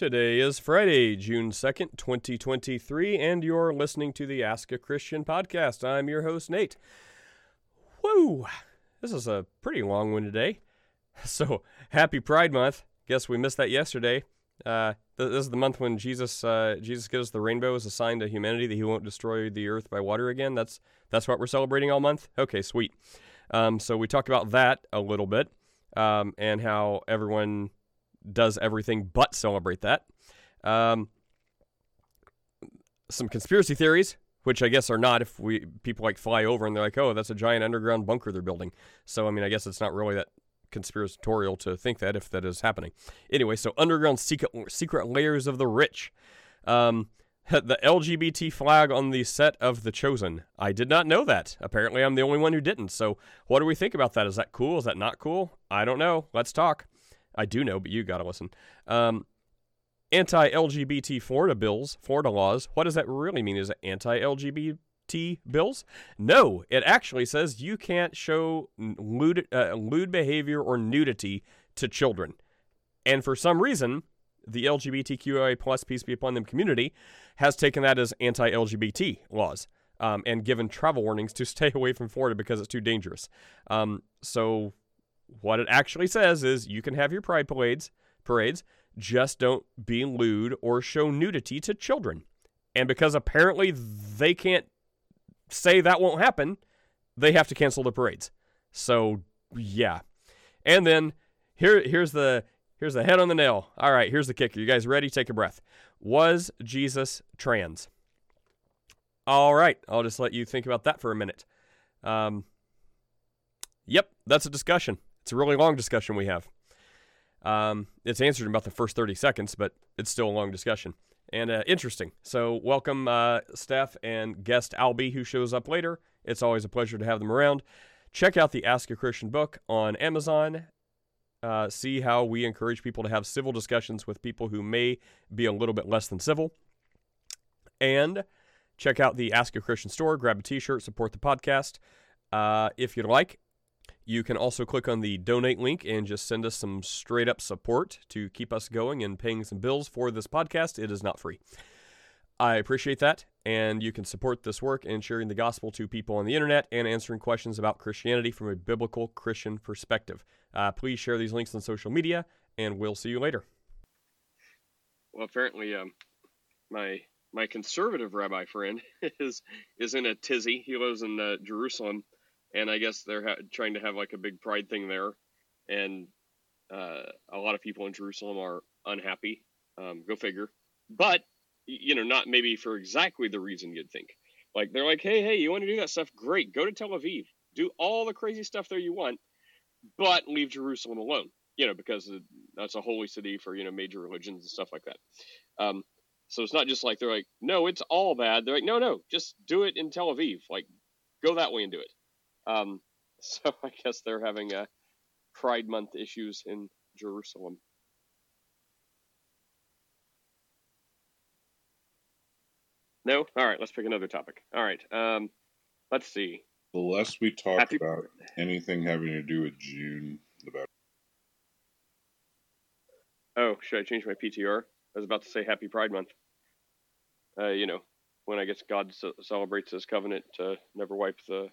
Today is Friday, June 2nd, 2023, and you're listening to the Ask a Christian podcast. I'm your host, Nate. Woo! This is a pretty long one today. So, happy Pride Month. Guess we missed that yesterday. Uh, this is the month when Jesus uh, Jesus gives the rainbow as a sign to humanity that he won't destroy the earth by water again. That's that's what we're celebrating all month. Okay, sweet. Um, so we talked about that a little bit um, and how everyone does everything but celebrate that. Um, some conspiracy theories, which I guess are not if we people like fly over and they're like, oh, that's a giant underground bunker they're building. So I mean, I guess it's not really that conspiratorial to think that if that is happening. Anyway, so underground secret secret layers of the rich. Um, the LGBT flag on the set of The Chosen. I did not know that. Apparently, I'm the only one who didn't. So, what do we think about that? Is that cool? Is that not cool? I don't know. Let's talk. I do know, but you got to listen. Um, anti LGBT Florida bills, Florida laws. What does that really mean? Is it anti LGBT bills? No, it actually says you can't show lewd, uh, lewd behavior or nudity to children. And for some reason, the LGBTQIA plus peace be upon them community has taken that as anti-LGBT laws um, and given travel warnings to stay away from Florida because it's too dangerous. Um, so what it actually says is you can have your pride parades, parades, just don't be lewd or show nudity to children. And because apparently they can't say that won't happen, they have to cancel the parades. So yeah. And then here here's the here's the head on the nail. All right, here's the kicker. You guys ready? Take a breath. Was Jesus trans? All right, I'll just let you think about that for a minute. Um, yep, that's a discussion. It's a really long discussion we have. Um, it's answered in about the first 30 seconds, but it's still a long discussion and uh, interesting. So, welcome, uh, Steph and guest Albie, who shows up later. It's always a pleasure to have them around. Check out the Ask a Christian book on Amazon. Uh, see how we encourage people to have civil discussions with people who may be a little bit less than civil. And check out the Ask a Christian store. Grab a t shirt, support the podcast. Uh, if you'd like, you can also click on the donate link and just send us some straight up support to keep us going and paying some bills for this podcast. It is not free. I appreciate that. And you can support this work in sharing the gospel to people on the internet and answering questions about Christianity from a biblical Christian perspective. Uh, please share these links on social media, and we'll see you later. Well, apparently, um, my my conservative rabbi friend is is in a tizzy. He lives in uh, Jerusalem, and I guess they're ha- trying to have like a big pride thing there, and uh, a lot of people in Jerusalem are unhappy. Um, go figure. But you know, not maybe for exactly the reason you'd think. Like they're like, hey, hey, you want to do that stuff? Great, go to Tel Aviv, do all the crazy stuff there you want, but leave Jerusalem alone. You know, because that's a holy city for you know major religions and stuff like that. Um, so it's not just like they're like, no, it's all bad. They're like, no, no, just do it in Tel Aviv. Like, go that way and do it. Um, so I guess they're having a Pride Month issues in Jerusalem. No? All right, let's pick another topic. All right. Um, let's see. The less we talk Happy... about anything having to do with June, the better. Oh, should I change my PTR? I was about to say Happy Pride Month. Uh, you know, when I guess God c- celebrates His covenant to never wipe the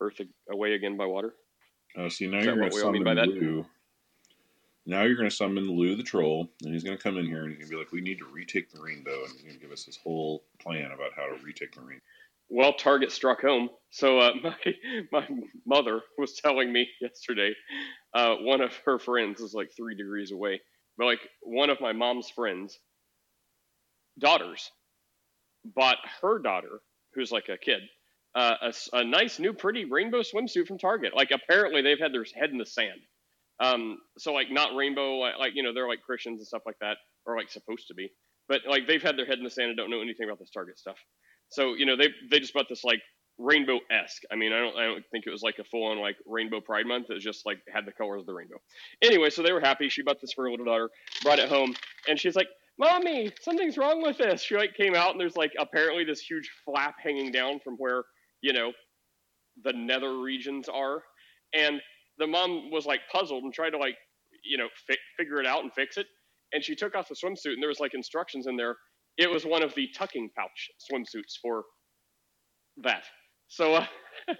earth away again by water. Oh, see, now Is you're going to summon Lou. Now you're going to summon Lou the troll, and he's going to come in here and he's going to be like, "We need to retake the rainbow," and he's going to give us this whole plan about how to retake the rainbow. Well, Target struck home. So uh, my my mother was telling me yesterday, uh, one of her friends is like three degrees away, but like one of my mom's friends' daughters bought her daughter, who's like a kid, a, a, nice new pretty rainbow swimsuit from Target. Like apparently they've had their head in the sand. Um, so like not rainbow, like, like, you know they're like Christians and stuff like that, or like supposed to be. But like they've had their head in the sand and don't know anything about this Target stuff. So you know they they just bought this like rainbow esque. I mean I don't I don't think it was like a full on like rainbow Pride Month. It was just like had the colors of the rainbow. Anyway, so they were happy. She bought this for her little daughter, brought it home, and she's like, "Mommy, something's wrong with this." She like came out and there's like apparently this huge flap hanging down from where you know, the nether regions are. And the mom was like puzzled and tried to like, you know, fi- figure it out and fix it. and she took off the swimsuit, and there was like instructions in there. It was one of the tucking pouch swimsuits for that. So, uh,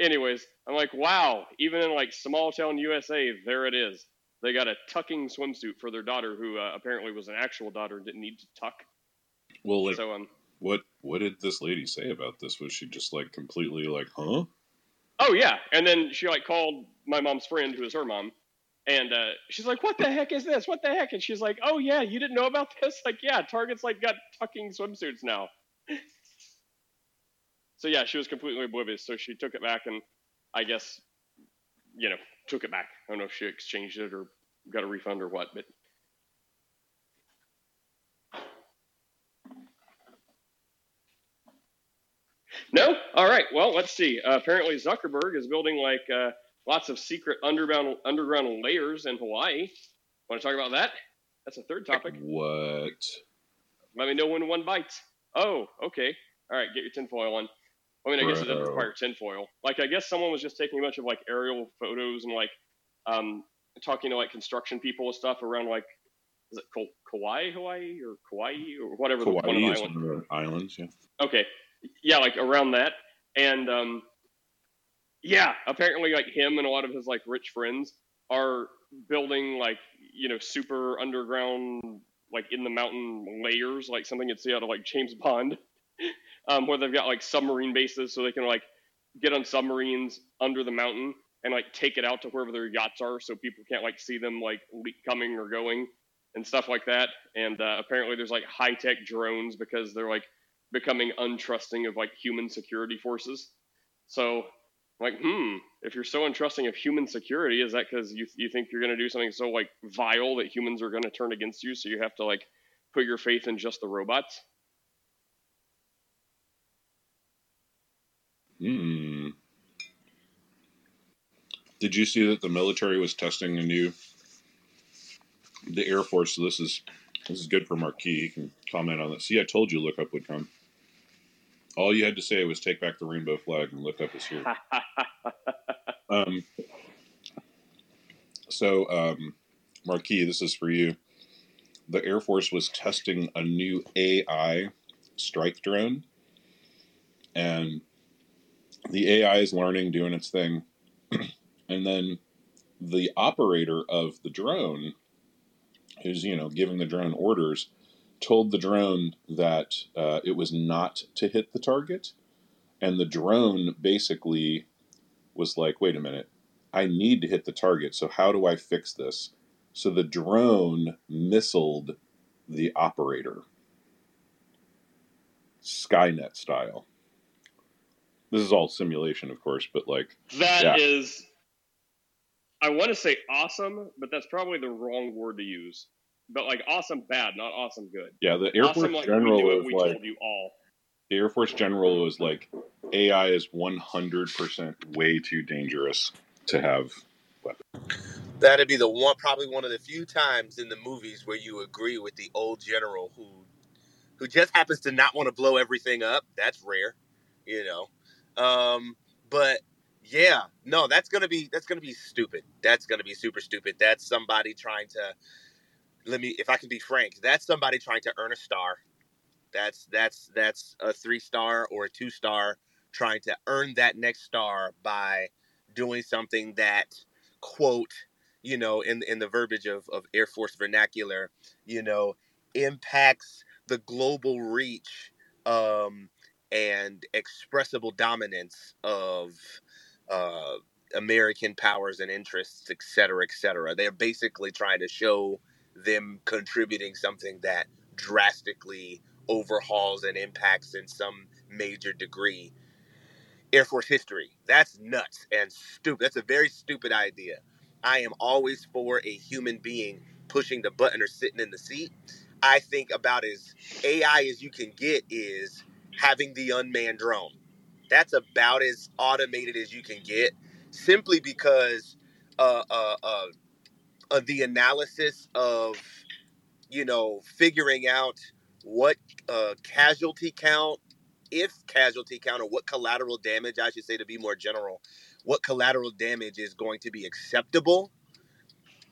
anyways, I'm like, wow, even in like small town USA, there it is. They got a tucking swimsuit for their daughter, who uh, apparently was an actual daughter and didn't need to tuck. Well, like, so um, what what did this lady say about this? Was she just like completely like, huh? Oh yeah, and then she like called my mom's friend, who is her mom, and uh, she's like, "What the heck is this? What the heck?" And she's like, "Oh yeah, you didn't know about this? Like, yeah, Target's like got tucking swimsuits now." so yeah, she was completely oblivious. So she took it back, and I guess, you know, took it back. I don't know if she exchanged it or got a refund or what, but No? All right. Well, let's see. Uh, apparently, Zuckerberg is building like uh, lots of secret underground underground layers in Hawaii. Want to talk about that? That's a third topic. What? Let me know when one bites. Oh, okay. All right. Get your tinfoil on. I mean, I guess it doesn't require tinfoil. Like, I guess someone was just taking a bunch of like aerial photos and like um, talking to like construction people and stuff around like is it Kauai, Hawaii, or Kauai, or whatever Kauai the one of the islands. Yeah. Okay, yeah, like around that. And um, yeah, apparently like him and a lot of his like rich friends are building like you know super underground like in the mountain layers like something you'd see out of like James Bond, um, where they've got like submarine bases so they can like get on submarines under the mountain and like take it out to wherever their yachts are so people can't like see them like coming or going and stuff like that. And uh, apparently there's like high tech drones because they're like becoming untrusting of like human security forces. So, like, hmm, if you're so untrusting of human security, is that because you you think you're going to do something so like vile that humans are going to turn against you? So you have to like put your faith in just the robots? Hmm. Did you see that the military was testing a new the Air Force? So this is this is good for Marquis. He can comment on that. See, I told you look up would come. All you had to say was take back the rainbow flag and lift up is here. um, so, um, Marquis, this is for you. The Air Force was testing a new AI strike drone, and the AI is learning, doing its thing, and then the operator of the drone, who's you know giving the drone orders, told the drone that uh, it was not to hit the target. And the drone basically was like, wait a minute, I need to hit the target. So, how do I fix this? So, the drone missiled the operator, Skynet style. This is all simulation, of course, but like. that yeah. is, I want to say awesome, but that's probably the wrong word to use but like awesome bad, not awesome good. Yeah, the Air awesome, Force like, General we was we like told you all. The Air Force General was like AI is one hundred percent way too dangerous to have weapons. That'd be the one, probably one of the few times in the movies where you agree with the old general who, who just happens to not want to blow everything up. That's rare, you know. Um, but yeah, no, that's gonna be that's gonna be stupid. That's gonna be super stupid. That's somebody trying to let me if I can be frank, that's somebody trying to earn a star. That's that's that's a three star or a two star trying to earn that next star by doing something that quote you know in in the verbiage of, of air force vernacular you know impacts the global reach um, and expressible dominance of uh, american powers and interests et cetera et cetera they're basically trying to show them contributing something that drastically overhauls and impacts in some major degree Air Force history. That's nuts and stupid. That's a very stupid idea. I am always for a human being pushing the button or sitting in the seat. I think about as AI as you can get is having the unmanned drone. That's about as automated as you can get, simply because uh, uh, uh, uh, the analysis of you know figuring out what uh, casualty count if casualty count or what collateral damage i should say to be more general what collateral damage is going to be acceptable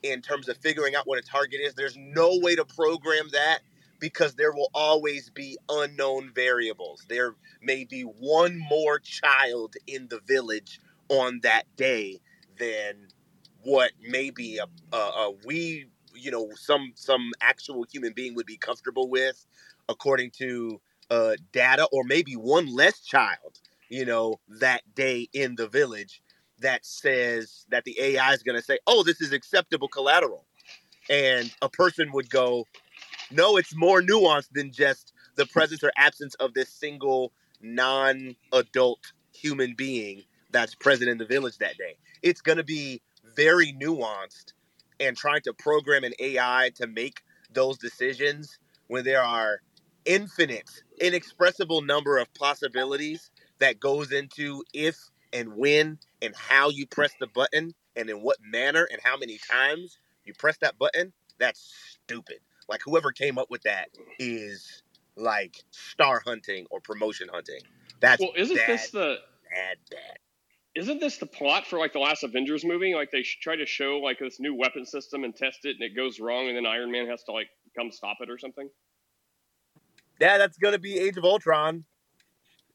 in terms of figuring out what a target is. There's no way to program that because there will always be unknown variables. There may be one more child in the village on that day than what maybe a, a, a we you know some some actual human being would be comfortable with according to uh, data or maybe one less child you know that day in the village that says that the ai is going to say oh this is acceptable collateral. And a person would go no it's more nuanced than just the presence or absence of this single non-adult human being that's present in the village that day. It's going to be very nuanced and trying to program an AI to make those decisions when there are infinite, inexpressible number of possibilities that goes into if and when and how you press the button and in what manner and how many times you press that button, that's stupid. Like whoever came up with that is like star hunting or promotion hunting. That's well, isn't bad, this the bad, bad isn't this the plot for like the last Avengers movie? Like they try to show like this new weapon system and test it, and it goes wrong, and then Iron Man has to like come stop it or something. Yeah, that's gonna be Age of Ultron.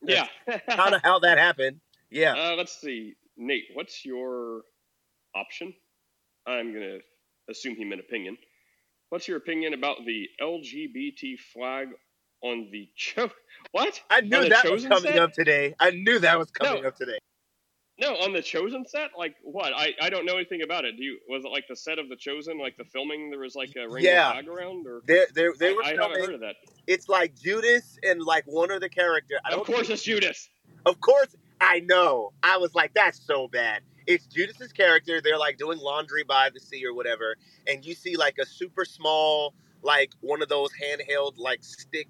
That's yeah, yeah. kind of how that happened. Yeah. Uh, let's see, Nate. What's your option? I'm gonna assume he meant opinion. What's your opinion about the LGBT flag on the cho? What? I knew that was coming set? up today. I knew that was coming No. up today. No, on the Chosen set. Like what? I, I don't know anything about it. Do you? Was it like the set of the Chosen? Like the filming? There was like a rainbow Yeah. flag around, or They they they were I, I haven't heard of that. It's like Judas and like one of the character. I Of course, think- it's Judas. Of course, I know. I was like, that's so bad. It's Judas's character. They're like doing laundry by the sea or whatever, and you see like a super small, like one of those handheld, like stick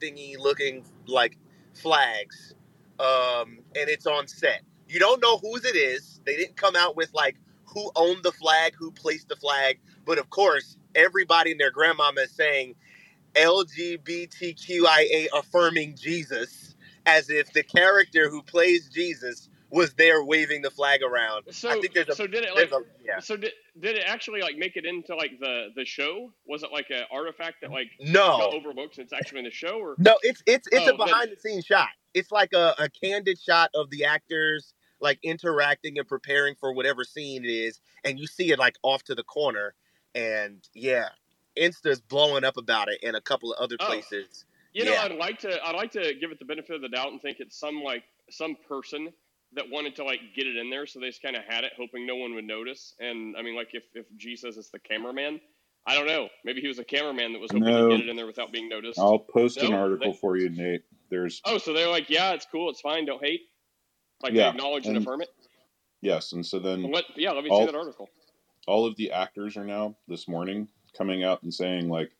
thingy looking like flags, um, and it's on set. You don't know whose it is. They didn't come out with like who owned the flag, who placed the flag, but of course, everybody and their grandmama is saying LGBTQIA affirming Jesus as if the character who plays Jesus was there waving the flag around. So, I think there's a, so did it like? a yeah. So did, did it actually like make it into like the the show? Was it like an artifact that like No, overlooked and it's actually in the show, or no, it's it's it's Oh, a behind the scenes shot. It's like a, a candid shot of the actors like interacting and preparing for whatever scene it is, and you see it like off to the corner, and yeah, Insta's blowing up about it in a couple of other Oh. places. You know, I'd like to. I'd like to give it the benefit of the doubt and think it's some like some person that wanted to like get it in there, so they just kind of had it, hoping no one would notice. And I mean, like if if G says it's the cameraman, I don't know. Maybe he was a cameraman that was hoping No. to get it in there without being noticed. I'll post an article they- for you, Nate. There's Oh, so they're like, yeah, it's cool, it's fine, don't hate. Like Yeah, they acknowledge and, and- affirm it. yes, and so then Let, yeah, let me all- see that article. all of the actors are now this morning coming out and saying like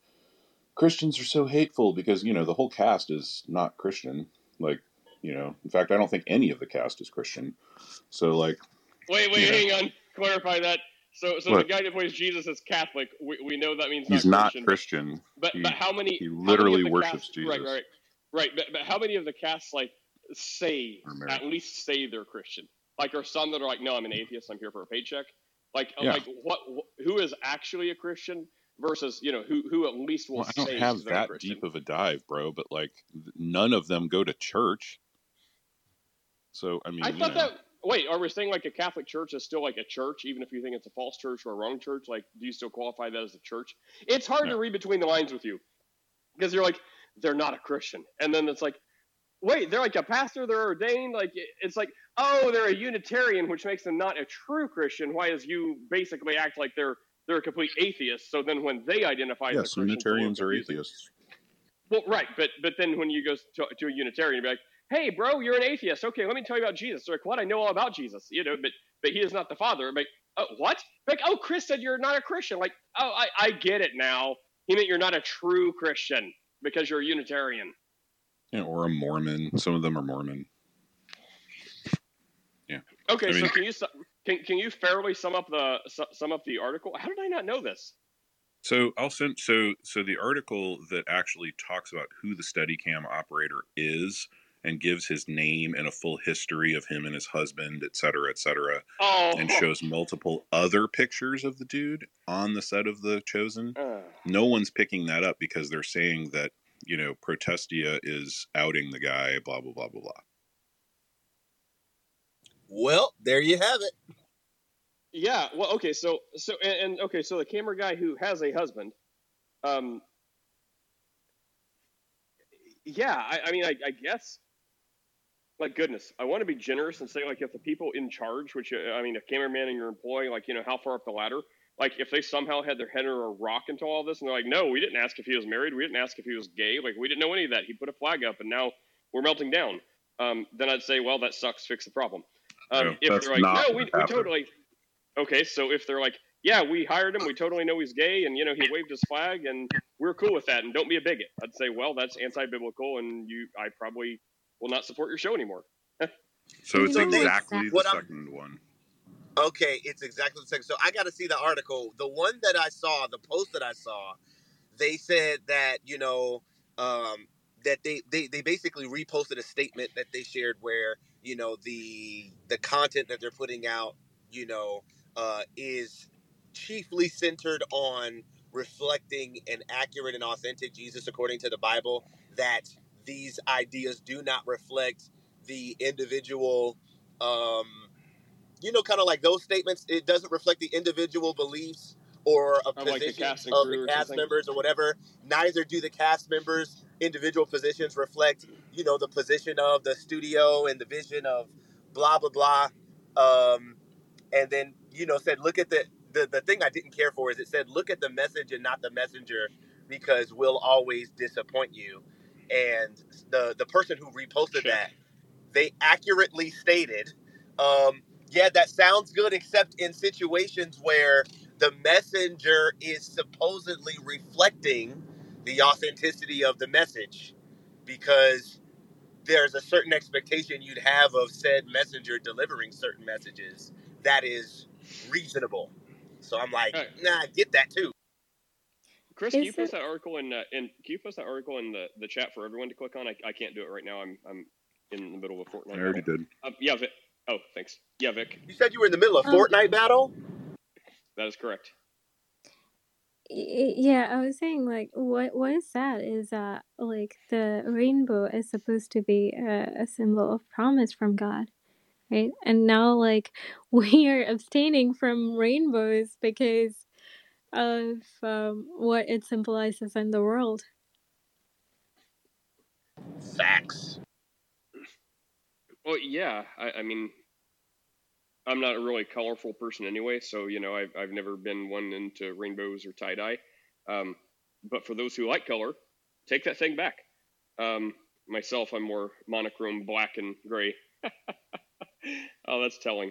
Christians are so hateful because you know the whole cast is not Christian. Like you know, in fact, I don't think any of the cast is Christian. So like, Wait, wait, hang on. Clarify that. So, so What? the guy that plays Jesus is Catholic. We, we know that means he's not not Christian. Christian. But He- but how many? he how many literally worships cast- Jesus. Right, right, right. But, but how many of the casts like say at least say they're Christian? Like, are some that are like, no, I'm an atheist. I'm here for a paycheck. Like, Yeah. like what? wh- Who is actually a Christian versus you know who who at least will Well, I don't have that Christian? deep of a dive, bro. But like, none of them go to church. So I mean, I thought know, that. Wait, are we saying like a Catholic church is still like a church, even if you think it's a false church or a wrong church? Like, do you still qualify that as a church? It's hard to read between the lines with you because you're like, they're not a Christian, and then it's like, wait, they're like a pastor, they're ordained. Like, it's like, oh, they're a Unitarian, which makes them not a true Christian. Why is you basically act like they're they're a complete atheist? So then when they identify yes, as a Christian, it's a little Unitarians are atheists. Well, right, but but then when you go to, to a Unitarian, be like, "Hey, bro, you're an atheist. Okay, let me tell you about Jesus." They're like, "What? I know all about Jesus, you know, but but he is not the Father." I'm like, "Oh, what?" Like, "Oh, Chris said you're not a Christian." Like, "Oh, I I get it now. He meant you're not a true Christian because you're a Unitarian." Yeah, or a Mormon. Some of them are Mormon. Yeah. Okay, I so can you can can you fairly sum up the sum up the article? How did I not know this? So I'll send so so the article that actually talks about who the Steadicam operator is and gives his name and a full history of him and his husband, et cetera, et cetera, Oh, and shows multiple other pictures of the dude on the set of The Chosen. Uh, No one's picking that up because they're saying that, you know, Protestia is outing the guy, blah, blah, blah, blah, blah. Well, there you have it. yeah. Well, okay. So, so, and, and okay. So the camera guy who has a husband, um, yeah. I, I mean, I, I guess. Like goodness, I want to be generous and say like if the people in charge, which uh, I mean, a cameraman and your employee, like you know how far up the ladder, like if they somehow had their head under a rock into all this, and they're like, no, we didn't ask if he was married, we didn't ask if he was gay, like we didn't know any of that. He put a flag up, and now we're melting down. Um, then I'd say, well, that sucks. Fix the problem. Um, No, if that's they're like, no, we, we totally. Okay, so if they're like, yeah, we hired him, we totally know he's gay, and you know he waved his flag, and we're cool with that, and don't be a bigot. I'd say, well, that's anti-biblical, and you, I probably will not support your show anymore. So it's exactly the What I'm- second one. Okay, it's exactly the same. So I got to see the article. The one that I saw, the post that I saw, they said that you know um, that they, they they basically reposted a statement that they shared where you know the the content that they're putting out, you know, uh, is chiefly centered on reflecting an accurate and authentic Jesus according to the Bible. That these ideas do not reflect the individual. Um, you know, kind of like those statements. It doesn't reflect the individual beliefs or a Of, like, the position cast of the cast something? members or whatever. Neither do the cast members' individual positions reflect, you know, the position of the studio and the vision of blah blah blah. Um, and then you know said, look at the, the the thing I didn't care for is it said, look at the message and not the messenger because we'll always disappoint you. And the the person who reposted Check. that they accurately stated, um, yeah, that sounds good, except in situations where the messenger is supposedly reflecting the authenticity of the message, because there's a certain expectation you'd have of said messenger delivering certain messages that is reasonable. So I'm like, Right. nah, I get that too. Chris, can you post it- that article in, uh, in can you post that article in the, the chat for everyone to click on? I, I can't do it right now. I'm I'm in the middle of a Fortnite. I already did. Um, yeah, Vic. Oh, thanks. Yeah, Vic. You said you were in the middle of Um, Fortnite battle. That is correct. Yeah, I was saying like what what is that? Is is that like the rainbow is supposed to be a, a symbol of promise from God, right? And now like we are abstaining from rainbows because of um, what it symbolizes in the world. Facts. Well, yeah. I, I mean, I'm not a really colorful person anyway, so you know, I've I've never been one into rainbows or tie dye. Um, but for those who like color, take that thing back. Um, myself, I'm more monochrome black and gray. oh, that's telling.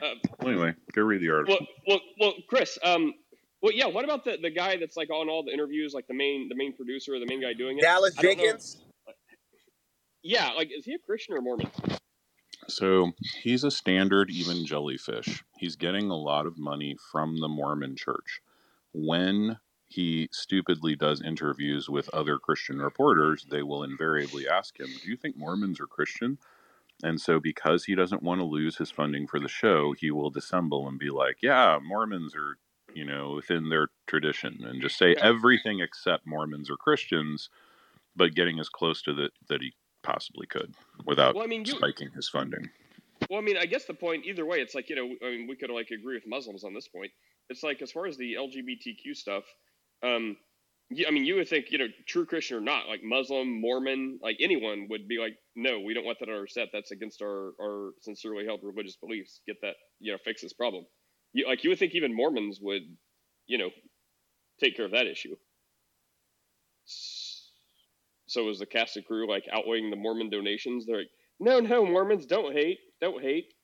Uh, Well, anyway, go read the article. well, well, well, Chris. Um, well, yeah. What about the the guy that's like on all the interviews, like the main the main producer, the main guy doing it? Dallas I know. Jenkins. Yeah, like is he a Christian or Mormon? So he's a standard evangelifish. He's getting a lot of money from the Mormon church. When he stupidly does interviews with other Christian reporters, they will invariably ask him, Do you think Mormons are Christian? And so, because he doesn't want to lose his funding for the show, he will dissemble and be like, Yeah, Mormons are, you know, within their tradition, and just say everything except Mormons are Christians, but getting as close to that that he possibly could without Well, I mean, you, spiking his funding. Well, I mean, I guess the point either way, it's like you know, I mean, we could like agree with Muslims on this point. It's like as far as the LGBTQ stuff, um, I mean, you would think you know, true Christian or not, like Muslim, Mormon, like anyone would be like, no, we don't want that on our set. That's against our our sincerely held religious beliefs. Get that, you know, fix this problem. You, like you would think even Mormons would, you know, take care of that issue. So is the cast and crew like outweighing the Mormon donations? They're like, no, no, Mormons don't hate, don't hate.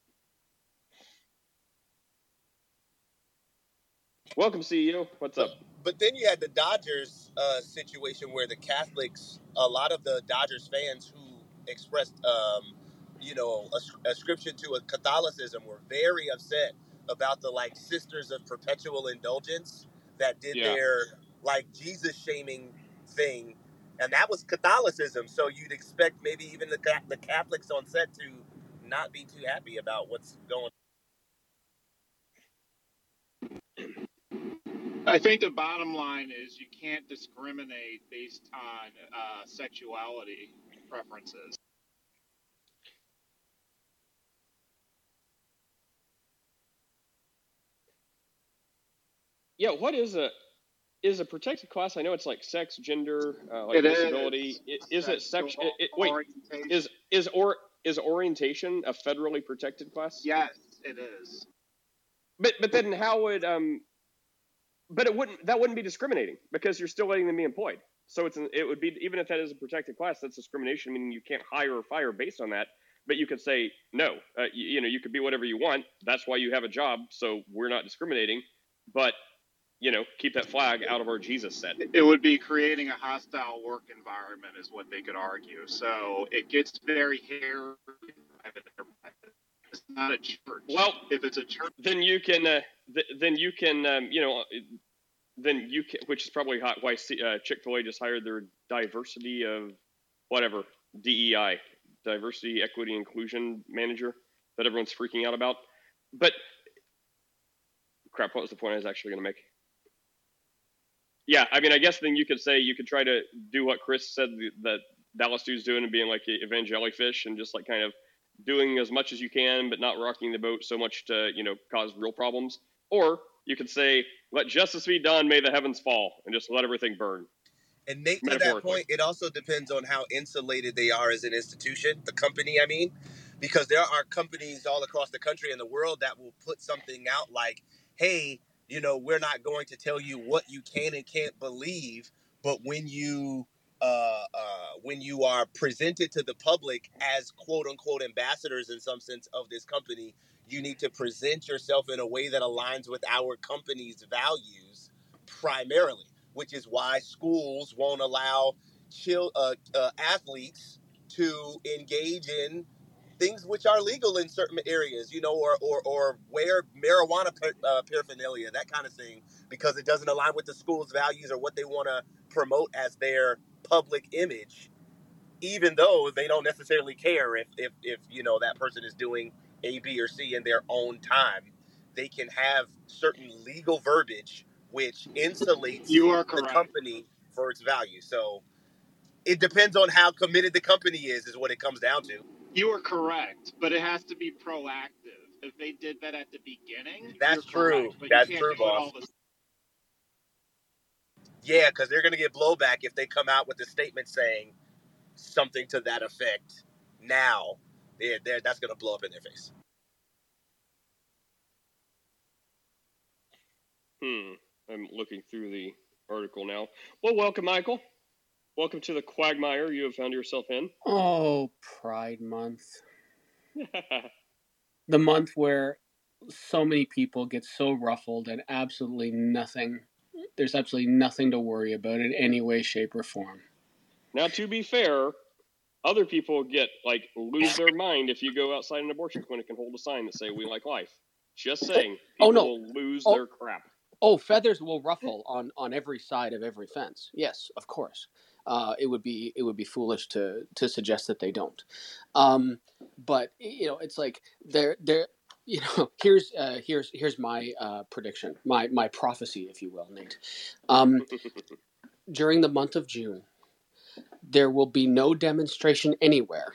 Welcome, CEO. What's up? But then you had the Dodgers uh, situation where the Catholics, a lot of the Dodgers fans who expressed, um, you know, a ascription to a Catholicism were very upset about the like Sisters of Perpetual Indulgence that did Yeah. their like Jesus shaming thing and that was Catholicism. So you'd expect maybe even the the Catholics on set to not be too happy about what's going. I think the bottom line is you can't discriminate based on uh, sexuality preferences. Yeah, what is a is a protected class? I know it's like sex, gender, uh, like It is. disability. I- Is it sex? Sexual It, it, wait, is is or is orientation a federally protected class? yes, it is. But but then how would um? But it wouldn't that wouldn't be discriminating because you're still letting them be employed. So it's an, it would be even if that is a protected class, that's discrimination. Meaning you can't hire or fire based on that. But you could say no. Uh, you, you know you could be whatever you want. That's why you have a job. So we're not discriminating. But you know keep that flag out of our Jesus set. It would be creating a hostile work environment, is what they could argue. So it gets very hairy. in private enterprise. It's not a church. Well, if it's a church, then you can uh, th- then you can um, you know then you can which is probably hot why C- uh, chick-fil-a just hired their diversity of whatever dei diversity equity inclusion manager that everyone's freaking out about but crap what was the point i was actually going to make yeah i mean i guess then you could say you could try to do what chris said that dallas dude's doing and being like evangelifish and just like kind of doing as much as you can, but not rocking the boat so much to, you know, cause real problems. Or you could say, let justice be done, may the heavens fall, and just let everything burn. And Nate, to that point, it also depends on how insulated they are as an institution, the company, I mean, because there are companies all across the country and the world that will put something out like, hey, you know, we're not going to tell you what you can and can't believe, but when you uh, uh, when you are presented to the public as quote unquote ambassadors in some sense of this company, you need to present yourself in a way that aligns with our company's values primarily, which is why schools won't allow chil- uh, uh, athletes to engage in things which are legal in certain areas, you know, or or, or wear marijuana par- uh, paraphernalia, that kind of thing, because it doesn't align with the school's values or what they want to promote as their public image, even though they don't necessarily care if if if you know that person is doing A, B, or C in their own time. They can have certain legal verbiage which insulates you are the company for its value. So it depends on how committed the company is, is what it comes down to. You are correct, but it has to be proactive. If they did that at the beginning, That's you're true. correct, but That's true, boss. all the Yeah, because they're going to get blowback if they come out with a statement saying something to that effect. Now, they're, they're, that's going to blow up in their face. Hmm. I'm looking through the article now. Well, welcome, Michael. Welcome to the quagmire you have found yourself in. Oh, Pride Month. The month where so many people get so ruffled and absolutely nothing, there's absolutely nothing to worry about in any way, shape, or form. now, to be fair, other people get like lose their mind if you go outside an abortion clinic and hold a sign that say "We like life." Just oh, saying, oh, people Oh, no. will lose Oh. their crap. Oh, feathers will ruffle on on every side of every fence. Yes, of course. Uh, it would be it would be foolish to to suggest that they don't. Um, but you know, it's like they're they're you know here's uh, here's here's my uh, prediction, my my prophecy, if you will, Nate. Um, during the month of June, there will be no demonstration anywhere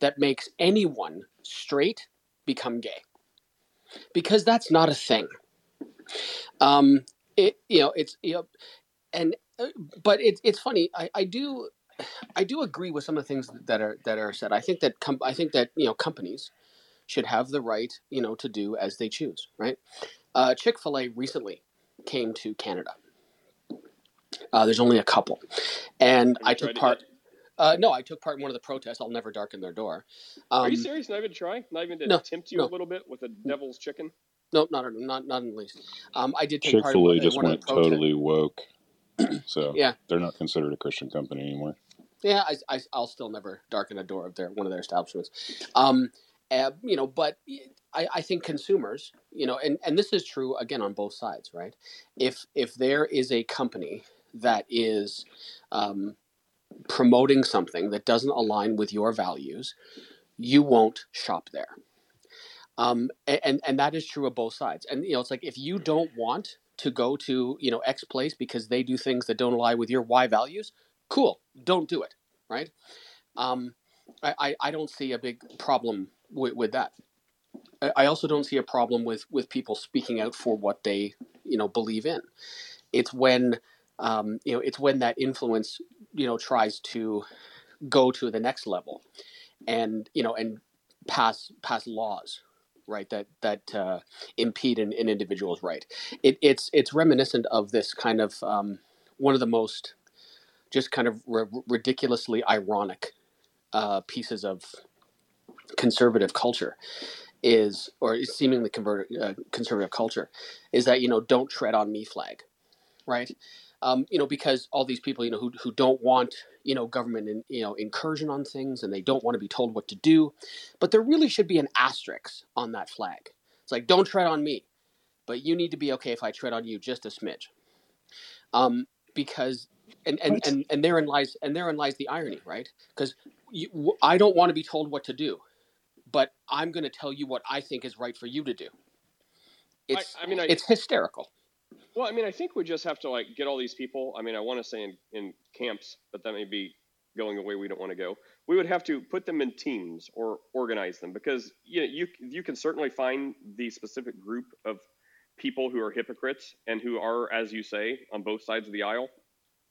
that makes anyone straight become gay, because that's not a thing. Um, it you know it's you know, and but it's it's funny. I, I do I do agree with some of the things that are that are said. I think that com- I think that you know companies should have the right you know to do as they choose. Right. Uh, Chick Fil A recently came to Canada. Uh, there's only a couple, and I took part. yet? Uh, no, I took part in one of the protests. I'll never darken their door. Um, Are you serious? Not even to try? Not even to no, tempt you no. a little bit with a devil's chicken? No, not not not in the least. Um, I did take Chick part in Fil A just went totally woke, so Yeah. they're not considered a Christian company anymore. Yeah, I, I, will still never darken a door of their one of their establishments. Um, uh, you know, but I, I think consumers, you know, and, and this is true again on both sides, right? If if there is a company that is um, promoting something that doesn't align with your values, you won't shop there. Um, and and that is true of both sides. And you know, it's like if you don't want to go to you know X place because they do things that don't align with your Y values, cool, don't do it, right? Um, I, I don't see a big problem with, with that. I also don't see a problem with with people speaking out for what they you know believe in. It's when um, you know it's when that influence you know tries to go to the next level, and you know and pass pass laws right that that uh, impede an, an, individual's right. It, it's it's reminiscent of this kind of um, one of the most just kind of r- ridiculously ironic uh, pieces of conservative culture is or seemingly uh, conservative culture is that you know don't tread on me flag right um, you know because all these people you know who, who don't want you know government in, you know incursion on things and they don't want to be told what to do but there really should be an asterisk on that flag. It's like don't tread on me but you need to be okay if i tread on you just a smidge. Um, because and and, and and therein lies and therein lies the irony right? Because i don't want to be told what to do but i'm going to tell you what i think is right for you to do. It's I, I mean I, it's hysterical well, I mean, I think we just have to like get all these people. I mean, I want to say in, in camps, but that may be going away we don't want to go. We would have to put them in teams or organize them because you know, you you can certainly find the specific group of people who are hypocrites and who are, as you say, on both sides of the aisle.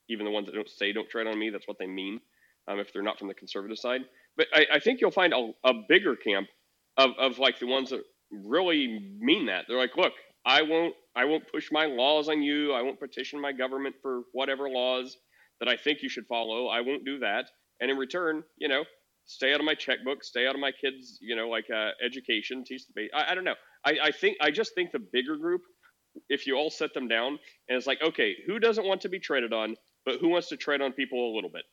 Even the ones that don't say "don't tread on me," that's what they mean. Um, if they're not from the conservative side, but I, I think you'll find a, a bigger camp of, of like the ones that really mean that. They're like, look, I won't I won't push my laws on you. I won't petition my government for whatever laws that I think you should follow. I won't do that. And in return, you know, stay out of my checkbook, stay out of my kids, you know, like uh, education, teach the. I, I don't know. I, I think I just think the bigger group, if you all set them down, and it's like, okay, who doesn't want to be treaded on, but who wants to tread on people a little bit?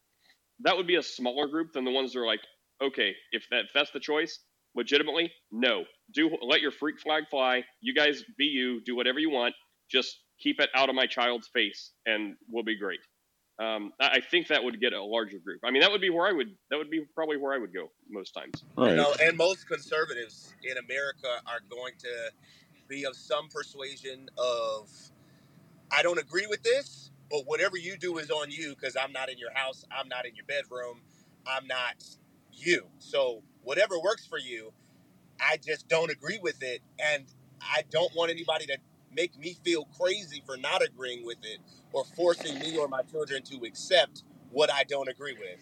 That would be a smaller group than the ones that are like, okay, if that if that's the choice, legitimately, no. Do let your freak flag fly. You guys be you. Do whatever you want. Just keep it out of my child's face, and we'll be great. Um, I think that would get a larger group. I mean, that would be where I would. That would be probably where I would go most times. Right. You know, and most conservatives in America are going to be of some persuasion of, I don't agree with this, but whatever you do is on you because I'm not in your house. I'm not in your bedroom. I'm not you. So whatever works for you. I just don't agree with it, and I don't want anybody to make me feel crazy for not agreeing with it or forcing me or my children to accept what I don't agree with.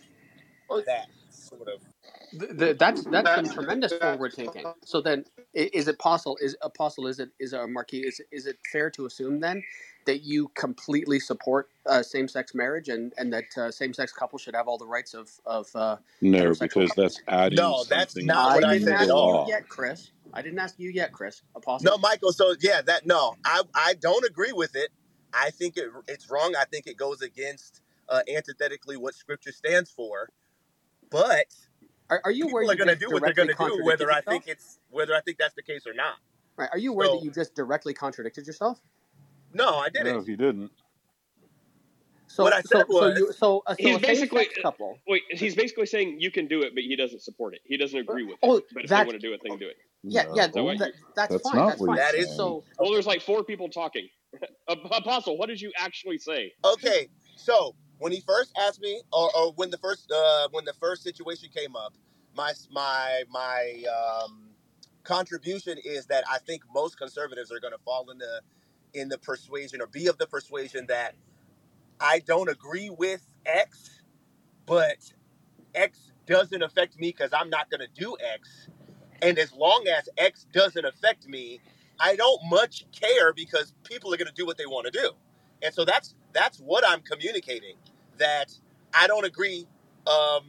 That sort of. The, the, that's that's some tremendous forward thinking. So then, is it possible? Is apostle? Is it is a marquee? Is is it fair to assume then that you completely support uh, same-sex marriage and and that uh, same-sex couples should have all the rights of of uh, no because that's adding no that's not what I, said at all yet Chris I didn't ask you yet Chris apostle no Michael so yeah that no I I don't agree with it I think it it's wrong I think it goes against uh, antithetically what Scripture stands for but are, are you people are going to do what they're going to do whether I think it's whether I think that's the case or not right are you aware so, that you just directly contradicted yourself no, I didn't. No, he didn't. So what I said so, was, so, you, so, uh, so he's basically couple. Wait, he's basically saying you can do it, but he doesn't support it. He doesn't agree with it. Oh, but if they want to do it, they can do it. Yeah, no. yeah, that, that, that's, that's, fine. that's fine. That is so. Well, there's like four people talking. Apostle, what did you actually say? Okay, so when he first asked me, or, or when the first uh, when the first situation came up, my my my um, contribution is that I think most conservatives are going to fall into in the persuasion or be of the persuasion that I don't agree with X, but X doesn't affect me because I'm not going to do X. And as long as X doesn't affect me, I don't much care because people are going to do what they want to do. And so that's that's what I'm communicating that I don't agree um,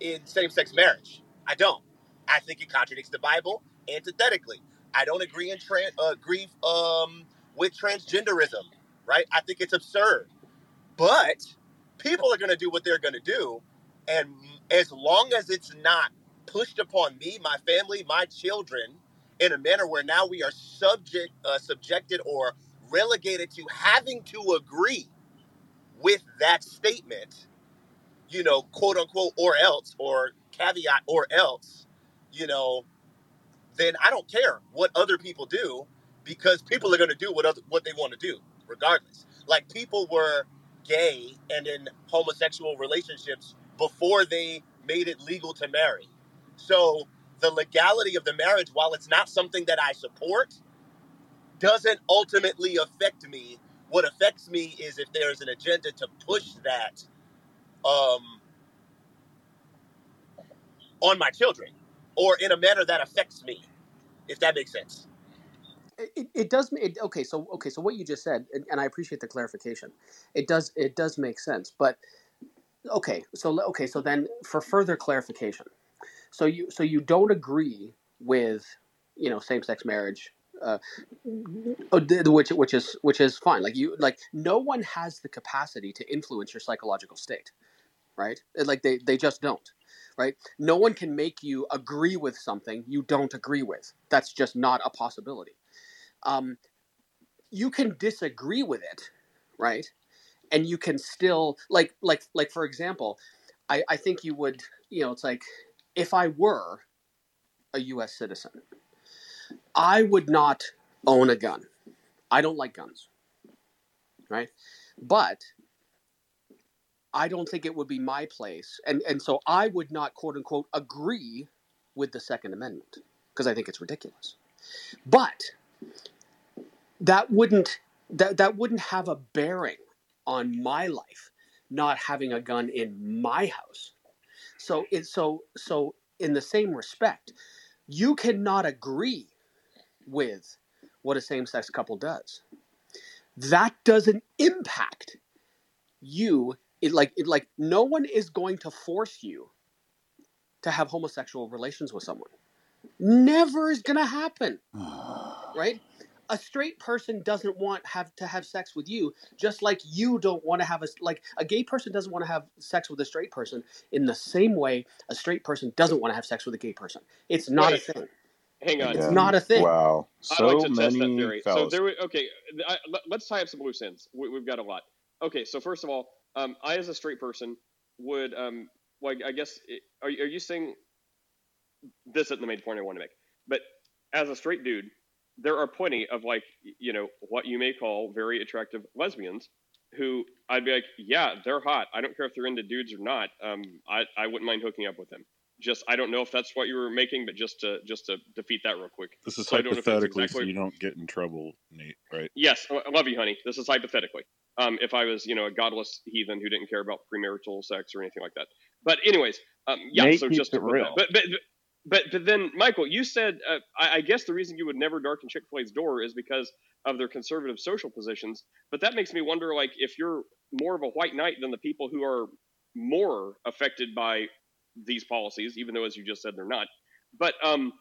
in same-sex marriage. I don't. I think it contradicts the Bible antithetically. I don't agree in uh, agree um, with transgenderism, right? I think it's absurd. But people are going to do what they're going to do. And as long as it's not pushed upon me, my family, my children, in a manner where now we are subject, uh, subjected or relegated to having to agree with that statement, you know, quote unquote, or else, or caveat, or else, you know, then I don't care what other people do because people are going to do what other, what they want to do regardless. Like people were gay and in homosexual relationships before they made it legal to marry. So the legality of the marriage, while it's not something that I support, doesn't ultimately affect me. What affects me is if there's an agenda to push that um, on my children or in a manner that affects me, if that makes sense. It, it does. It, okay, so okay, so what you just said, and, and I appreciate the clarification. It does. It does make sense, but okay. So okay. So then, for further clarification, so you so you don't agree with you know same sex marriage, uh, uh, which which is which is fine. Like you like no one has the capacity to influence your psychological state, right? Like they they just don't. Right? No one can make you agree with something you don't agree with. That's just not a possibility. Um, you can disagree with it, right? And you can still like like like for example, I, I think you would you know it's like if I were a U.S. citizen, I would not own a gun. I don't like guns, right? But I don't think it would be my place, and and so I would not quote unquote agree with the Second Amendment because I think it's ridiculous. But that wouldn't that that wouldn't have a bearing on my life not having a gun in my house. So it so so in the same respect, you cannot agree with what a same-sex couple does. That doesn't impact you. It like it like no one is going to force you to have homosexual relations with someone. Never is going to happen. right? a straight person doesn't want have to have sex with you just like you don't want to have a like a gay person doesn't want to have sex with a straight person in the same way a straight person doesn't want to have sex with a gay person it's not Wait, a thing Hang on. it's not a thing Wow. I'd So like to test that many theory. So there, we, okay. I, let- let's tie up some loose ends. We, we've got a lot. Okay. So first of all, um, I as a straight person would, um, like, I guess, are, are you saying this isn't the main point I want to make? But as a straight dude, there are plenty of like, you know, what you may call very attractive lesbians who I'd be like, yeah, they're hot. I don't care if they're into dudes or not. Um, I, I wouldn't mind hooking up with them. Just I don't know if that's what you were making, but just to just to defeat that real quick. This is So I don't know if that's hypothetically, exactly- so you don't get in trouble, Nate. Right? Yes, I love you, honey. This is hypothetically. Um, if I was, you know, a godless heathen who didn't care about premarital sex or anything like that. But anyways, um, yeah. Nate so just to real. that- But, but but but then, Michael, you said uh, I, I guess the reason you would never darken Chick Fil A's door is because of their conservative social positions. But that makes me wonder, like, if you're more of a white knight than the people who are more affected by these policies, even though, as you just said, they're not. But um,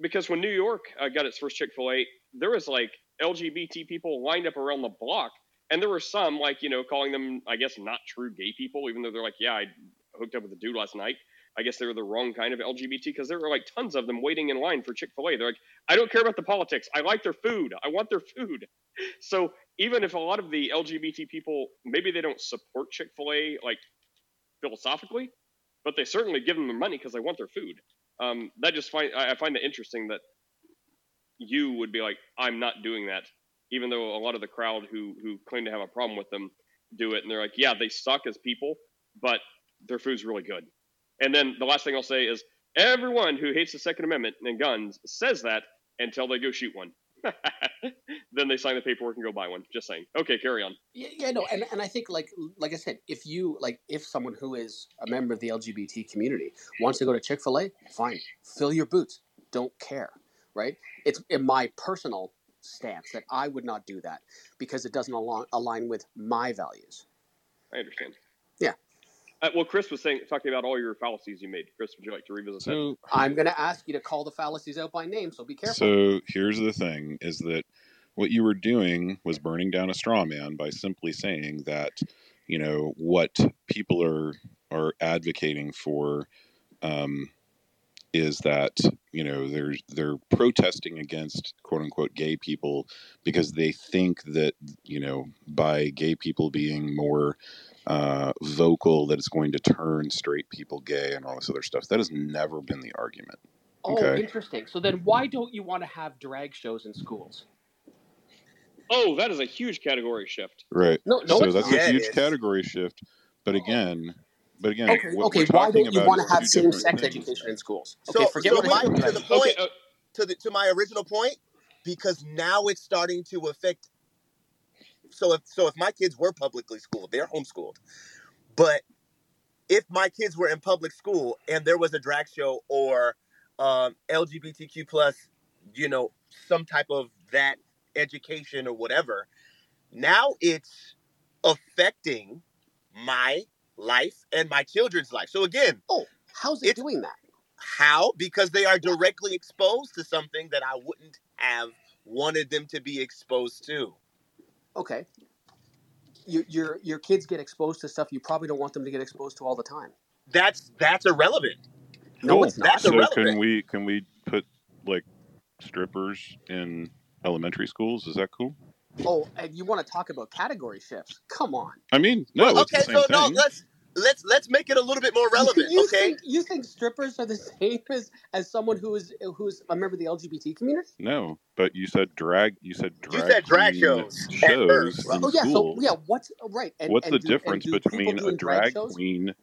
because when New York uh, got its first Chick Fil A, there was like LGBT people lined up around the block, and there were some like you know calling them, I guess, not true gay people, even though they're like, yeah, I hooked up with a dude last night. I guess they were the wrong kind of LGBT because there were like tons of them waiting in line for Chick Fil A. They're like, I don't care about the politics. I like their food. I want their food. So even if a lot of the LGBT people maybe they don't support Chick Fil A like philosophically, but they certainly give them their money because they want their food. Um, that just find I find it interesting that you would be like, I'm not doing that, even though a lot of the crowd who who claim to have a problem with them do it, and they're like, yeah, they suck as people, but their food's really good. And then the last thing I'll say is everyone who hates the Second Amendment and guns says that until they go shoot one. then they sign the paperwork and go buy one. Just saying. Okay, carry on. Yeah, yeah, no, and, and I think like like I said, if you like if someone who is a member of the LGBT community wants to go to Chick Fil A, fine, fill your boots. Don't care, right? It's in my personal stance that I would not do that because it doesn't align, align with my values. I understand. Yeah. Uh, well, Chris was saying talking about all your fallacies you made. Chris, would you like to revisit that? So I'm going to ask you to call the fallacies out by name, so be careful. So here's the thing: is that what you were doing was burning down a straw man by simply saying that you know what people are are advocating for um, is that you know they're they're protesting against quote unquote gay people because they think that you know by gay people being more uh, vocal that it's going to turn straight people gay and all this other stuff. That has never been the argument. Oh, Okay. interesting. So then, why don't you want to have drag shows in schools? Oh, that is a huge category shift. Right. No, no, so it's that's not. Yeah, a huge is. category shift. But again, but again, Okay, what okay. we're Why don't you want to have same-sex education in schools? So, forget so what I to the point, Okay, uh, to the to my original point, because now it's starting to affect. So if so, if my kids were publicly schooled, they're homeschooled, but if my kids were in public school and there was a drag show or um, LGBTQ plus, you know, some type of that education or whatever, now it's affecting my life and my children's life. So again, Oh, how's it doing that? how? Because they are directly exposed to something that I wouldn't have wanted them to be exposed to. Okay. Your, your your kids get exposed to stuff you probably don't want them to get exposed to all the time. That's that's irrelevant. No, Cool. it's not. That's So irrelevant. can we can we put like strippers in elementary schools? Is that cool? Oh, and you want to talk about category shifts? Come on. I mean, no, Well, it's okay, the same so no, let's let's let's make it a little bit more relevant. You okay, think you think strippers are the same as as someone who is who's a member of the LGBT community? No, but you said drag. You said drag. You said drag shows shows first. in oh yeah, so yeah, what's right? And, What's and the do, difference do between a drag drag shows? queen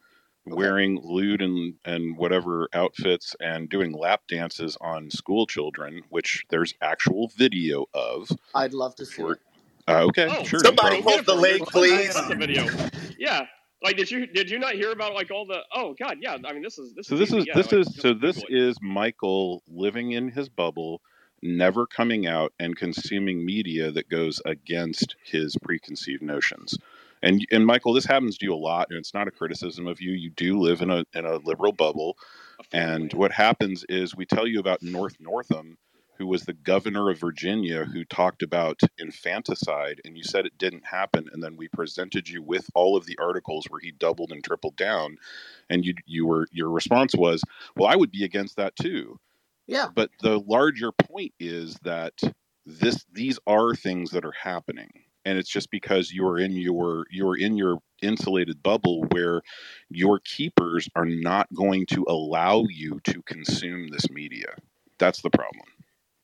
Okay. wearing lewd and and whatever outfits and doing lap dances on school children, which there's actual video of? I'd love to see For it. uh, okay, Oh, sure, somebody problem. post the link, please. That's video. Yeah. Like, did you did you not hear about like all the? Oh God, yeah. I mean, this is this So is this easy. is yeah, this like, is so this it. is Michael living in his bubble, never coming out and consuming media that goes against his preconceived notions. And and Michael, this happens to you a lot, and it's not a criticism of you. You do live in a in a liberal bubble, and what happens is we tell you about North Northam, who was the governor of Virginia, who talked about infanticide, and you said it didn't happen, and then we presented you with all of the articles where he doubled and tripled down, and you you were your response was, well, I would be against that too. Yeah, But the larger point is that this these are things that are happening. And it's just because you're in your you're in your insulated bubble where your keepers are not going to allow you to consume this media. That's the problem.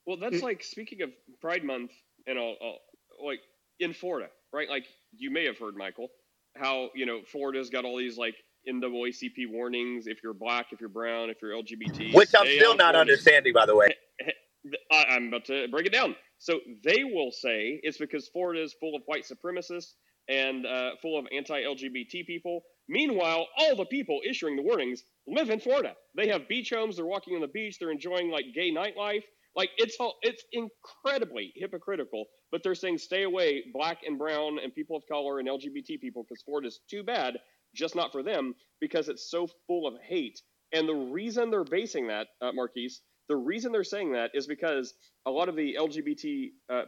Well, that's like speaking of Pride Month, and all, all like in Florida, right? Like you may have heard, Michael, how you know Florida's got all these like NAACP warnings if you're black, if you're brown, if you're LGBT. Which I'm still not Florida. understanding, by the way. I, I'm about to break it down. So they will say it's because Florida is full of white supremacists and uh, full of anti-LGBT people. Meanwhile, all the people issuing the warnings live in Florida. They have beach homes. They're walking on the beach. They're enjoying like gay nightlife. Like it's all, it's incredibly hypocritical. But they're saying stay away, black and brown and people of color and LGBT people, because Florida's too bad, just not for them, because it's so full of hate. And the reason they're basing that, uh, Marquise, the reason they're saying that is because a lot of the LGBT uh,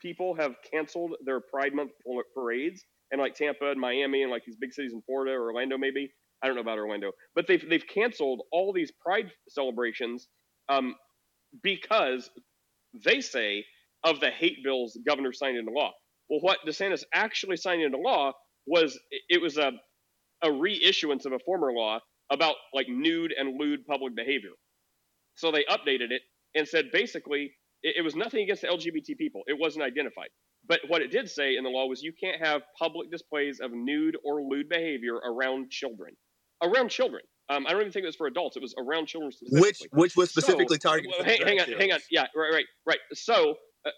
people have canceled their Pride Month parades, and like Tampa and Miami and like these big cities in Florida or Orlando, maybe I don't know about Orlando, but they've they've canceled all these Pride celebrations um, because they say of the hate bills governor signed into law. Well, what DeSantis actually signed into law was it was a a reissuance of a former law about like nude and lewd public behavior. So they updated it and said basically it, it was nothing against the LGBT people. It wasn't identified. But what it did say in the law was you can't have public displays of nude or lewd behavior around children. Around children. Um, I don't even think it was for adults. It was around children. Which which was specifically So- targeted. well, hang, hang on, hang on. Yeah, right, right, right. So, uh,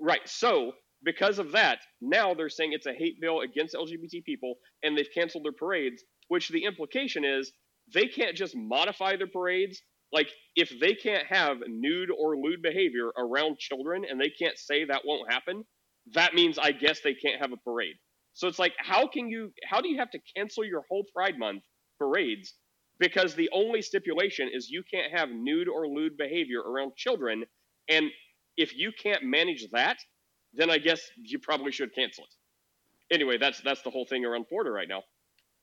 right. So, because of that, now they're saying it's a hate bill against LGBT people, and they've canceled their parades. Which the implication is they can't just modify their parades. Like, if they can't have nude or lewd behavior around children, and they can't say that won't happen, that means I guess they can't have a parade. So it's like, how can you? How do you have to cancel your whole Pride Month parades because the only stipulation is you can't have nude or lewd behavior around children. And if you can't manage that, then I guess you probably should cancel it. Anyway, that's that's the whole thing around Florida right now.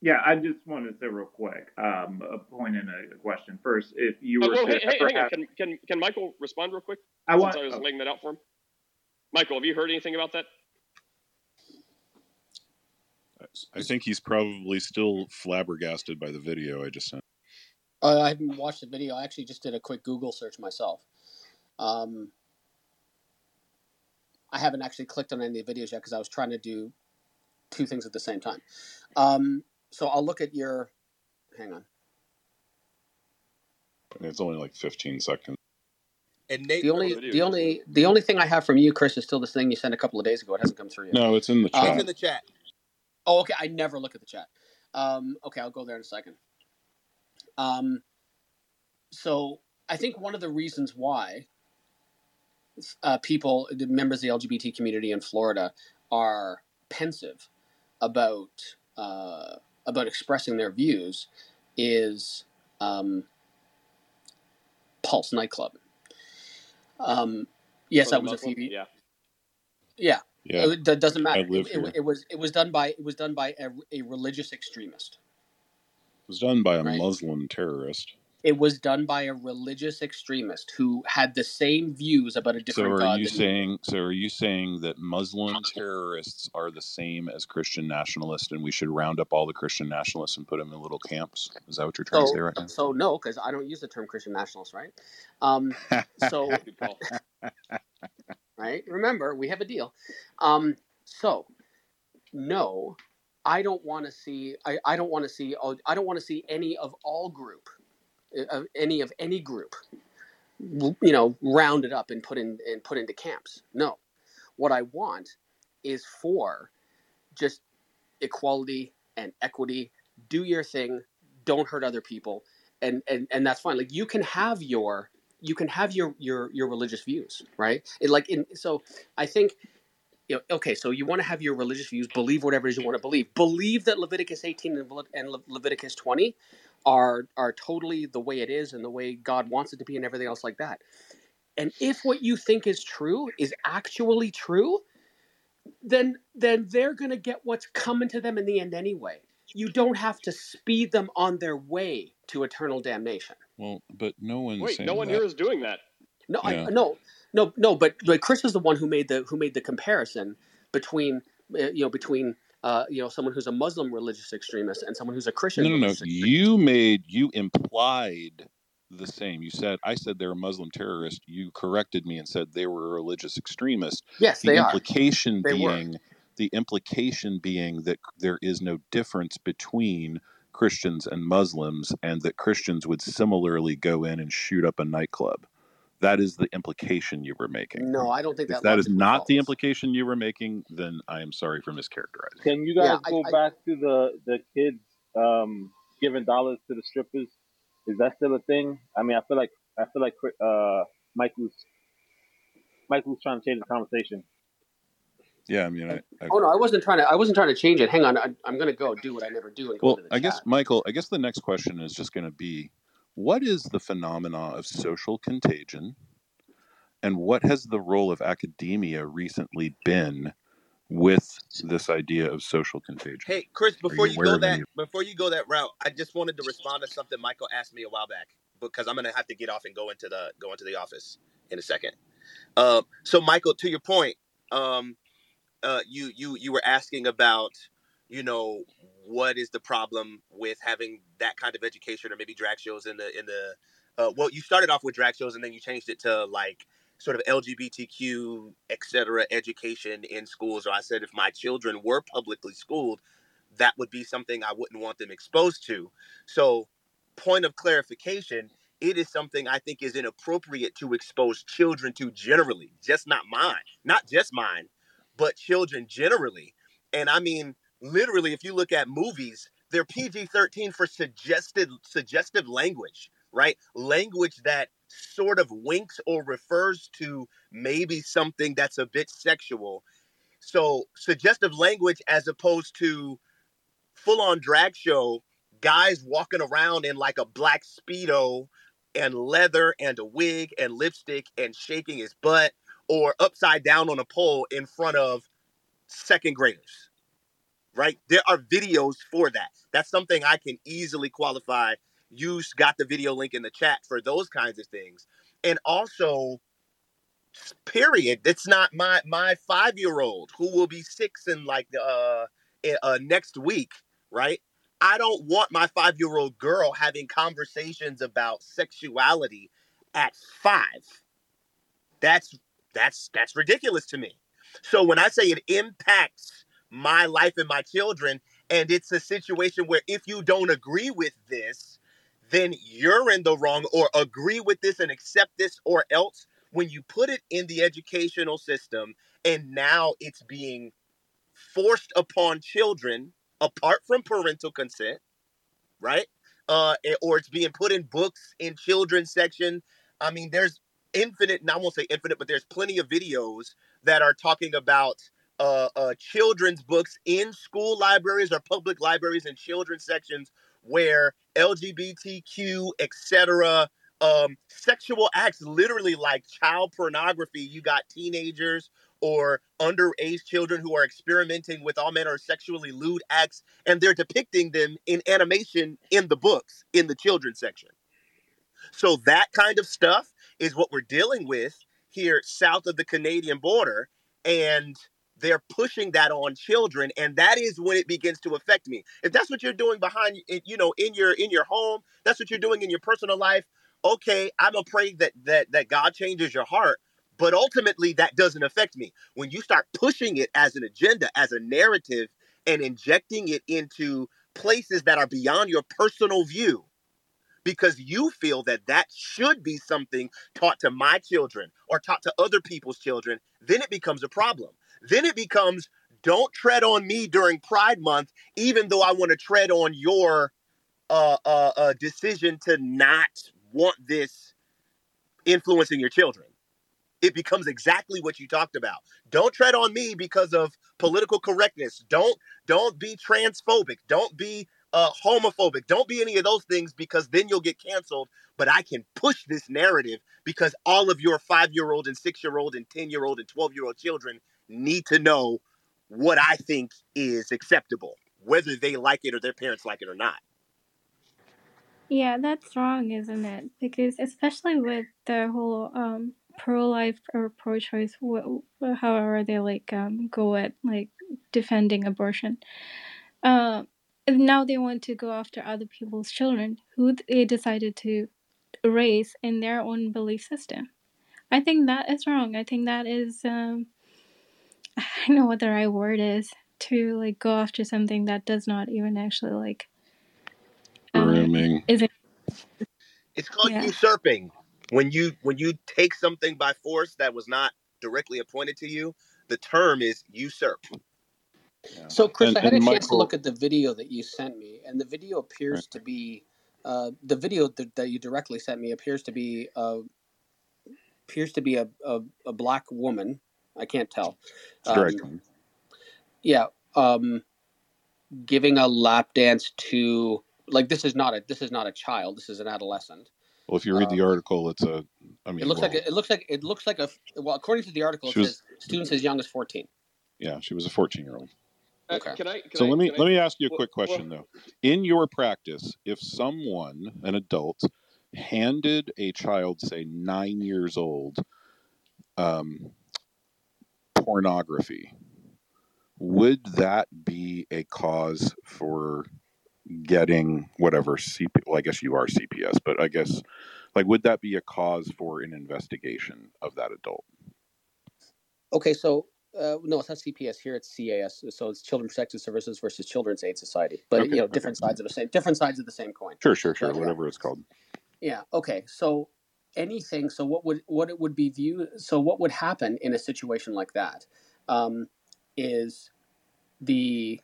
Yeah, I just wanted to say real quick, um, a point and a question. First, if you Oh, were well, to hey, hey, hang on. Can, can can Michael respond real quick? I want, since I was oh, laying that out for him. Michael, have you heard anything about that? I think he's probably still flabbergasted by the video I just sent. Uh, I haven't watched the video. I actually just did a quick Google search myself. Um, I haven't actually clicked on any of the videos yet because I was trying to do two things at the same time. Um, so I'll look at your. Hang on. It's only like 15 seconds. And Nate, The only, video the only, the only thing I have from you, Chris, is still this thing you sent a couple of days ago. It hasn't come through yet. No, it's in the Uh, chat. it's in the chat. Oh, okay. I never look at the chat. Um, okay, I'll go there in a second. Um, so I think one of the reasons why uh, people, the members of the LGBT community in Florida, are pensive about uh, about expressing their views is um, Pulse nightclub. Um, yes, that was a few. Yeah. Yeah, yeah, it, doesn't matter. It, it, it was it was done by it was done by a, a religious extremist. it was done by a Right. Muslim terrorist. It was done by a religious extremist who had the same views about a different. So are god. you saying? So are you saying that Muslim terrorists are the same as Christian nationalists, and we should round up all the Christian nationalists and put them in little camps? Is that what you're trying to say right now? so no, because I don't use the term Christian nationalist, right? Um, so. Right, remember we have a deal. Um, so no, I don't want to see. I, I don't want to see. oh, I don't want to see any of all group, uh, of any of any group, you know, rounded up and put in and put into camps. No, what I want is for just equality and equity. Do your thing. Don't hurt other people, and and and that's fine. Like you can have your you can have your your your religious views, right? It, like in so, I think. You know, okay, so you want to have your religious views, believe whatever it is you want to believe. Believe that Leviticus 18 and Le- and Le- Leviticus 20 are are totally the way it is and the way God wants it to be and everything else like that. And if what you think is true is actually true, then then they're going to get what's coming to them in the end anyway. You don't have to speed them on their way to eternal damnation. Well, but no one's Wait, no one that. here is doing that. No, Yeah. I, no, no, no. But but Chris is the one who made the who made the comparison between uh, you know between uh, you know someone who's a Muslim religious extremist and someone who's a Christian. No, no, no. extremist. You made you implied the same. You said I said they're a Muslim terrorist. You corrected me and said they were a religious extremist. Yes, The they are. implication They were. being the implication being that there is no difference between Christians and Muslims, and that Christians would similarly go in and shoot up a nightclub. That is the implication you were making. No, I don't think If that. that is logically not the implication you were making, then I am sorry for mischaracterizing. Can you Yeah, guys I- go I- back to the the kids um, giving dollars to the strippers? Is that still a thing? I mean, I feel like I feel like uh, Michael's Michael's trying to change the conversation. Yeah, I mean, I, I Oh no, I wasn't trying to. I wasn't trying to change it. Hang on, I, I'm going to go do what I never do and go Well, into the I guess. Michael, I guess the next question is just going to be what is the phenomena of social contagion and what has the role of academia recently been with this idea of social contagion? Hey, Chris, before you you, go that any- before you go that route, I just wanted to respond to something Michael asked me a while back because I'm gonna have to get off and go into the go into the office in a second. Um, so, Michael, to your point, um, uh, you you you were asking about you know what is the problem with having that kind of education or maybe drag shows in the in the uh, well you started off with drag shows and then you changed it to like sort of LGBTQ et cetera education in schools. Or I said if my children were publicly schooled that would be something I wouldn't want them exposed to. So point of clarification it is something I think is inappropriate to expose children to generally just not mine not just mine but children generally. And I mean literally if you look at movies they're PG-13 for suggested suggestive language right? Language that sort of winks or refers to maybe something that's a bit sexual. So suggestive language as opposed to full on drag show guys walking around in like a black speedo and leather and a wig and lipstick and shaking his butt or upside down on a pole in front of second graders right? There are videos for that. That's something I can easily qualify. You got the video link in the chat for those kinds of things. And also, period, it's not my my five year old who will be six in like uh eh, uh, next week, right? I don't want my five year old girl having conversations about sexuality at five. That's that's that's ridiculous to me. So when I say it impacts my life and my children, and it's a situation where if you don't agree with this, then you're in the wrong, or agree with this and accept this, or else when you put it in the educational system and now it's being forced upon children apart from parental consent, right? Uh, eh, or it's being put in books in children's section. I mean, there's infinite, and I won't say infinite, but there's plenty of videos that are talking about uh, uh, children's books in school libraries or public libraries and children's sections where LGBTQ, etc., um, sexual acts, literally like child pornography. You got teenagers or underage children who are experimenting with all manner of sexually lewd acts, and they're depicting them in animation in the books in the children's section. So that kind of stuff is what we're dealing with here south of the Canadian border, and they're pushing that on children, and that is when it begins to affect me. If that's what you're doing behind, you know, in your in your home, that's what you're doing in your personal life. Okay, I'm gonna pray that that that God changes your heart. But ultimately, that doesn't affect me. When you start pushing it as an agenda, as a narrative, and injecting it into places that are beyond your personal view, because you feel that that should be something taught to my children or taught to other people's children, then it becomes a problem. Then it becomes don't tread on me during Pride Month, even though I want to tread on your uh, uh, uh, decision to not want this influencing your children it becomes exactly what you talked about. Don't tread on me because of political correctness. Don't don't be transphobic. Don't be uh, homophobic. Don't be any of those things because then you'll get canceled. But I can push this narrative because all of your five year old and six year old and 10 year old and 12 year old children need to know what I think is acceptable, whether they like it or their parents like it or not. Yeah, that's wrong, isn't it? Because especially with the whole um pro-life or pro-choice, wh- however they like um, go at like defending abortion. Uh, now they want to go after other people's children who they decided to raise in their own belief system. I think that is wrong. I think that is um, I don't know what the right word is to like go after something that does not even actually like um. Is it? It's called yeah. usurping when you when you take something by force that was not directly appointed to you, the term is usurp. Yeah. So, Chris, and, I had a Michael, chance to look at the video that you sent me, and the video appears right. to be uh, the video that, that, you directly sent me appears to be uh, appears to be a, a, a, black woman. I can't tell. Um, yeah, um, giving a lap dance to like this is not a this is not a child. This is an adolescent. Well, if you read the um, article, it's a. I mean, it looks well, like a, it looks like it looks like a. Well, according to the article, it was, says students as young as fourteen. Yeah, she was a fourteen-year-old. Uh, okay. Can I, can so I, let me let me ask you a quick question well, though. In your practice, if someone, an adult, handed a child, say nine years old, um, pornography, would that be a cause for getting whatever CP. Well, I guess you are CPS, but I guess like would that be a cause for an investigation of that adult? Okay, so uh, no, it's not CPS here. It's CAS. So it's Children Protective Services versus Children's Aid Society. But okay, you know, different sides of the same different sides of the same coin. Sure, sure, sure. But, whatever it's called. Yeah. Okay. So anything. So what would what it would be viewed? So what would happen in a situation like that? Um, is the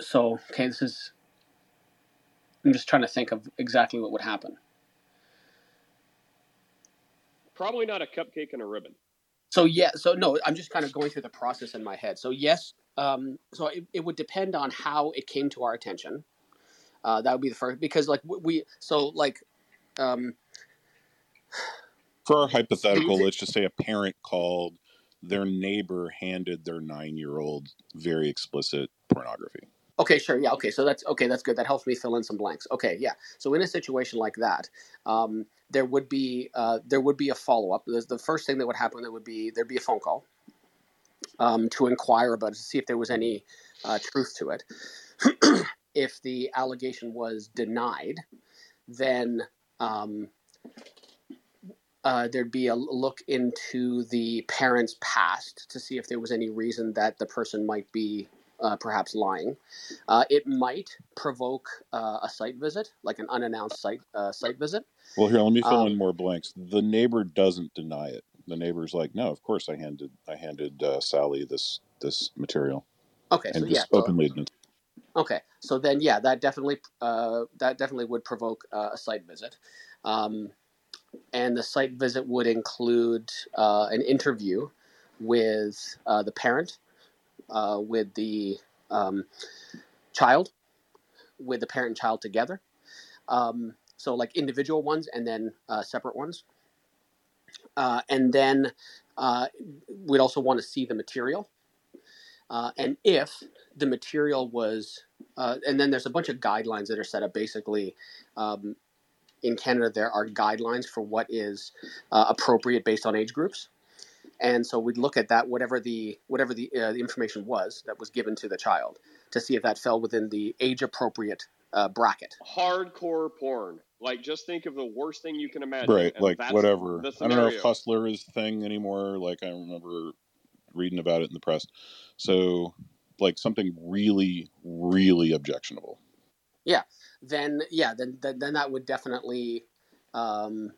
so okay? This is I'm just trying to think of exactly what would happen. Probably not a cupcake and a ribbon. So yeah, so no, I'm just kind of going through the process in my head. So yes, um, so it, it would depend on how it came to our attention. Uh, that would be the first because like we so like um, for our hypothetical, let's just say a parent called their neighbor handed their nine year old very explicit pornography. Okay, sure. Yeah. Okay. So that's okay. That's good. That helps me fill in some blanks. Okay. Yeah. So in a situation like that, um, there would be uh, there would be a follow up. The first thing that would happen there would be there'd be a phone call um, to inquire about it, to see if there was any uh, truth to it. if the allegation was denied, then um, uh, there'd be a look into the parent's past to see if there was any reason that the person might be uh, perhaps lying. Uh, it might provoke uh, a site visit, like an unannounced site uh, site visit. Well, here, let me fill Um, in more blanks. The neighbor doesn't deny it. The neighbor's like, no, of course I handed I handed uh, Sally this this material Okay, so and yeah, just so, openly admits. okay, so then yeah, that definitely uh, that definitely would provoke uh, a site visit, um, and the site visit would include uh, an interview with uh, the parent, uh, with the um, child, with the parent and child together. Um, so like individual ones and then uh, separate ones, uh, and then uh, we'd also want to see the material. Uh, and if the material was, uh, and then there's a bunch of guidelines that are set up. Basically, um, in Canada, there are guidelines for what is uh, appropriate based on age groups, and so we'd look at that, whatever the whatever the, uh, the information was that was given to the child, to see if that fell within the age appropriate uh, bracket. Hardcore porn. Like, just think of the worst thing you can imagine. Right, and like that's whatever. the I don't know if scenario. Hustler is a thing anymore. Like I remember reading about it in the press. So, like something really, really objectionable. Yeah, then yeah, then then, then that would definitely. Um,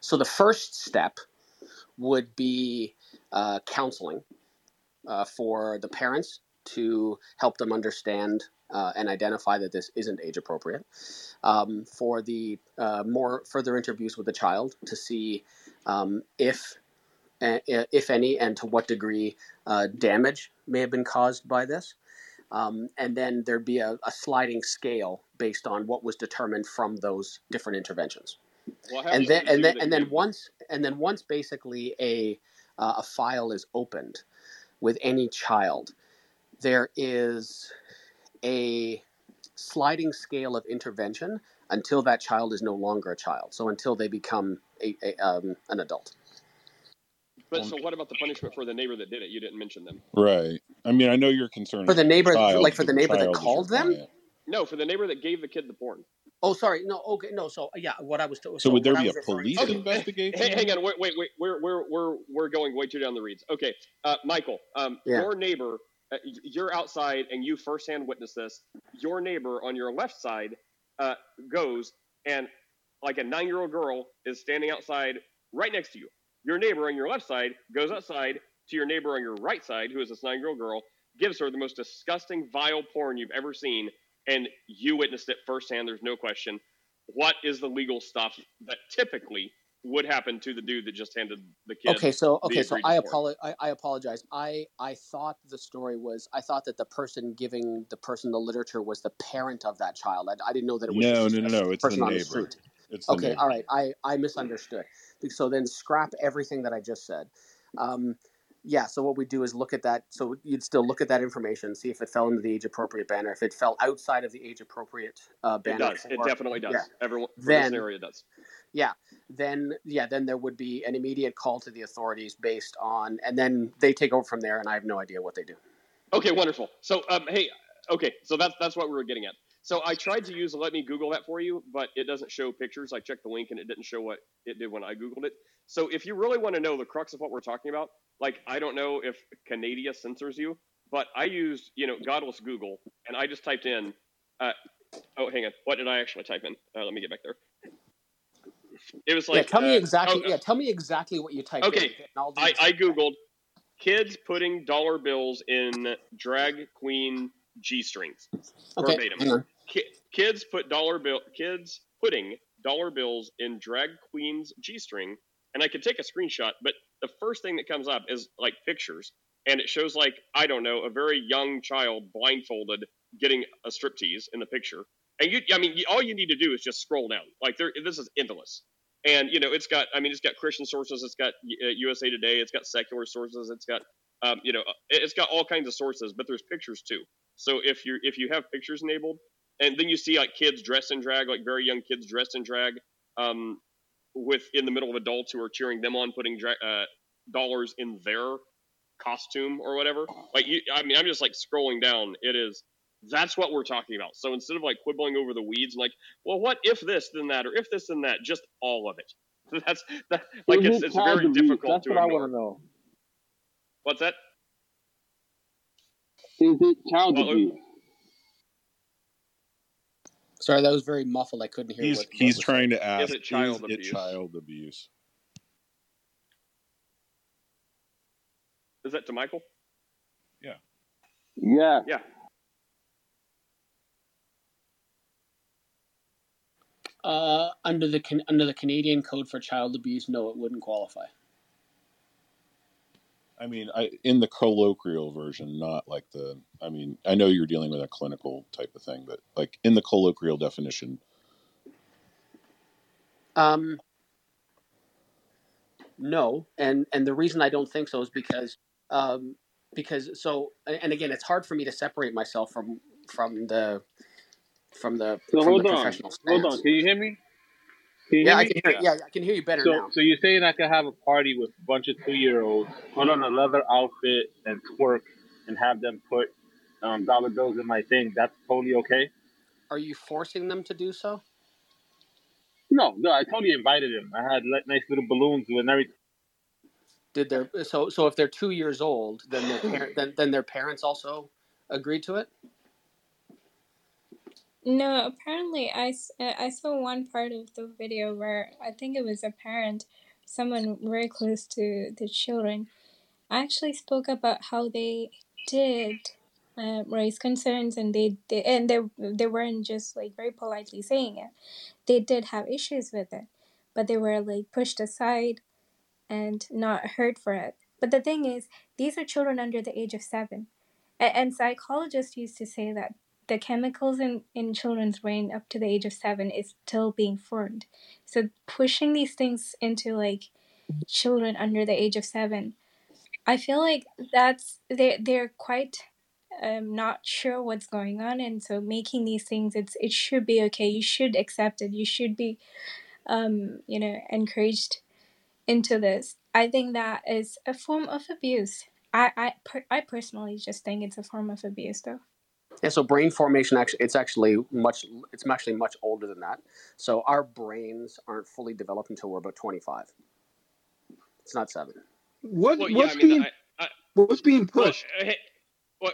so the first step would be uh, counseling uh, for the parents to help them understand uh, and identify that this isn't age appropriate. Um, for the uh, more further interviews with the child to see um, if if any and to what degree uh, damage may have been caused by this. Um, and then there'd be a, a sliding scale based on what was determined from those different interventions Well, and then and then and then gave- once and then once basically a uh, a file is opened with any child, there is a sliding scale of intervention until that child is no longer a child. So until they become a, a um, an adult. But so, what about the punishment for the neighbor that did it? You didn't mention them. Right. I mean, I know you're concerned For the neighbor, child, like for but the neighbor that child is your called them. client. No, for the neighbor that gave the kid the porn. Oh, sorry. No. Okay. No. So yeah, what I was. To, So would there be a police to- investigation? Hey, hang on, wait, wait, wait. We're we're we're we're going way too down the reeds. Okay, uh, Michael, um, Yeah. your neighbor, uh, you're outside and you firsthand witness this. Your neighbor on your left side uh, goes and like a nine-year-old girl is standing outside right next to you. Your neighbor on your left side goes outside to your neighbor on your right side, who is this nine-year-old girl, gives her the most disgusting, vile porn you've ever seen, and you witnessed it firsthand. There's no question. What is the legal stuff that typically would happen to the dude that just handed the kid? Okay, so the okay, so I, apolo- I I apologize. I I thought the story was I thought that the person giving the person the literature was the parent of that child. I, I didn't know that it was No, just no, no, no. It's the person on the neighbor. It's the Okay, neighbor. all right. I I misunderstood. So then scrap everything that I just said. Um, yeah. So what we do is look at that. So you'd still look at that information, see if it fell into the age appropriate banner. If it fell outside of the age appropriate uh, banner, It does. It definitely does. yeah. Everyone Then- this scenario does. yeah then yeah then there would be an immediate call to the authorities based on and then they take over from there and i have no idea what they do Okay, wonderful. So, um, hey, okay, so that's that's what we were getting at. So I tried to use let me Google that for you, but it doesn't show pictures. I checked the link and it didn't show what it did when I Googled it. So if you really want to know the crux of what we're talking about, like I don't know if Canada censors you, but I used you know godless Google and I just typed in. Uh, oh, hang on. What did I actually type in? Uh, let me get back there. It was like yeah tell me uh, exactly oh, yeah tell me exactly what you typed Okay, in and I'll I, I googled kids putting dollar bills in drag queen g strings okay verbatim. Ki- kids put dollar bill kids putting dollar bills in drag queen's g string and i could take a screenshot but the first thing that comes up is like pictures and it shows like i don't know a very young child blindfolded getting a striptease in the picture. And you i mean you, all you need to do is just scroll down. Like there this is endless. And you know it's got i mean it's got christian sources it's got uh, usa today it's got secular sources it's got um, you know it's got all kinds of sources but there's pictures too. So if you if you have pictures enabled and then you see like kids dressed in drag like very young kids dressed in drag um, with in the middle of adults who are cheering them on putting dra- uh, dollars in their costume or whatever. Like you, I mean, I'm just like scrolling down. It is that's what we're talking about. So instead of like quibbling over the weeds, like, well, what if this then that, or if this then that, just all of it. That's that, like it's, it's very difficult That's to what I ignore. want to know. What's that? Is it child Well, abuse? Sorry, that was very muffled. I couldn't hear He's what. what he's was trying said. to ask, it child is it child abuse? Is that to Michael? Yeah. Yeah. Yeah. Uh, under the under the Canadian Code for Child Abuse, no, it wouldn't qualify. I mean, I in the colloquial version, not like the. I mean, I know you're dealing with a clinical type of thing, but like in the colloquial definition, Um, no, and and the reason I don't think so is because um, because so and again, it's hard for me to separate myself from from the from the So from hold the on, professional hold on. Can you hear me? Yeah, I can hear. Yeah, I can hear you better So, now. so you're saying I could have a party with a bunch of two year olds, put on a leather outfit and twerk, and have them put um, dollar bills in my thing? That's totally okay. Are you forcing them to do so? No, no, I totally invited them. I had nice little balloons and everything. Did their so so if they're two years old, then their parent then then their parents also agreed to it? No, apparently I, uh, I saw one part of the video where I think it was a parent, someone very close to the children, actually spoke about how they did uh, raise concerns and they, they and they they weren't just like very politely saying it. They did have issues with it, but they were like pushed aside and not heard for it. But the thing is, these are children under the age of seven. A- And psychologists used to say that the chemicals in, in children's brain up to the age of seven is still being formed. So pushing these things into like children under the age of seven, I feel like that's they they're quite um, not sure what's going on, and so making these things it's it should be okay. You should accept it. You should be um, you know encouraged into this. I think that is a form of abuse. I I per- I personally just think it's a form of abuse, though. Yeah, so brain formation actually it's actually much it's actually much older than that. So our brains aren't fully developed until we're about 25. It's not 7. What Well, yeah, what's I mean, being I, I, what's being well, pushed? hey, well,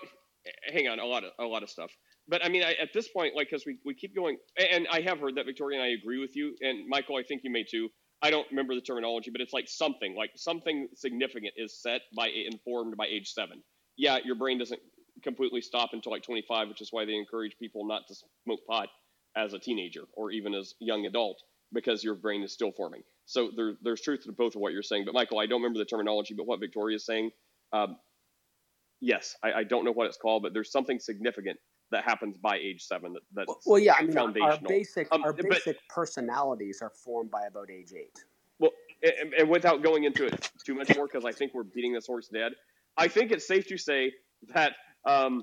hang on, a lot of a lot of stuff. But I mean, I, at this point, like, because we, we keep going, and I have heard that Victoria and I agree with you, and Michael, I think you may too. I don't remember the terminology, but it's like something, like something significant is set by informed by age seven. Yeah, your brain doesn't completely stop until like 25, which is why they encourage people not to smoke pot as a teenager or even as young adult because your brain is still forming. So there, there's truth to both of what you're saying. But Michael, I don't remember the terminology, but what Victoria is saying, um, yes, I, I don't know what it's called, but there's something significant that happens by age seven that, that's Well, yeah, I mean our, our basic Um, our but- basic personalities are formed by about age 8. Well, and, and without going into it too much more, because I think we're beating this horse dead, I think it's safe to say that um,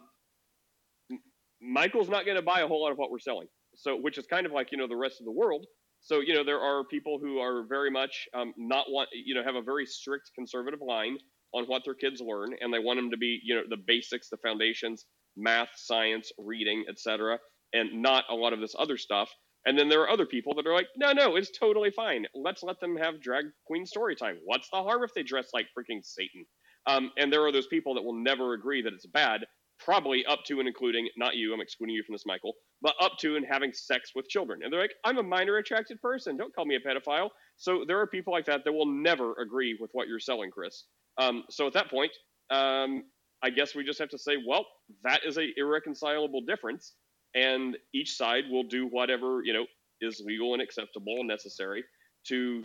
Michael's not going to buy a whole lot of what we're selling. So, which is kind of like you know the rest of the world. So, you know, there are people who are very much um, not want, you know, have a very strict conservative line on what their kids learn, and they want them to be, you know, the basics, the foundations, math, science, reading, etc., and not a lot of this other stuff. And then there are other people that are like, no, no, it's totally fine. Let's let them have drag queen story time. What's the harm if they dress like freaking Satan? Um, and there are those people that will never agree that it's bad, probably up to and including, not you, I'm excluding you from this, Michael, but up to and having sex with children. And they're like, I'm a minor attracted person. Don't call me a pedophile. So there are people like that that will never agree with what you're selling, Chris. Um, so at that point, um, I guess we just have to say, well, that is a irreconcilable difference, and each side will do whatever you know is legal and acceptable and necessary to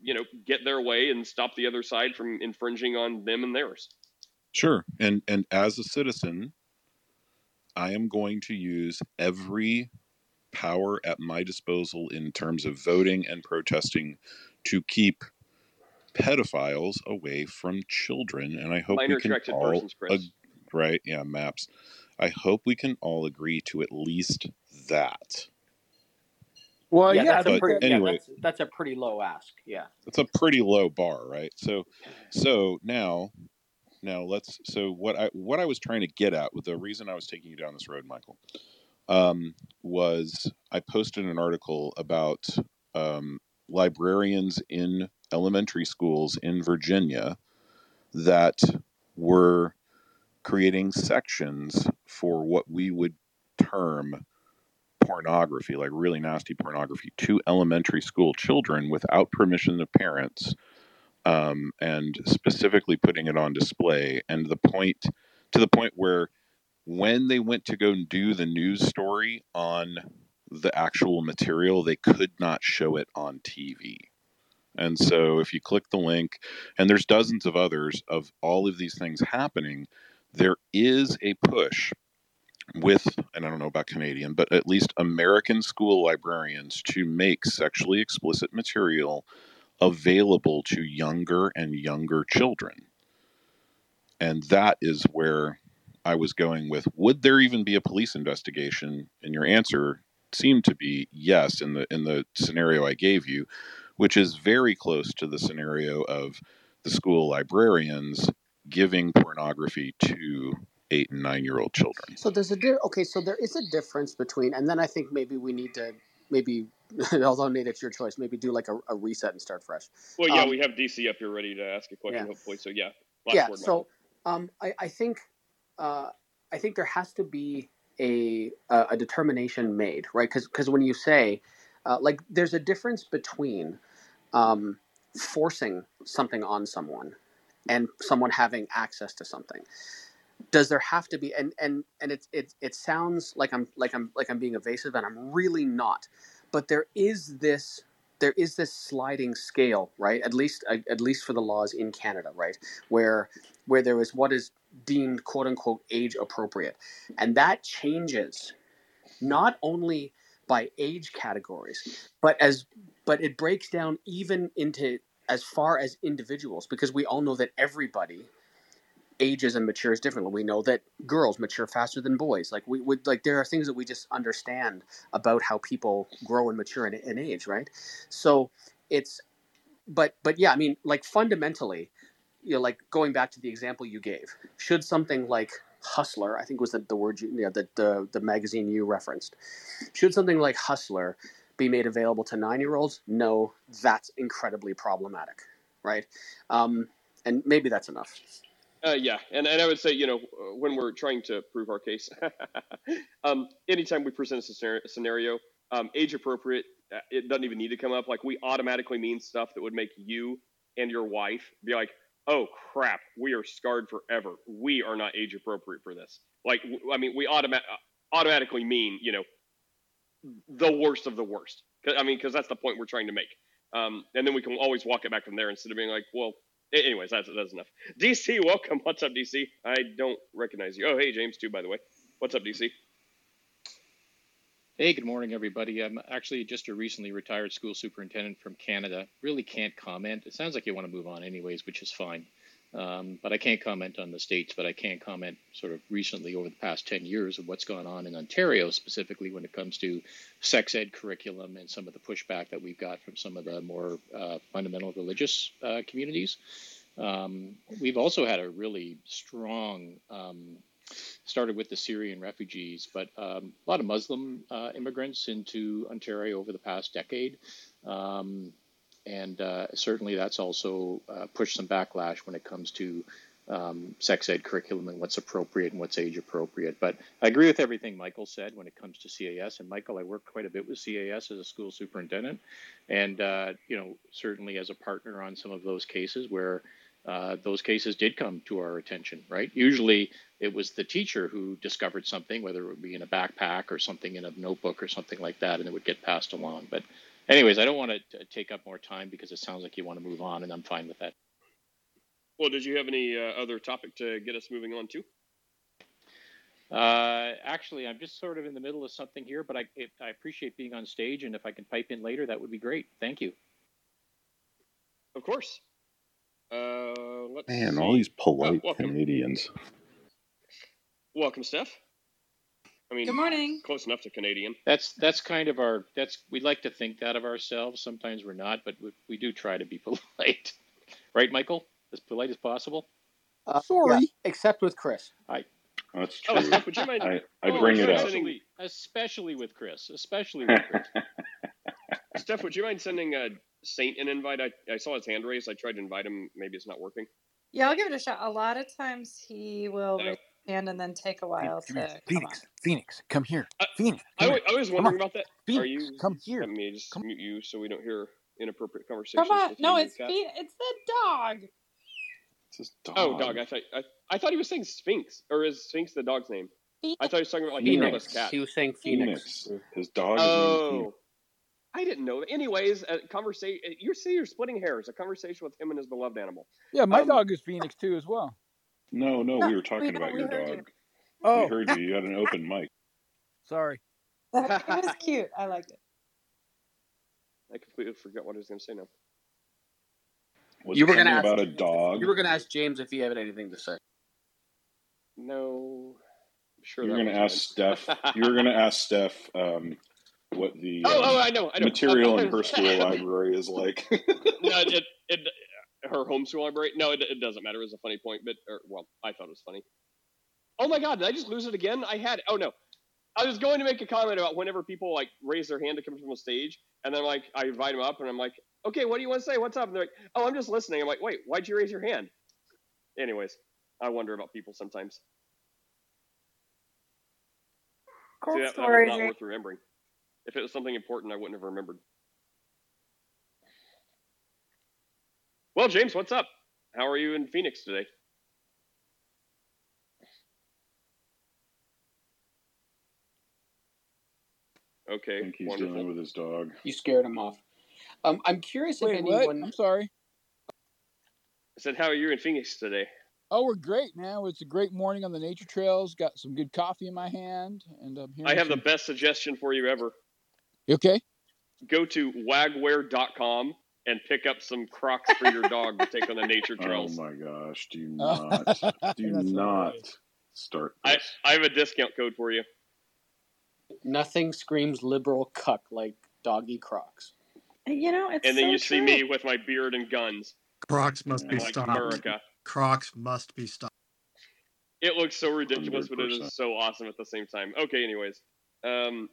you know get their way and stop the other side from infringing on them and theirs. Sure. And and as a citizen, I am going to use every power at my disposal in terms of voting and protesting to keep pedophiles away from children. And I hope Minor we can all persons, ag- right, yeah, maps. I hope we can all agree to at least that. Well, yeah, that's a but pretty anyway- yeah, that's, that's a pretty low ask. Yeah. It's a pretty low bar, right? So so now now let's. So what I what I was trying to get at with the reason I was taking you down this road, Michael, um, was I posted an article about um, librarians in elementary schools in Virginia that were creating sections for what we would term pornography, like really nasty pornography, to elementary school children without permission of parents, um, and specifically putting it on display. And the point to the point where when they went to go and do the news story on the actual material, they could not show it on TV. And so if you click the link, and there's dozens of others of all of these things happening, there is a push with, and I don't know about Canadian, but at least American school librarians to make sexually explicit material available to younger and younger children. And that is where I was going with would there even be a police investigation? And your answer seemed to be yes in the in the scenario I gave you, which is very close to the scenario of the school librarians giving pornography to eight and nine year old children. So there's a di- okay. So there is a difference between, and then I think maybe we need to maybe, although Nate, it's your choice. Maybe do like a, a reset and start fresh. Well, yeah, Um, we have DC up here ready to ask a question, yeah. hopefully. So yeah, last yeah. word, So um, I, I think uh, I think there has to be a a, a determination made, right? Because when you say uh, like there's a difference between um, forcing something on someone and someone having access to something does there have to be and and and it it it sounds like I'm like I'm like I'm being evasive and I'm really not but there is this there is this sliding scale right? At least uh, at least for the laws in Canada right? Where where there is what is deemed quote unquote age appropriate. And that changes not only by age categories but as but it breaks down even into as far as individuals because we all know that everybody ages and matures differently. We know that girls mature faster than boys. Like we would like there are things that we just understand about how people grow and mature in, in age, right? So it's but but yeah, I mean like fundamentally, you know, like going back to the example you gave, should something like Hustler, I think was the, the word you, you know, the, the the magazine you referenced, should something like Hustler be made available to nine year olds? No, that's incredibly problematic, right? Um, and maybe that's enough. Uh, yeah, and, and I would say, you know, uh, when we're trying to prove our case, um, anytime we present a scenario, um, age appropriate, uh, it doesn't even need to come up. Like, we automatically mean stuff that would make you and your wife be like, oh, crap, we are scarred forever. We are not age appropriate for this. Like, I mean, we automa- uh, automatically mean, you know, the worst of the worst. I mean, because that's the point we're trying to make. Um, and then we can always walk it back from there instead of being like, well, anyways, that's that's enough. DC, welcome. What's up, DC? I don't recognize you. Oh, hey, James, too, by the way. What's up, DC? Hey, good morning, everybody. I'm actually just a recently retired school superintendent from Canada. Really can't comment. It sounds like you want to move on, anyways, which is fine. Um, but I can't comment on the states, but I can comment sort of recently over the past 10 years of what's gone on in Ontario, specifically when it comes to sex ed curriculum and some of the pushback that we've got from some of the more uh, fundamental religious uh, communities. Um, we've also had a really strong um, started with the Syrian refugees, but um, a lot of Muslim uh, immigrants into Ontario over the past decade. Um, and uh, certainly that's also uh, pushed some backlash when it comes to um, sex ed curriculum and what's appropriate and what's age appropriate. But I agree with everything Michael said when it comes to CAS. And Michael, I worked quite a bit with CAS as a school superintendent, and uh, you know certainly as a partner on some of those cases where uh, those cases did come to our attention, right? Usually it was the teacher who discovered something, whether it would be in a backpack or something in a notebook or something like that, and it would get passed along. But, anyways, I don't want to take up more time because it sounds like you want to move on, and I'm fine with that. Well, did you have any uh, other topic to get us moving on to? Uh, actually, I'm just sort of in the middle of something here, but I, it, I appreciate being on stage, and if I can pipe in later, that would be great. Thank you. Of course. Uh, let's Man, see. all these polite Oh, welcome. Canadians. Welcome, Steph. I mean, Good morning. close enough to Canadian. That's that's kind of our that's we like to think that of ourselves. Sometimes we're not, but we, we do try to be polite, right, Michael? As polite as possible. Uh, Sorry. yeah, except with Chris. I That's Oh, true. Steph, would you mind? I, I oh, bring it up. especially, especially with Chris, especially with Chris. Steph, would you mind sending a Saint an invite? I, I saw his hand raised. I tried to invite him. Maybe it's not working. Yeah, I'll give it a shot. A lot of times he will Oh. Raise hand and then take a while Come here. to come on. Phoenix, Phoenix, come here. I- Phoenix, I, come wa- here. I was wondering about that. Are Phoenix, you? come here. Let me just Come- mute you so we don't hear inappropriate conversations. Come on. No, it's Kat. Phoe- it's the dog. It's his dog. Oh, dog. I thought I, I thought he was saying Sphinx, or is Sphinx the dog's name? I thought he was talking about like a Phoenix. hairless cat. He was saying Phoenix. Phoenix. His dog is Oh, I didn't know. that. Anyways, a conversation. You see, you're splitting hairs. A conversation with him and his beloved animal. Yeah, my Um, dog is Phoenix too as well. No, no, we were talking we- about your heard you. dog. Oh, We heard you. You had an open mic. sorry. That, it was cute. I liked it. I completely forgot what I was going to say now. Was You were gonna ask- about a dog? You were going to ask James if he had anything to say. No, I'm sure. You're going to ask Steph. You were going to ask Steph um, what the Oh, um, oh, I know, I know. material in her school library is like. no, it, it, her homeschool library. No, it, it doesn't matter. It was a funny point, but or, well, I thought it was funny. Oh my god, did I just lose it again? I had. Oh no, I was going to make a comment about whenever people like raise their hand to come from the stage, and then like I invite them up, and I'm like, okay, what do you want to say? What's up? And they're like, oh, I'm just listening. I'm like, wait, why'd you raise your hand? Anyways, I wonder about people sometimes. Cool See, that, that was story. not worth remembering. If it was something important, I wouldn't have remembered. Well, James, what's up? How are you in Phoenix today? Okay. I Okay, think he's wonderful. dealing with his dog. You scared him off. Um, I'm curious if Wait, what? anyone. I'm sorry. I said, how are you in Phoenix today? Oh, we're great, man. It's a great morning on the nature trails. Got some good coffee in my hand, and I'm here. I have the best suggestion for you ever. You okay? Go to wagwear.com and pick up some Crocs for your dog to take on the nature trails. Oh my gosh! Do Oh, not, do not hilarious. start I, this. I have a discount code for you. Nothing screams liberal cuck like doggy Crocs. You know, it's and then so you see me with my beard and guns. Crocs must be like stopped. America. Crocs must be stopped. It looks so ridiculous, but it 100%. is so awesome at the same time. Okay, anyways. Um,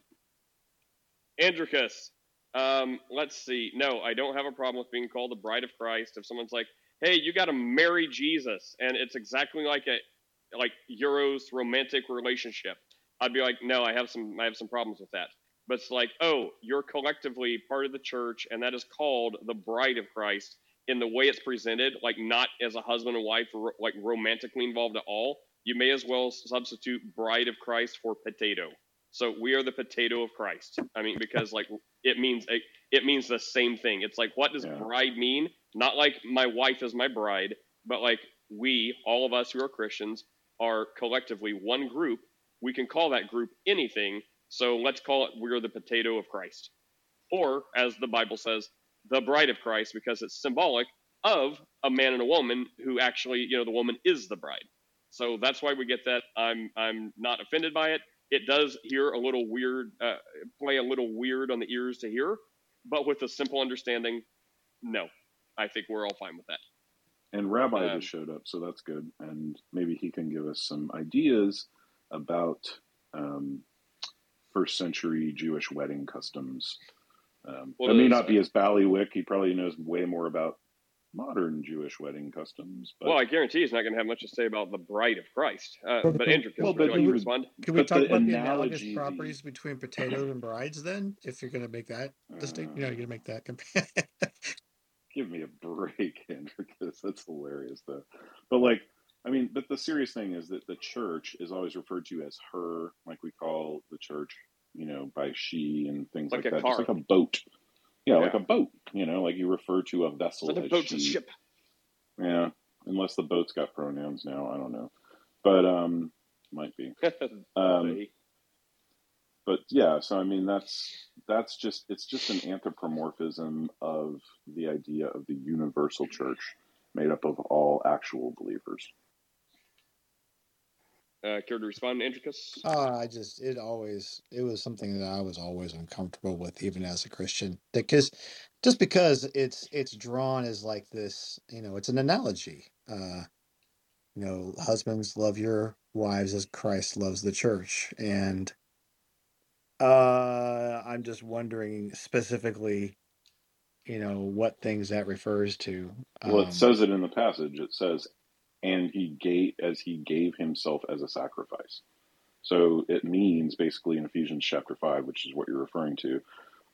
Andricus, um, let's see. No, I don't have a problem with being called the bride of Christ. If someone's like, "Hey, you got to marry Jesus," and it's exactly like a like Euro's romantic relationship, I'd be like, "No, I have some I have some problems with that." But it's like, "Oh, you're collectively part of the church, and that is called the bride of Christ." In the way it's presented, like not as a husband and wife, ro- like romantically involved at all, you may as well substitute bride of Christ for potato. So we are the potato of Christ. I mean, because like it means it means the same thing. It's like what does Yeah. bride mean? Not like my wife is my bride, but like we, all of us who are Christians, are collectively one group. We can call that group anything. So let's call it we're the potato of Christ. Or as the Bible says, the bride of Christ because it's symbolic of a man and a woman who actually, you know, the woman is the bride. So that's why we get that. I'm I'm not offended by it. It does hear a little weird, uh, play a little weird on the ears to hear, but with a simple understanding, no, I think we're all fine with that. And Rabbi Um, just showed up, so that's good. And maybe he can give us some ideas about um, first century Jewish wedding customs. Um, Well, that may not be as ballywick. He probably knows way more about modern Jewish wedding customs. But well, I guarantee he's not going to have much to say about the bride of Christ. Uh, but but- Andrew, well, would but you like he to would- respond? Can we But talk the about the analogy, analogous properties between potatoes and brides then? If you're going to make that distinct, you know, you're going to make that compare. give me a break, Andrew, because that's hilarious, though. But like, I mean, but the serious thing is that the church is always referred to as her, like we call the church, you know, by she and things Like like, a that. Just car. like a boat. Yeah, like a boat. You know, like you refer to a vessel So the as boat's a ship. Yeah, unless the boat's got pronouns now, I don't know, but um, might be. Um, but yeah, so I mean, that's that's just it's just an anthropomorphism of the idea of the universal church made up of all actual believers. Uh, care to respond, Andricus? Uh, I just it always it was something that I was always uncomfortable with, even as a Christian, because just because it's it's drawn as like this, you know, it's an analogy. Uh, you know, husbands love your wives as Christ loves the church. And uh, I'm just wondering specifically, you know, what things that refers to. Well, it Um, says it in the passage. It says, "And he gave as he gave himself as a sacrifice." So it means basically in Ephesians chapter five, which is what you're referring to,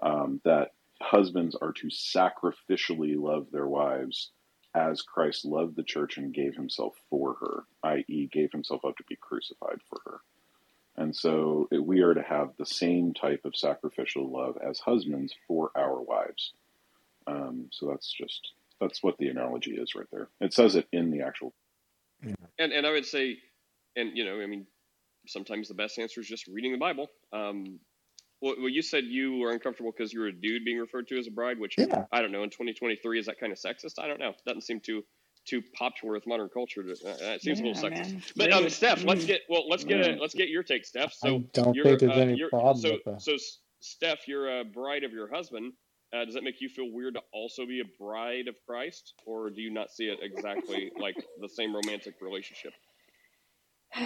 um, that husbands are to sacrificially love their wives as Christ loved the church and gave himself for her, i.e., gave himself up to be crucified for her. And so we are to have the same type of sacrificial love as husbands for our wives. Um, so that's just that's what the analogy is right there. It says it in the actual. And and I would say, and you know, I mean, sometimes the best answer is just reading the Bible. Um, well, well you said you were uncomfortable because you were a dude being referred to as a bride, which Yeah. I don't know. In 2023, is that kind of sexist? I don't know. Doesn't seem too too popular with modern culture. To, uh, it seems a little sexist. man. But um, Steph, let's Mm. get well. Let's get a, let's get your take, Steph. So I So don't you're think there's uh, any you're problem so with that. so Steph, you're a bride of your husband. Uh, does that make you feel weird to also be a bride of Christ, or do you not see it exactly like the same romantic relationship?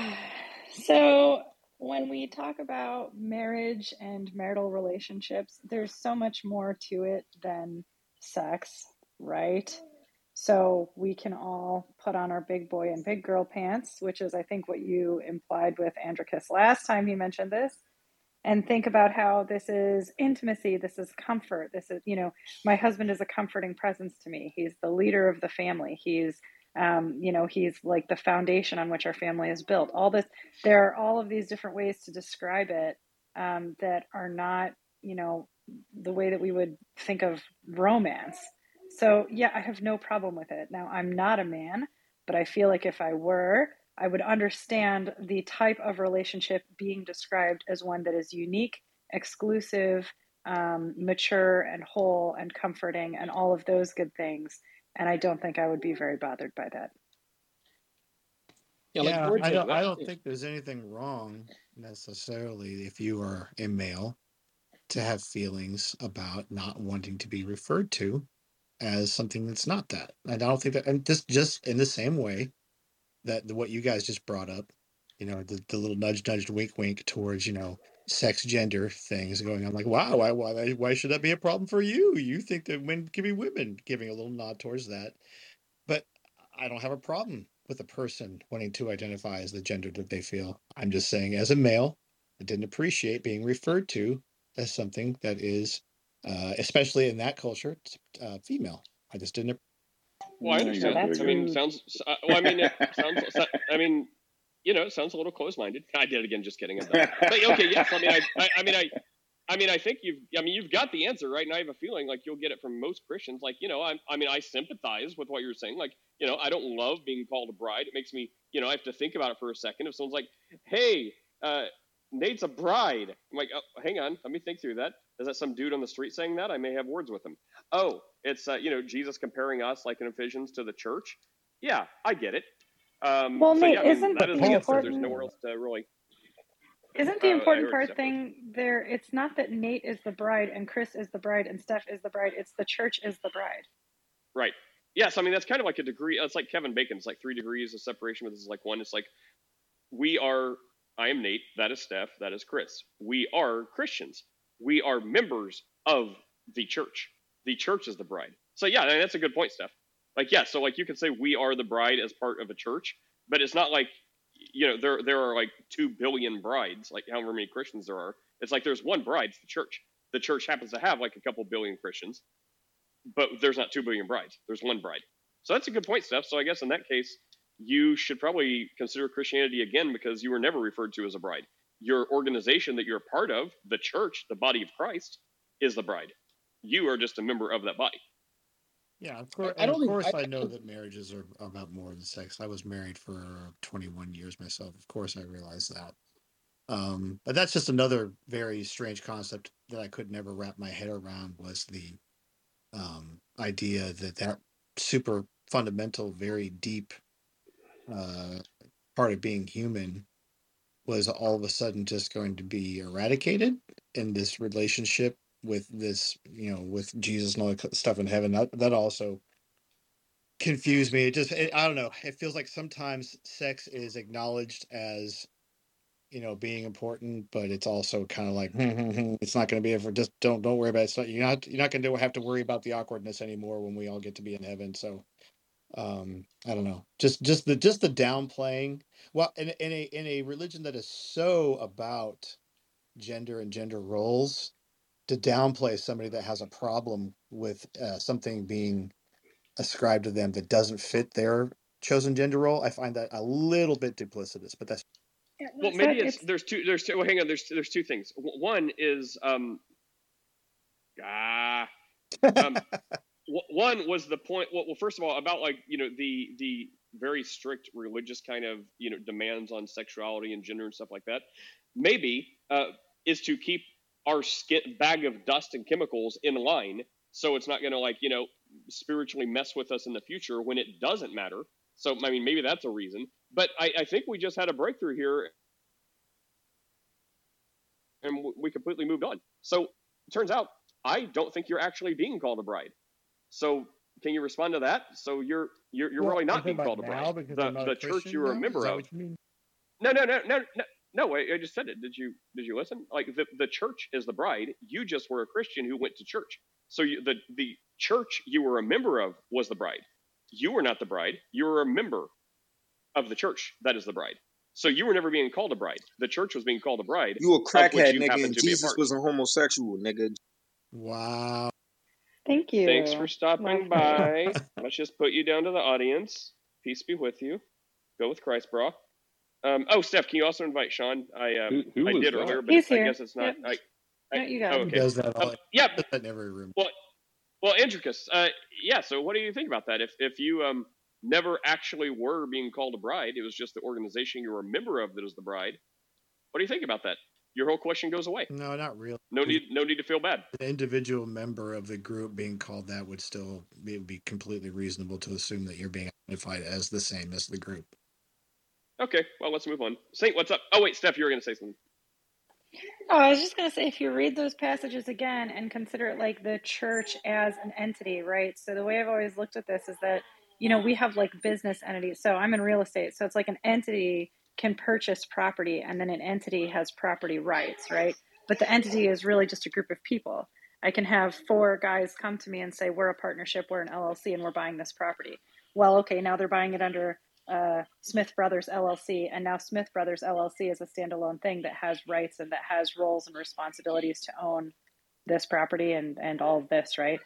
So, when we talk about marriage and marital relationships, there's so much more to it than sex, right? So, we can all put on our big boy and big girl pants, which is, I think, what you implied with Androcus last time he mentioned this, and think about how this is intimacy, this is comfort, this is, you know, my husband is a comforting presence to me. He's the leader of the family. He's um, you know, he's like the foundation on which our family is built. All this, there are all of these different ways to describe it um, that are not, you know, the way that we would think of romance. So, yeah, I have no problem with it. Now, I'm not a man, but I feel like if I were, I would understand the type of relationship being described as one that is unique, exclusive, um, mature, and whole, and comforting, and all of those good things and I don't think I would be very bothered by that. Yeah, like yeah, we're I don't. I don't think there's anything wrong necessarily if you are a male to have feelings about not wanting to be referred to as something that's not that. And I don't think that. And just just in the same way that what you guys just brought up, you know, the, the little nudge, nudge, wink, wink towards you know sex, gender things going on. Like, wow, why why why should that be a problem for you? You think that men can be women? Giving a little nod towards that, but I don't have a problem with a person wanting to identify as the gender that they feel. I'm just saying, as a male, I didn't appreciate being referred to as something that is, uh, especially in that culture, uh, female. I just didn't. Well, I understand. that's I mean, sounds. Well, I mean, it sounds. I mean, you know, it sounds a little close-minded. I did it again, just kidding. But okay, yes. I mean, I, I, I mean, I, I mean, I think you've. I mean, you've got the answer right, and I have a feeling like you'll get it from most Christians. Like, you know, I, I mean, I sympathize with what you're saying. Like, you know, I don't love being called a bride. It makes me, you know, I have to think about it for a second. If someone's like, "Hey, uh, Nate's a bride," I'm like, oh, "Hang on, let me think through that." Is that some dude on the street saying that? I may have words with him. Oh, it's uh, you know Jesus comparing us like in Ephesians to the church. Yeah, I get it. Um, Well, so Nate, yeah, I mean, isn't that the is the answer. There's important- nowhere else to really. Isn't the Uh, important part thing there? It's not that Nate is the bride and Chris is the bride and Steph is the bride. It's the church is the bride. Right. Yes, I mean that's kind of like a degree. It's like Kevin Bacon. It's like three degrees of separation, but this is like one. It's like we are. I am Nate. That is Steph. That is Chris. We are Christians. We are members of the church. The church is the bride. So yeah, that's a good point, Steph. Like yeah, so like you can say we are the bride as part of a church, but it's not like you know there there are like two billion brides, like however many Christians there are. It's like there's one bride, it's the church. The church happens to have like a couple billion Christians, but there's not two billion brides. There's one bride. So that's a good point, Steph. So I guess in that case, you should probably consider Christianity again because you were never referred to as a bride. Your organization that you're a part of, the church, the body of Christ, is the bride. You are just a member of that body. Yeah, of course. I and don't of think- course, I- I, know that marriages are about more than sex. I was married for 21 years myself. Of course, I realize that. Um, but that's just another very strange concept that I could never wrap my head around was the um, idea that that super fundamental, very deep uh, part of being human was all of a sudden just going to be eradicated in this relationship with this, you know, with Jesus and all that stuff in heaven. That that also confuse me. It just it, I don't know. It feels like sometimes sex is acknowledged as you know being important, but it's also kind of like hmm, hmm, hmm, it's not going to be ever. Just don't don't worry about it. It's not, you're not you're not going to have to worry about the awkwardness anymore when we all get to be in heaven. So um i don't know just just the just the downplaying well in, in a in a religion that is so about gender and gender roles to downplay somebody that has a problem with uh, something being ascribed to them that doesn't fit their chosen gender role i find that a little bit duplicitous but that's well maybe it's, there's two there's two well hang on there's there's two things. One is um ah um one was the point well, well first of all about like you know the the very strict religious kind of you know demands on sexuality and gender and stuff like that maybe uh, is to keep our skin, bag of dust and chemicals in line so it's not going to like you know spiritually mess with us in the future when it doesn't matter so i mean maybe that's a reason but i, I think we just had a breakthrough here and we completely moved on so it turns out i don't think you're actually being called a bride so can you respond to that? So you're you're, you're Well, really not being called a bride. because The I'm not a the church you were a member of. what you mean? No, no, no, no, no. No, I, I just said it. Did you did you listen? Like the, the church is the bride. You just were a Christian who went to church. So you, the the church you were a member of was the bride. You were not the bride. You were a member of the church that is the bride. So you were never being called a bride. The church was being called a bride. You a crackhead, you nigga, and to a Jesus was a homosexual, nigga. Wow. Thank you. Thanks for stopping by. Let's just put you down to the audience. Peace be with you. Go with Christ, bro. Um, oh, Steph, can you also invite Sean? I um, Who- who I did that? earlier, but He's I here. guess it's not. Yep. I, I, No, you got oh, it. He okay. does that all. Um, yeah, in every room. well, well, Andricus, uh, yeah. So, what do you think about that? If if you um never actually were being called a bride, it was just the organization you were a member of that is the bride. What do you think about that? Your whole question goes away. No, not really. No need, no need to feel bad. An individual member of the group being called that would still be, be completely reasonable to assume that you're being identified as the same as the group. Okay, well, let's move on. Saint, what's up? Oh, wait, Steph, you were going to say something. Oh, I was just going to say, if you read those passages again and consider it like the church as an entity, right? So the way I've always looked at this is that, you know, we have like business entities. So I'm in real estate. So it's like an entity can purchase property and then an entity has property rights, right? But the entity is really just a group of people. I can have four guys come to me and say, we're a partnership, we're an LLC, and we're buying this property. Well, okay, now they're buying it under uh, Smith Brothers LLC, and now Smith Brothers LLC is a standalone thing that has rights and that has roles and responsibilities to own this property and and all of this, right?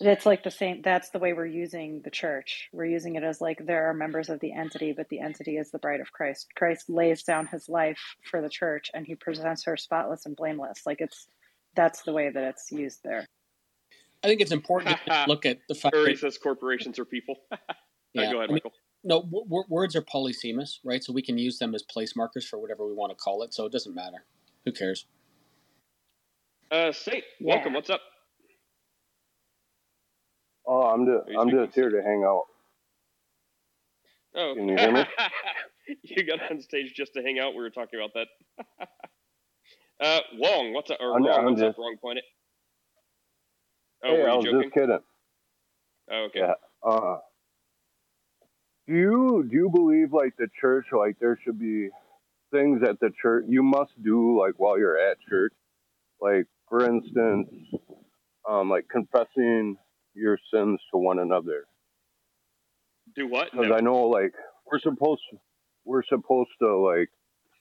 It's like the same. That's the way we're using the church. We're using it as like there are members of the entity, but the entity is the bride of Christ. Christ lays down his life for the church, and he presents her spotless and blameless. Like it's that's the way that it's used there. I think it's important to look at the fact Uri that says corporations are people. Yeah, go ahead, I mean, Michael. No w- w- words are polysemous, right? So we can use them as place markers for whatever we want to call it. So it doesn't matter. Who cares? Uh, Saint, Yeah. welcome. What's up? Oh, I'm just I'm speaking? just here to hang out. Oh, Can you hear me? you got on stage just to hang out. We were talking about that. uh, Wong, what's up? Or I'm- wrong, I'm what's up? Wrong planet. Oh, hey, were I was joking? just kidding. Oh, okay. Yeah. Uh, do you do you believe like the church like there should be things at the church you must do like while you're at church, like for instance, um, like confessing your sins to one another. Do what? Because No. I know like we're supposed we're supposed to like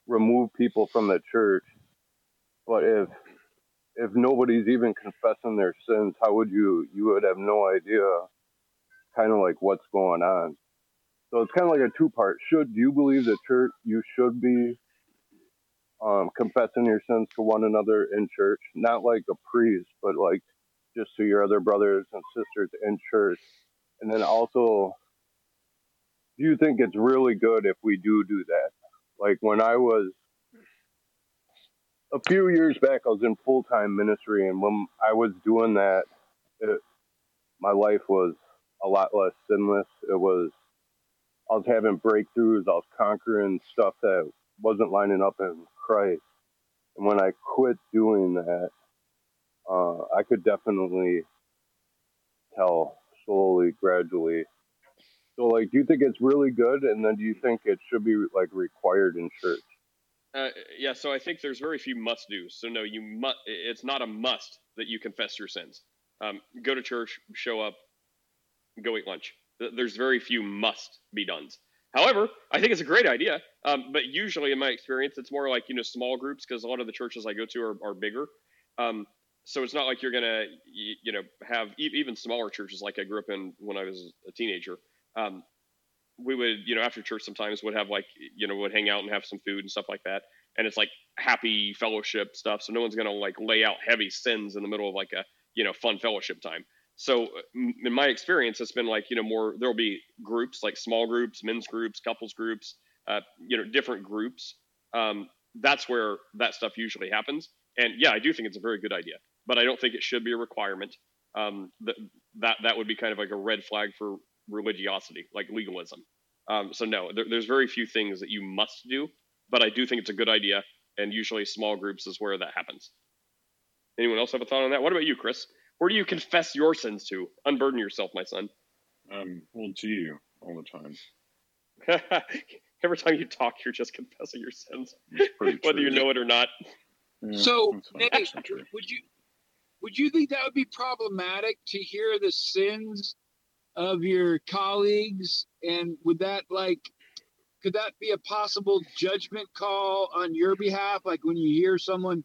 remove people from the church, but if if nobody's even confessing their sins, how would you you would have no idea kind of like what's going on. So it's kind of like a two part. Should do you believe that church you should be um, confessing your sins to one another in church, not like a priest, but like just to your other brothers and sisters in church, and then also do you think it's really good if we do do that? Like when I was a few years back, I was in full time ministry, and when I was doing that, it, my life was a lot less sinless. It was I was having breakthroughs. I was conquering stuff that wasn't lining up in Christ. And when I quit doing that, uh, I could definitely tell slowly, gradually So, like, do you think it's really good, and then do you think it should be like required in church? Uh, yeah, so I think there's very few must do's. So no, you must. It's not a must that you confess your sins. Um, go to church, show up, go eat lunch. Th- There's very few must be done's. However, I think it's a great idea. Um, but usually, in my experience, it's more like you know small groups because a lot of the churches I go to are, are bigger. Um, so it's not like you're gonna you, you know have e- even smaller churches like I grew up in when I was a teenager. Um, we would, you know, after church sometimes would have like, you know, would hang out and have some food and stuff like that. And it's like happy fellowship stuff. So no one's to like lay out heavy sins in the middle of like a, you know, fun fellowship time. So uh, in my experience, it's been like, you know, more, there'll be groups like small groups, men's groups, couples groups, uh, you know, different groups. Um, that's where that stuff usually happens. And yeah, I do think it's a very good idea, but I don't think it should be a requirement. Um, that, that, that would be kind of like a red flag for religiosity, like legalism. Um, so no, there, there's very few things that you must do, but I do think it's a good idea, and usually small groups is where that happens. Anyone else have a thought on that? What about you, Chris? Where do you confess your sins to? Unburden yourself, my son. Um, well, to you all the time. Every time you talk, you're just confessing your sins, pretty whether you know it or not. So, Nate, would you would you think that would be problematic to hear the sins of your colleagues, and would that like could that be a possible judgment call on your behalf? Like when you hear someone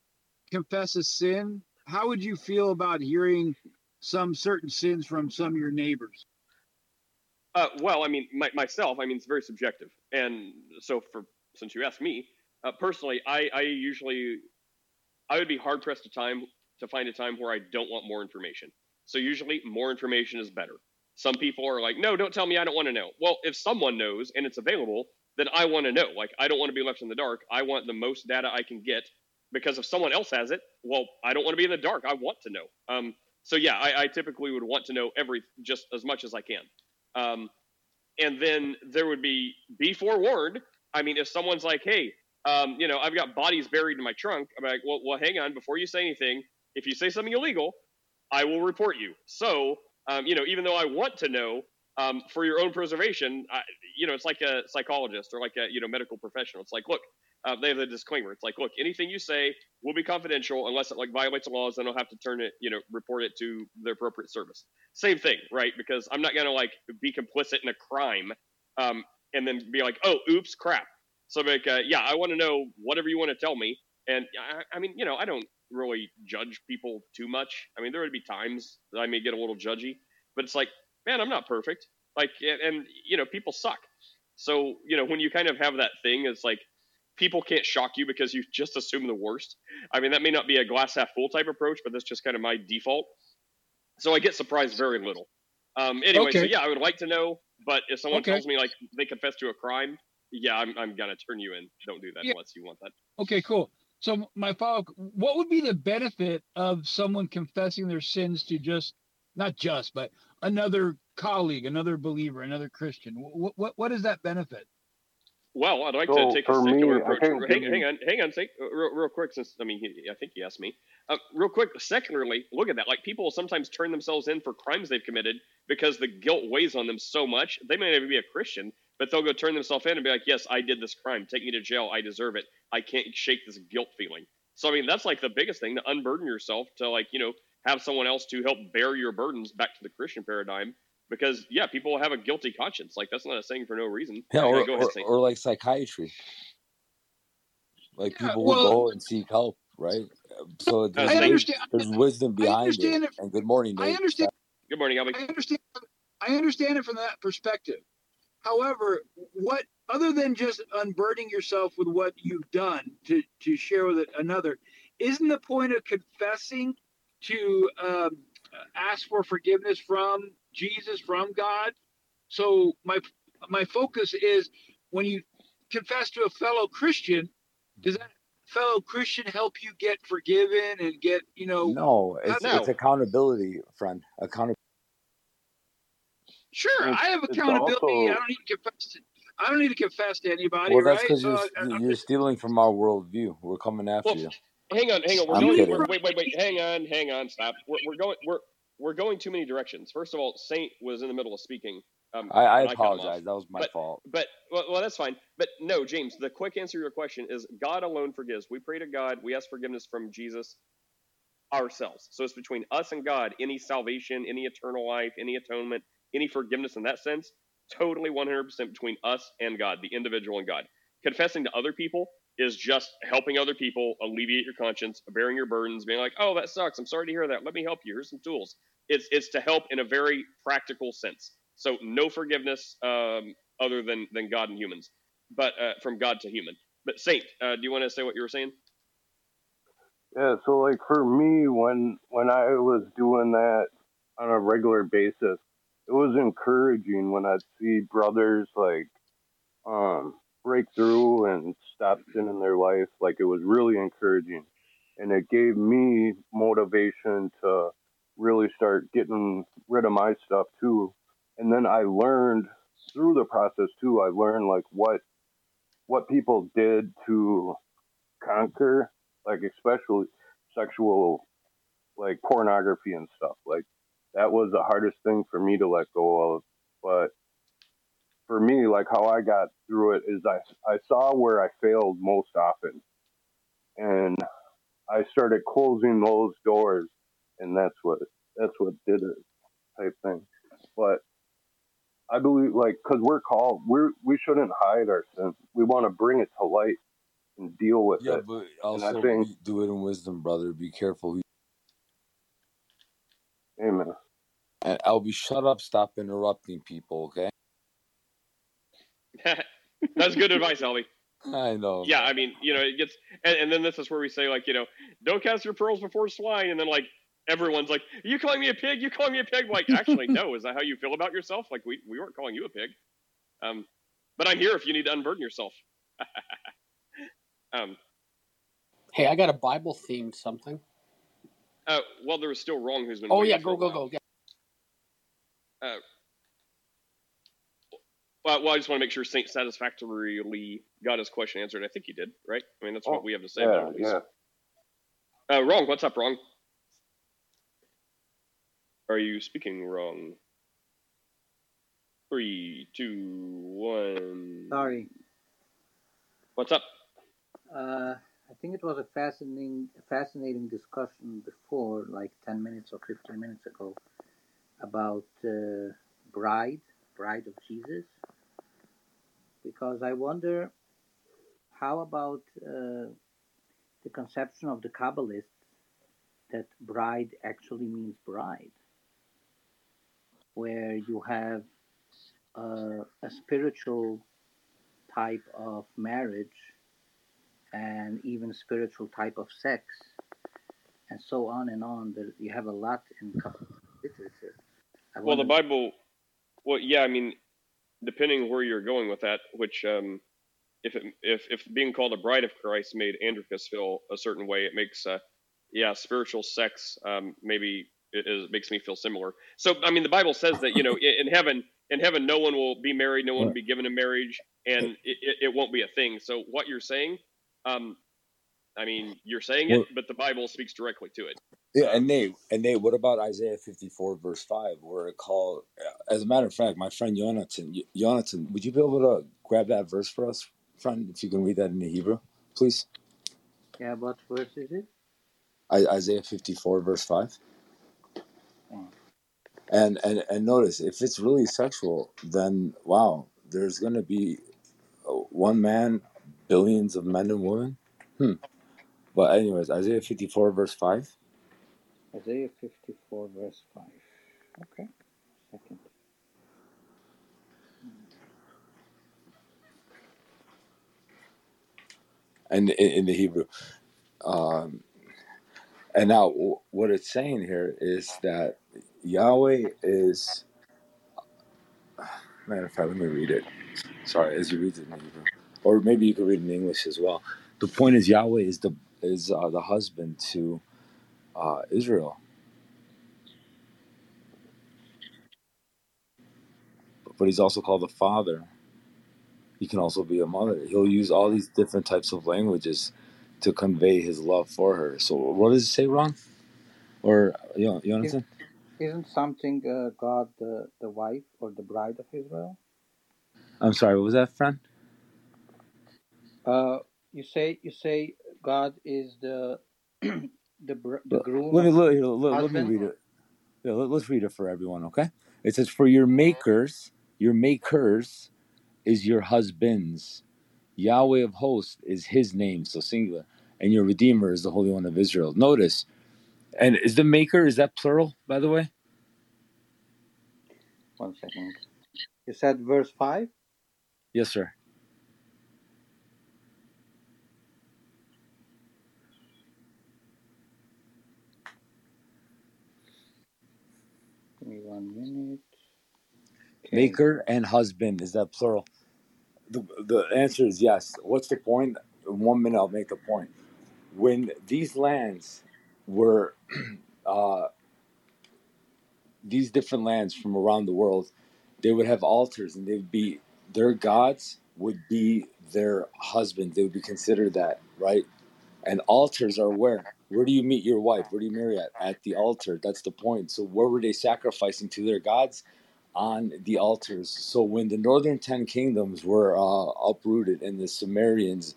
confess a sin, how would you feel about hearing some certain sins from some of your neighbors? Uh, well, I mean, my, myself, I mean, it's very subjective, and so for since you asked me uh, personally, I, I usually I would be hard pressed to time to find a time where I don't want more information. So usually, more information is better. Some people are like, no, don't tell me, I don't want to know. Well, if someone knows and it's available, then I want to know. Like, I don't want to be left in the dark. I want the most data I can get because if someone else has it, well, I don't want to be in the dark. I want to know. Um, so yeah, I, I typically would want to know every just as much as I can. Um, and then there would be be forewarned. I mean, if someone's like, hey, um, you know, I've got bodies buried in my trunk, I'm like, well, well, hang on, before you say anything, if you say something illegal, I will report you. So, um, you know, even though I want to know um, for your own preservation, I, you know, it's like a psychologist or like a you know medical professional. It's like, look, uh, they have the disclaimer. It's like, look, anything you say will be confidential unless it like violates the laws. Then I'll have to turn it, you know, report it to the appropriate service. Same thing, right? Because I'm not gonna like be complicit in a crime um, and then be like, oh, oops, crap. So like, uh, yeah, I want to know whatever you want to tell me. And I, I mean, you know, I don't really judge people too much. I mean, there would be times that I may get a little judgy, but it's like, man, I'm not perfect. Like, and, and you know, people suck. So you know, when you kind of have that thing, it's like people can't shock you because you just assume the worst. I mean, that may not be a glass half full type approach, but that's just kind of my default. So I get surprised very little. Um, anyway, so yeah, I would like to know, but if someone Okay. tells me like they confess to a crime, yeah, I'm, I'm gonna turn you in. Don't do that Yeah. unless you want that. Okay, cool. So my follow, what would be the benefit of someone confessing their sins to just, not just, but another colleague, another believer, another Christian? What what what is that benefit? Well, I'd like So, to take a for me, secular approach. Hang, hang on, hang on, say, uh, real, real quick, since I mean, he, I think he asked me. Uh, real quick, secularly, look at that. Like people sometimes turn themselves in for crimes they've committed because the guilt weighs on them so much. They may not even be a Christian, but they'll go turn themselves in and be like, "Yes, I did this crime. Take me to jail. I deserve it. I can't shake this guilt feeling." So I mean, that's like the biggest thing to unburden yourself to like you know have someone else to help bear your burdens back to the Christian paradigm. Because yeah, people have a guilty conscience. Like that's not a saying for no reason. Yeah, or, go or, Saint. or like psychiatry. Like people well- will go and seek help, right? So there's, I understand. there's wisdom I behind understand it. it. And good morning, I understand. Good morning, Albie. I understand. I understand it from that perspective. However, what other than just unburdening yourself with what you've done to to share with another, isn't the point of confessing to um, ask for forgiveness from Jesus, from God? So my my focus is when you confess to a fellow Christian, does that fellow Christian help you get forgiven and get you know? No, it's how- it's accountability, friend. Accountability. Sure, It's- I have accountability. also- I don't need to confess. To, I don't need to confess to anybody, Well, that's because So you're I- I- you're stealing from our worldview. We're coming after Well, you. Hang on, hang on. We're I'm going. kidding. We're, wait, wait, wait. Hang on, hang on. Stop. We're, we're going. We're we're going too many directions. First of all, Saint was in the middle of speaking, Um, I, I when cut him off. apologize. That was my But fault. but well, well, that's fine. But no, James, the quick answer to your question is God alone forgives. We pray to God. We ask forgiveness from Jesus ourselves. So it's between us and God. Any salvation, any eternal life, any atonement, any forgiveness in that sense, totally 100% between us and God, the individual and God. Confessing to other people is just helping other people alleviate your conscience, bearing your burdens, being like, "Oh, that sucks. I'm sorry to hear that. Let me help you. Here's some tools." It's it's to help in a very practical sense. So no forgiveness um, other than than God and humans, but uh, from God to human. But Saint, uh, do you want to say what you were saying? Yeah, so like for me, when when I was doing that on a regular basis, it was encouraging when I'd see brothers like um break through and stop sin in their life. Like it was really encouraging, and it gave me motivation to really start getting rid of my stuff too. And then I learned through the process too. I learned like what what people did to conquer like especially sexual like pornography and stuff like that was the hardest thing for me to let go of but for me like how i got through it is i i saw where i failed most often and i started closing those doors and that's what that's what did it type thing but i believe like because we're called we're we shouldn't hide our sin we want to bring it to light and deal with Yeah, it but and i also think do it in wisdom, brother. Be careful. who- amen And I'll be shut up. Stop interrupting people. Okay. That's good advice, Albie. I know. Yeah, I mean, you know, it gets, and, and then this is where we say, like, you know, don't cast your pearls before swine, and then like everyone's like, you calling me a pig? You calling me a pig? Like, actually, no. Is that how you feel about yourself? Like, we we weren't calling you a pig. Um, but I'm here if you need to unburden yourself. um, Hey, I got a Bible themed something. uh, well, there was still wrong who's been. Oh yeah, go go go. Yeah. Uh, well, well, I just want to make sure Saint satisfactorily got his question answered. I think he did, right? I mean, that's what oh we have to say about yeah it. Yeah Uh, wrong. What's up, wrong? Are you speaking wrong? Three, two, one. Sorry. What's up? Uh, I think it was a fascinating, fascinating discussion before, like 10 minutes or 15 minutes ago, about uh, bride, bride of Jesus. Because I wonder, how about uh, the conception of the Kabbalists that bride actually means bride, where you have uh, a spiritual type of marriage and even spiritual type of sex and so on and on. There, you have a lot in literature. Well, the Bible. Well, yeah. I mean, depending where you're going with that, which um, if it, if if being called a bride of Christ made Androcus feel a certain way, it makes uh, yeah, spiritual sex um, maybe it is makes me feel similar. So I mean, the Bible says that you know in, in heaven in heaven no one will be married, no one will be given in marriage, and it, it, it won't be a thing. So what you're saying, um, I mean, you're saying it, but the Bible speaks directly to it. Yeah, and Nate, and Nate, what about Isaiah fifty four verse five, where it called? As a matter of fact, my friend Jonathan, Jonathan, would you be able to grab that verse for us, friend, if you can read that in the Hebrew, please? yeah, what verse is it? I, Isaiah fifty four verse five. Oh, And and and notice if it's really sexual, then wow, there's gonna be uh, one man, billions of men and women. Hmm. But anyways, Isaiah fifty four verse five. Isaiah 54, verse 5. Okay, second. and in, in the Hebrew. Um, and now, what it's saying here is that Yahweh is. Matter of fact, let me read it. Sorry, as you read it in Hebrew, or maybe you could read it in English as well. The point is, Yahweh is the is uh, the husband to uh, Israel, but he's also called the father. He can also be a mother. He'll use all these different types of languages to convey his love for her. So, what does it say wrong? Or you know, Give, Jonathan? isn't something uh, God the the wife or the bride of Israel? I'm sorry, what was that, friend? Uh, you say you say God is the the br- the Let, groom let me look here, let, let me read it. Yeah, let, us read it for everyone, okay? It says, "For your makers, your makers, is your husbands. Yahweh of hosts is His name, so singular, and your Redeemer is the Holy One of Israel." Notice, and is the maker is that plural, by the way? One second. You said verse five. Yes, sir. Give me one minute. Okay. Maker and husband is that plural? The, the answer is yes. What's the point? In one minute, I'll make the point. When these lands were, uh, these different lands from around the world, they would have altars and they'd be, their gods would be their husband. They would be considered that, right? And altars are where? Where do you meet your wife? Where do you marry at? At the altar. That's the point. So, where were they sacrificing to their gods? On the altars. So, when the northern ten kingdoms were uh, uprooted and the Sumerians,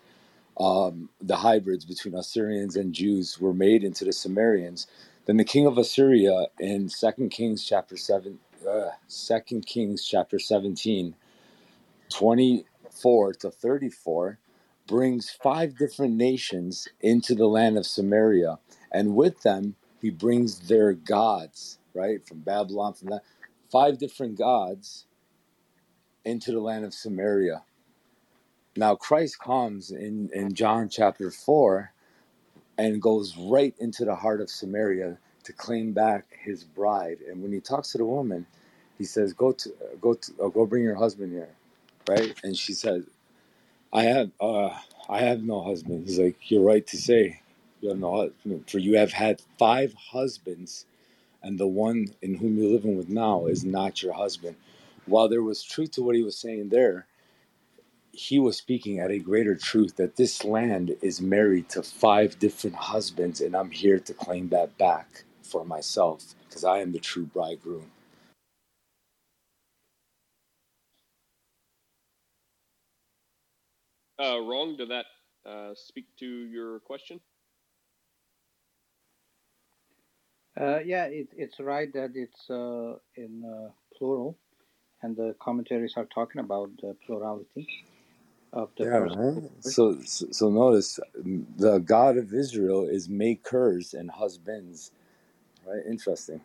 um, the hybrids between Assyrians and Jews, were made into the Sumerians, then the king of Assyria in Second Kings chapter seven, uh, Second Kings chapter seventeen, 24 to 34 brings five different nations into the land of Samaria. And with them, he brings their gods, right? From Babylon, from that. Five different gods into the land of Samaria. Now, Christ comes in, in John chapter 4 and goes right into the heart of Samaria to claim back his bride. And when he talks to the woman, he says, "Go to, go to, uh, go bring your husband here." right? And she says, I have uh I have no husband. He's like, You're right to say you have no husband. For you have had five husbands, and the one in whom you're living with now is not your husband. While there was truth to what he was saying there, he was speaking at a greater truth that this land is married to five different husbands, and I'm here to claim that back for myself because I am the true bridegroom. Uh, wrong. Did that uh, speak to your question? Uh, yeah, it, it's right that it's uh, in uh, plural, and the commentaries are talking about the plurality of the Yeah, first. right. So, so, so notice the God of Israel is makers and husbands, right? Interesting.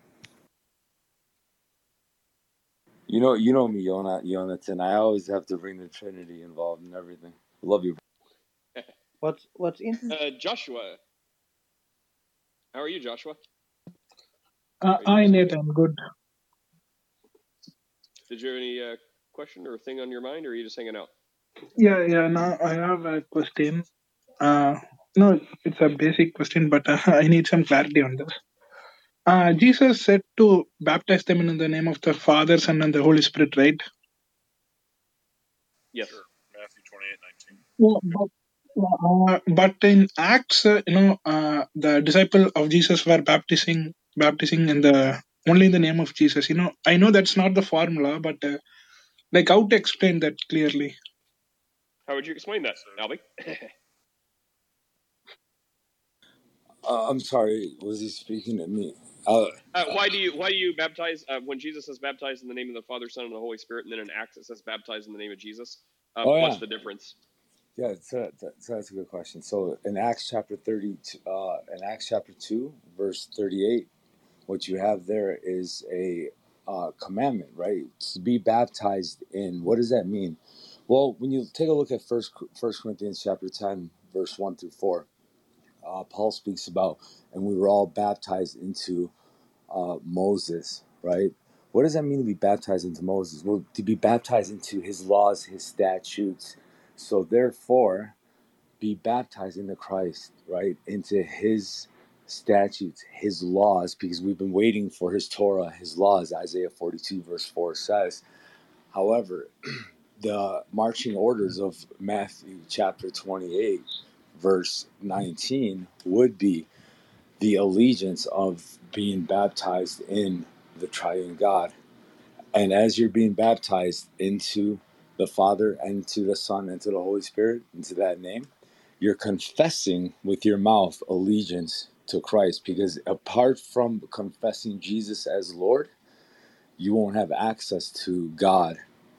You know, you know me, Yonah, Jonathan. I always have to bring the Trinity involved in everything. Love you. What's what's interesting? Uh, Joshua, how are you, Joshua? Uh, hi, Nate. I'm good. Did you have any uh, question or thing on your mind, or are you just hanging out? Yeah, yeah. Now I have a question. Uh, no, it's a basic question, but uh, I need some clarity on this. Uh, Jesus said to baptize them in the name of the Father, Son, and the Holy Spirit, right? Yes. Matthew twenty-eight nineteen. Yeah, but, uh, but in Acts, uh, you know, uh, the disciple of Jesus were baptizing, baptizing in the only in the name of Jesus. You know, I know that's not the formula, but uh, like how to explain that clearly? How would you explain that, Albie? Uh, I'm sorry. Was he speaking to me? Uh, Uh, why do you why do you baptize uh, when Jesus says baptize in the name of the Father, Son, and the Holy Spirit, and then in Acts it says baptize in the name of Jesus? Uh, Oh, what's the difference? yeah, so, so that's a good question. So in Acts chapter 30, uh, in Acts chapter 2, verse 38, what you have there is a uh, commandment, right? To be baptized in. What does that mean? Well, when you take a look at First First Corinthians chapter 10, verse 1 through 4, uh, Paul speaks about, and we were all baptized into uh, Moses, right? What does that mean to be baptized into Moses? Well, to be baptized into his laws, his statutes. So therefore, be baptized into Christ, right? Into his statutes, his laws, because we've been waiting for his Torah, his laws, Isaiah 42, verse 4 says. However, the marching orders of Matthew chapter 28, verse 19, would be the allegiance of being baptized in the triune God. And as you're being baptized into the Father and to the Son and to the Holy Spirit, into that name, you're confessing with your mouth allegiance to Christ because apart from confessing Jesus as Lord, you won't have access to God,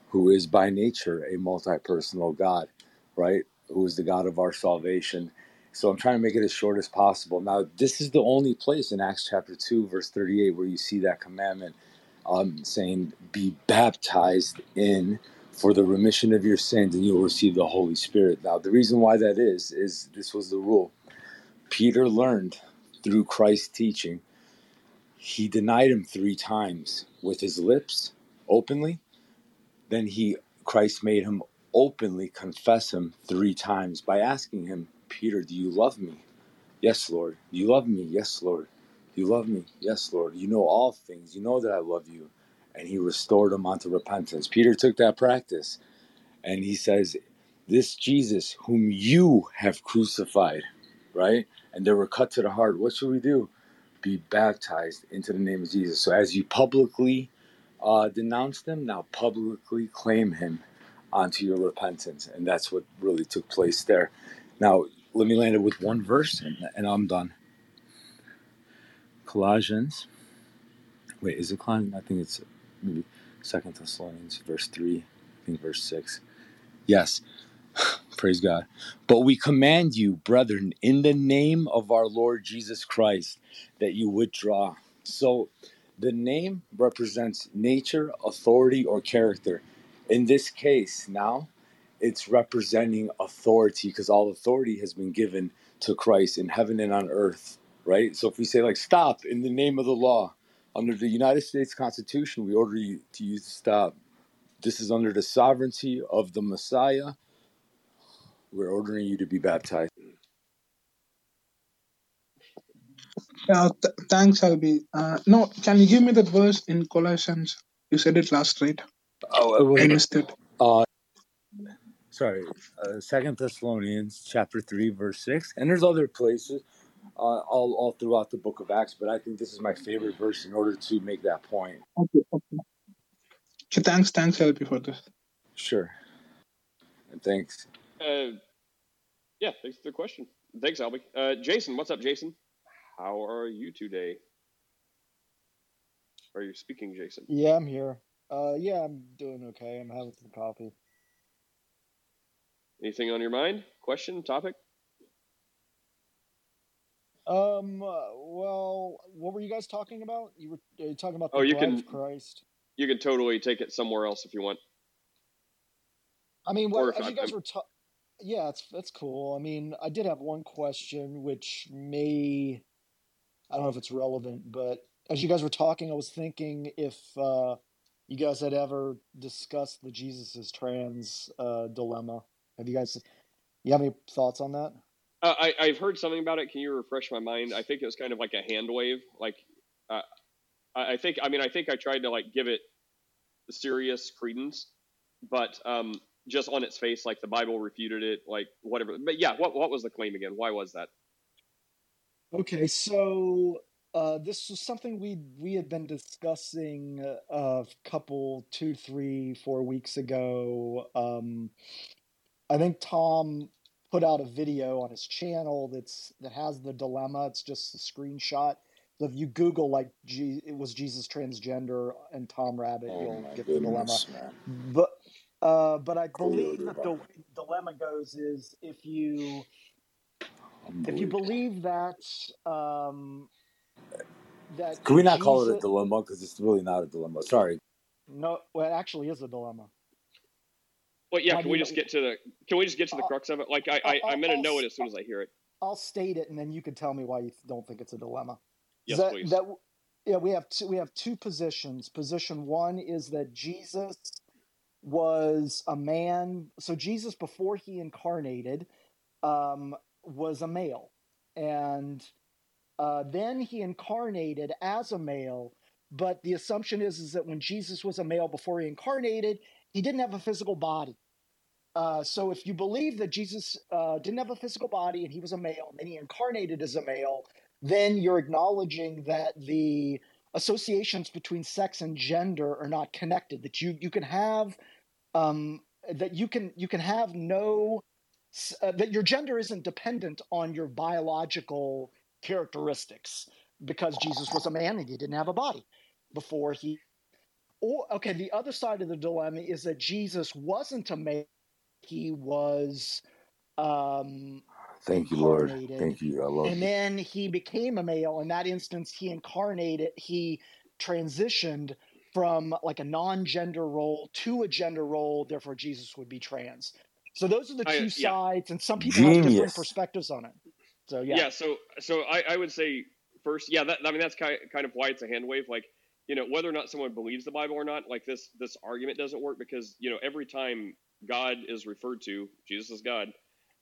who is by nature a multi personal God, right? Who is the God of our salvation. So I'm trying to make it as short as possible. Now, this is the only place in Acts chapter 2, verse 38, where you see that commandment um, saying, Be baptized in for the remission of your sins, and you'll receive the Holy Spirit. Now, the reason why that is, is this was the rule. Peter learned through Christ's teaching, he denied him three times with his lips openly. Then he Christ made him openly confess him three times by asking him, Peter, do you love me? Yes, Lord. Do you love me? Yes, Lord. Do you love me? Yes, Lord. You know all things. You know that I love you. And he restored him unto repentance. Peter took that practice and he says, This Jesus whom you have crucified, right? And they were cut to the heart. What should we do? Be baptized into the name of Jesus. So as you publicly uh, denounce them, now publicly claim him onto your repentance. And that's what really took place there. Now, let me land it with one verse and, and I'm done. Colossians. Wait, is it Colossians? I think it's maybe Second Thessalonians, verse 3, I think verse 6. Yes. Praise God. But we command you, brethren, in the name of our Lord Jesus Christ, that you withdraw. So the name represents nature, authority, or character. In this case, now it's representing authority because all authority has been given to Christ in heaven and on earth, right? So if we say, like, stop in the name of the law, under the United States Constitution, we order you to use stop. This is under the sovereignty of the Messiah. We're ordering you to be baptized. Yeah, th- thanks, Albi. Uh, no, can you give me that verse in Colossians? You said it last, right? Oh, it was, I missed it. uh, sorry, uh, Second Thessalonians chapter three, verse six, and there's other places uh, all all throughout the book of Acts, but I think this is my favorite verse in order to make that point. Okay, okay. Okay, thanks, thanks, Albi, for this. Sure, and thanks. Uh, yeah, thanks for the question. Thanks, Albie. Uh, Jason, what's up, Jason? How are you today? Are you speaking, Jason? Yeah, I'm here. Uh, yeah, I'm doing okay. I'm having some coffee. Anything on your mind? Question, topic? Um, uh, well, what were you guys talking about? You were you talking about the Oh, you can of Christ. you can totally take it somewhere else if you want. I mean, what as I, you guys I'm, were ta- yeah, it's that's cool. I mean, I did have one question which may I don't know if it's relevant, but as you guys were talking, I was thinking if uh, you guys had ever discussed the Jesus is trans uh, dilemma. Have you guys? You have any thoughts on that? uh, I I've heard something about it. Can you refresh my mind? I think it was kind of like a hand wave. Like, uh, I, I think I mean I think I tried to like give it serious credence, but um, just on its face, like the Bible refuted it, like whatever. But yeah, what what was the claim again? Why was that? Okay, so uh, this was something we we had been discussing uh, a couple, two, three, four weeks ago. Um, I think Tom put out a video on his channel that's that has the dilemma. It's just a screenshot. So if you Google like G, it was Jesus transgender and Tom Rabbit, Oh you'll my get the dilemma. man. But uh, but I believe that the dilemma goes is if you if you believe that um, that Can we not call it a dilemma? Because it's really not a dilemma. Sorry. no well it actually is a dilemma. Well, yeah. I Can we just get to the Can we just get to the I'll, crux of it? Like I I'll, I I'm gonna I'll, know it as soon as I hear it. I'll state it and then you can tell me why you don't think it's a dilemma. Yes, That please. that yeah we have two, we have two positions. Position one is that Jesus was a man. So Jesus before he incarnated um, was a male, and uh, then he incarnated as a male. But the assumption is is that when Jesus was a male before he incarnated, he didn't have a physical body. Uh, so if you believe that Jesus uh, didn't have a physical body and he was a male, and he incarnated as a male, then you're acknowledging that the associations between sex and gender are not connected. That you you can have um, that you can you can have no uh, that your gender isn't dependent on your biological characteristics because Jesus was a man and he didn't have a body before he or okay the other side of the dilemma is that Jesus wasn't a man he was um Thank you, Lord. Thank you. I love and you. then he became a male in that instance he incarnated he transitioned from like a non-gender role to a gender role therefore jesus would be trans so those are the I, two yeah. sides and some people have different perspectives on it so yeah, Yeah. so so I, I would say first, yeah. That, I mean, that's kind kind of why it's a hand wave. Like, you know, whether or not someone believes the Bible or not, like this this argument doesn't work because you know every time God is referred to, Jesus is God.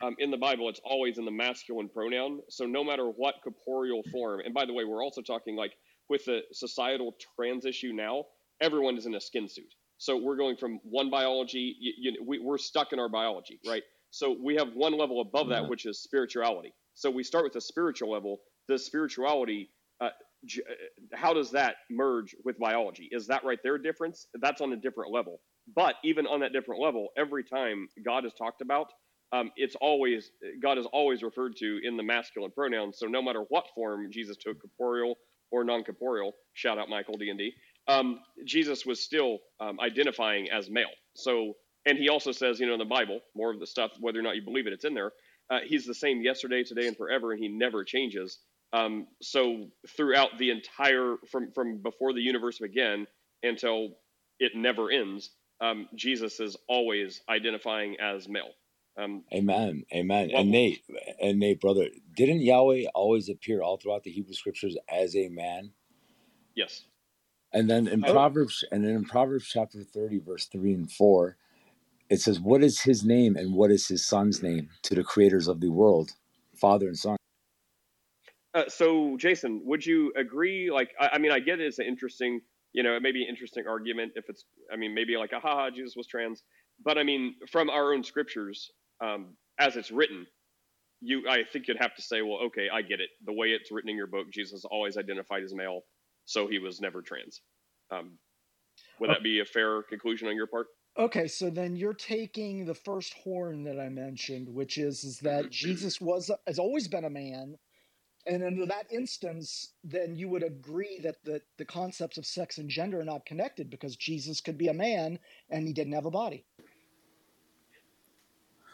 Um, in the Bible, it's always in the masculine pronoun. So no matter what corporeal form, and by the way, we're also talking like with the societal trans issue now, everyone is in a skin suit. So we're going from one biology, you, you, we, we're stuck in our biology, right? So we have one level above that, which is spirituality. So we start with the spiritual level. The spirituality, uh, uh, how does that merge with biology? Is that right there a difference? That's on a different level. But even on that different level, every time God is talked about, um, it's always God is always referred to in the masculine pronouns. So no matter what form Jesus took, corporeal or non-corporeal, shout out Michael D and D, um, Jesus was still um, identifying as male. So and he also says, you know, in the Bible, more of the stuff, whether or not you believe it, it's in there. Uh, he's the same yesterday, today, and forever, and he never changes. Um, so throughout the entire from from before the universe began until it never ends, um, Jesus is always identifying as male. Um, Amen. Amen. Well- And Nate, and Nate, brother, didn't Yahweh always appear all throughout the Hebrew scriptures as a man? yes. And then in Oh. Proverbs, and then in Proverbs chapter 30, verse 3 and 4, it says, What is his name and what is his son's name to the creators of the world, father and son? Uh, so, Jason, would you agree? Like, I, I mean, I get it, it's an interesting, you know, it may be an interesting argument if it's, I mean, maybe like, aha, Jesus was trans. But I mean, from our own scriptures, um, as it's written, you, I think you'd have to say, well, okay, I get it. The way it's written in your book, Jesus always identified as male, so he was never trans. Um, would that be a fair conclusion on your part? Okay, so then you're taking the first horn that I mentioned, which is is that Jesus was has always been a man, and under that instance, then you would agree that the the concepts of sex and gender are not connected because Jesus could be a man and he didn't have a body.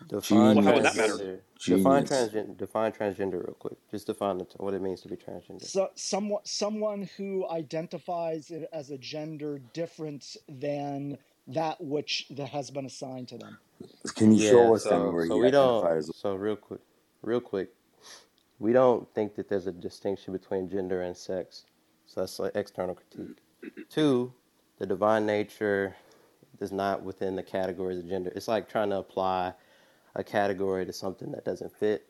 Define Well, how would that matter? transgender. Define Genius. transgender. Define transgender real quick. Just define it, what it means to be transgender. So someone someone who identifies it as a gender different than that which that has been assigned to them. Can you yeah. show us So, then where so he we don't. identified as So real quick, real quick, we don't think that there's a distinction between gender and sex. So that's like external critique. Two, the divine nature is not within the categories of gender. It's like trying to apply a category to something that doesn't fit,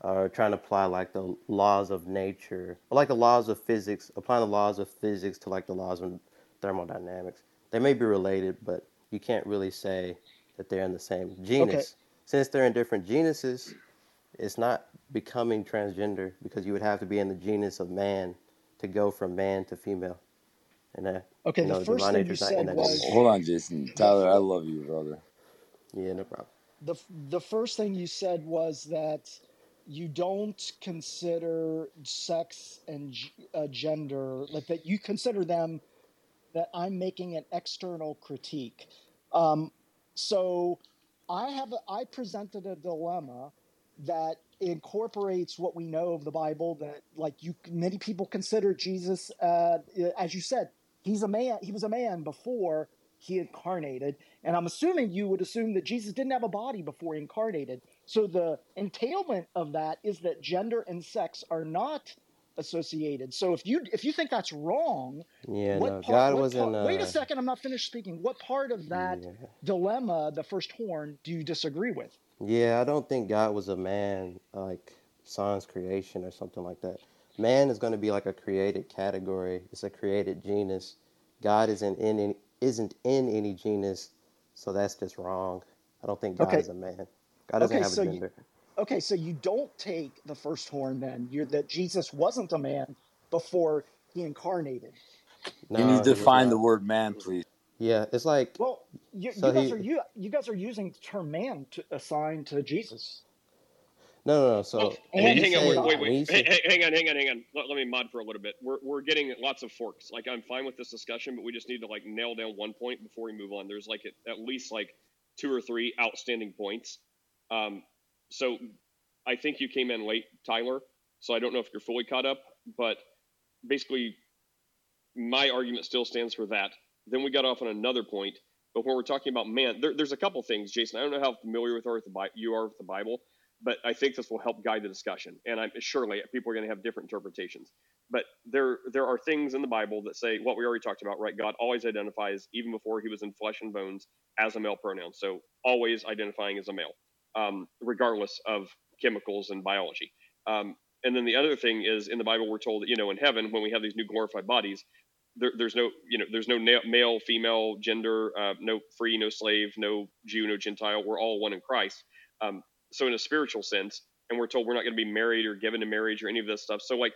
or trying to apply like the laws of nature, or like the laws of physics, applying the laws of physics to like the laws of thermodynamics. They may be related, but you can't really say that they're in the same genus. Since they're in different genuses, it's not becoming transgender because you would have to be in the genus of man to go from man to female. And that, Okay, you the first thing you said was- Hold on, Jason. Tyler, I love you, brother. Yeah, no problem. The the first thing you said was that you don't consider sex and uh, gender like that you consider them that I'm making an external critique. Um, so I have I presented a dilemma that incorporates what we know of the Bible that like you many people consider Jesus uh, as you said he's a man he was a man before he incarnated and I'm assuming you would assume that Jesus didn't have a body before he incarnated so the entailment of that is that gender and sex are not associated so if you if you think that's wrong Yeah, what no, part, God what wasn't. part- wait a uh, second, I'm not finished speaking. What part of that Yeah. dilemma, the first horn, do you disagree with? Yeah, I don't think God was a man like sans creation or something like that. Man is going to be like a created category. It's a created genus. God isn't in any, isn't in any genus, so that's just wrong. I don't think God Okay. is a man. God doesn't Okay, have so a you- gender. Okay, so you don't take the first horn then. You're that Jesus wasn't a man before he incarnated. Can you No, he was define the word man, please? Yeah, it's like Well, you, so you guys he are you you guys are using the term man to assign to Jesus. No no no. So hang, when hang on, wait, wait, God. when you wait. Hey, say hang on, hang on, hang on. Let, let me mod for a little bit. We're we're getting lots of forks. Like I'm fine with this discussion, but we just need to like nail down one point before we move on. There's like at, at least like two or three outstanding points. Um, so I think you came in late, Tyler. So I don't know if you're fully caught up, but basically my argument still stands for that. Then we got off on another point. But when we're talking about man, there, there's a couple things, Jason. I don't know how familiar with, or with the, Bi- you are with the Bible, but I think this will help guide the discussion. And I'm surely people are going to have different interpretations. But there there are things in the Bible that say what we already talked about, right? God always identifies, even before he was in flesh and bones, as a male pronoun. So always identifying as a male, um, regardless of chemicals and biology. Um, and then the other thing is in the Bible, we're told that you know in heaven when we have these new glorified bodies, there, there's no you know there's no male female gender uh, no free no slave no jew no gentile we're all one in christ um, so in a spiritual sense and we're told we're not going to be married or given to marriage or any of this stuff. So like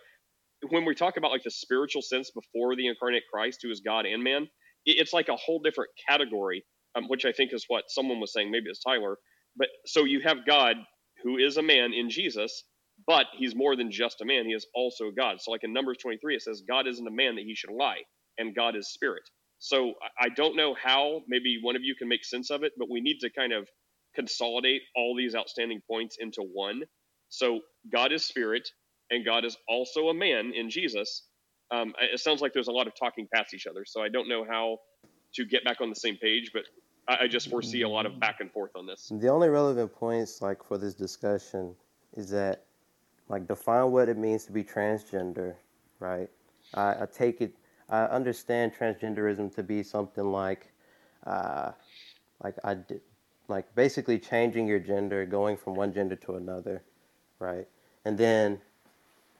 when we talk about like the spiritual sense before the incarnate christ who is god and man it's like a whole different category um, which i think is what someone was saying maybe it's tyler but so you have god who is a man in jesus but he's more than just a man he is also god. So like in numbers 23 it says god isn't a man that he should lie and god is spirit. So i I don't know how maybe one of you can make sense of it but we need to kind of consolidate all these outstanding points into one so god is spirit and god is also a man in jesus um, it sounds like there's a lot of talking past each other so i don't know how to get back on the same page but i, I just foresee a lot of back and forth on this the only relevant points like for this discussion is that like define what it means to be transgender, right? I, I take it. I understand transgenderism to be something like, uh, like I did, like basically changing your gender, going from one gender to another, right? And then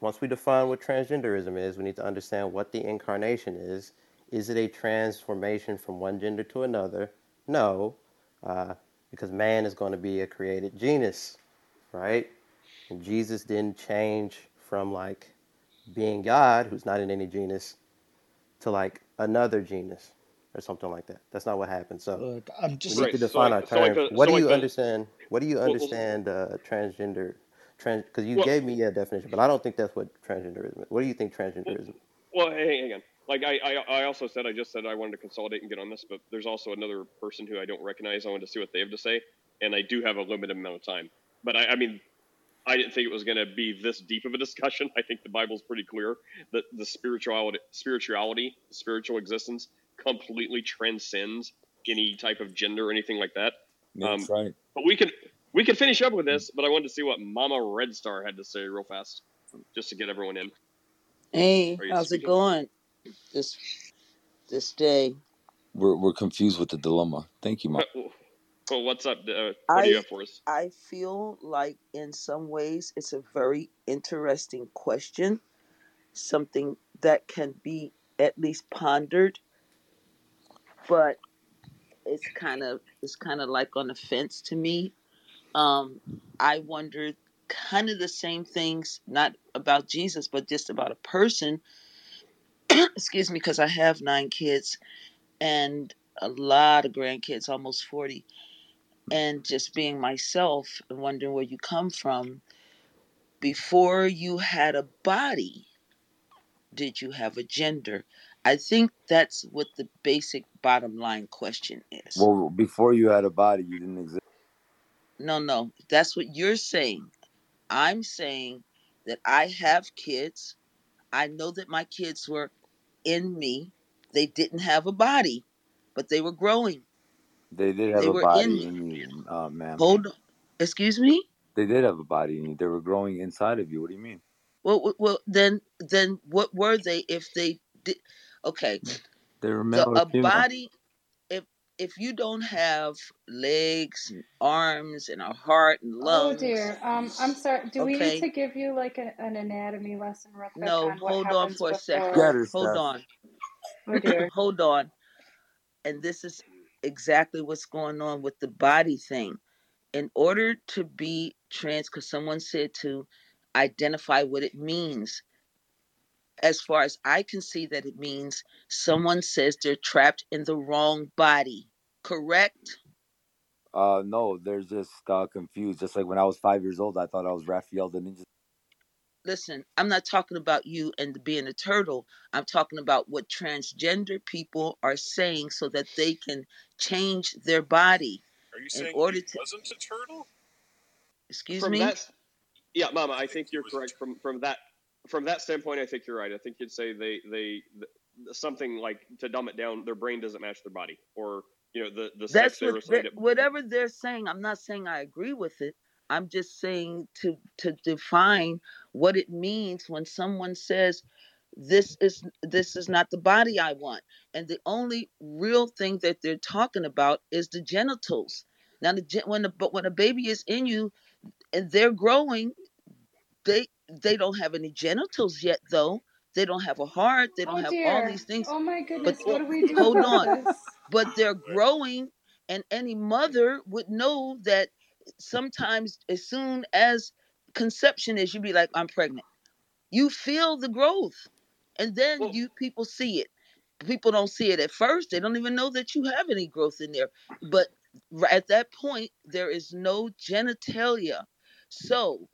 once we define what transgenderism is, we need to understand what the incarnation is. Is it a transformation from one gender to another? No, uh, because man is going to be a created genus, right? And Jesus didn't change from like being God, who's not in any genus, to like another genus or something like that. That's not what happened. So Look, I'm we need right to define like our terms. the What so do you the understand? What do you well, well, understand uh, transgender? Trans? Because you well gave me a definition, but I don't think that's what transgenderism is. What do you think transgenderism? Well, hey, hang on. Like I, I, I also said, I just said I wanted to consolidate and get on this, but there's also another person who I don't recognize. I wanted to see what they have to say, and I do have a limited amount of time. But I, I mean, I didn't think it was going to be this deep of a discussion. I think the Bible's pretty clear that the spirituality, spirituality, spiritual existence, completely transcends any type of gender or anything like that. That's Um, right. but we can we can finish up with this. But I wanted to see what Mama Red Star had to say real fast, just to get everyone in. Hey, Are you how's it going this this day? We're we're confused with the dilemma. Thank you, Mom. well, what's up? Uh, what do you have for us? I feel like in some ways it's a very interesting question, something that can be at least pondered, but it's kind of it's kind of like on the fence to me. Um, I wondered kind of the same things, not about Jesus, but just about a person. Excuse me, because I have nine kids and a lot of grandkids, almost forty and just being myself and wondering where you come from. Before you had a body, did you have a gender? I think that's what the basic bottom line question is. Well, before you had a body, you didn't exist. No, no, that's what you're saying. I'm saying that I have kids. I know that my kids were in me. They didn't have a body, but they were growing. They did have They a were in body me. in you, uh, ma'am. Hold on. Excuse me? They did have a body in you. They were growing inside of you. What do you mean? Well, well, well, then, then what were they if they did? Okay, They were the a female. body. If if you don't have legs and arms and a heart and love. Oh lungs, dear. Um, I'm sorry. Do we need to give you like a, an anatomy lesson real quick No, on hold on for a second. Get the? her, Hold Steph. on. Oh dear. hold on. And this is exactly what's going on with the body thing. In order to be trans, because someone said to identify what it means, as far as I can see that it means someone says they're trapped in the wrong body. Correct? Uh, no, they're just uh, confused. Just like when I was five years old, I thought I was Raphael the Ninja. Listen, I'm not talking about you and being a turtle. I'm talking about what transgender people are saying so that they can change their body Are you in saying order he to. wasn't a turtle? Excuse from me? that, yeah, Mama, I think you're correct. From from that from that standpoint, I think you're right. I think you'd say they they th- something like to dumb it down, their brain doesn't match their body, or you know the the sex That's what they, whatever they're saying. I'm not saying I agree with it. I'm just saying to to define what it means when someone says this is this is not the body I want, and the only real thing that they're talking about is the genitals. Now, the when the, but when a baby is in you and they're growing, they they don't have any genitals yet, though. They don't have a heart. They don't Oh have all these things. Oh my But goodness. What do we do hold on. this? But they're growing, and any mother would know that sometimes as soon as conception is, you'd be like, I'm pregnant. You feel the growth, and then you people see it. People don't see it at first. They don't even know that you have any growth in there. But at that point, there is no genitalia. So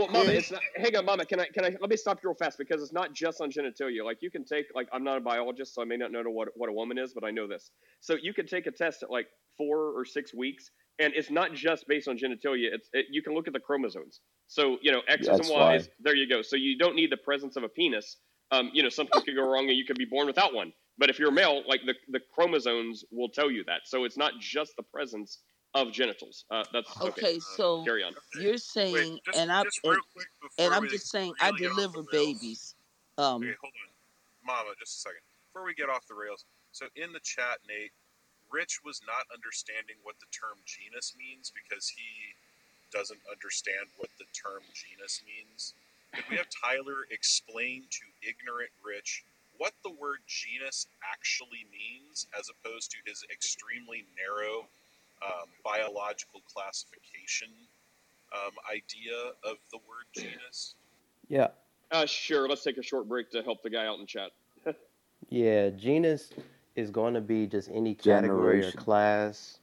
Well, Mama, it's not. Hang on, Mama. Can I? Can I? Let me stop you real fast because it's not just on genitalia. Like you can take. Like I'm not a biologist, so I may not know what what a woman is, but I know this. So you can take a test at like four or six weeks, and it's not just based on genitalia. It's it, you can look at the chromosomes. So you know X's That's and Y's. why. There you go. So you don't need the presence of a penis. Um, you know something could go wrong, and you could be born without one. But if you're male, like the the chromosomes will tell you that. So it's not just the presence of genitals. Uh, that's okay. okay, so Carry on. you're saying, and I and, and I'm just saying, I deliver babies. Um, Okay, hold on, Mama, just a second. Before we get off the rails, so in the chat, Nate, Rich was not understanding what the term genus means because he doesn't understand what the term genus means. Could we have Tyler explain to ignorant Rich what the word genus actually means as opposed to his extremely narrow um, biological classification um, idea of the word genus? Yeah. Uh, sure. Let's take a short break to help the guy out in chat. Yeah, genus is going to be just any category or class.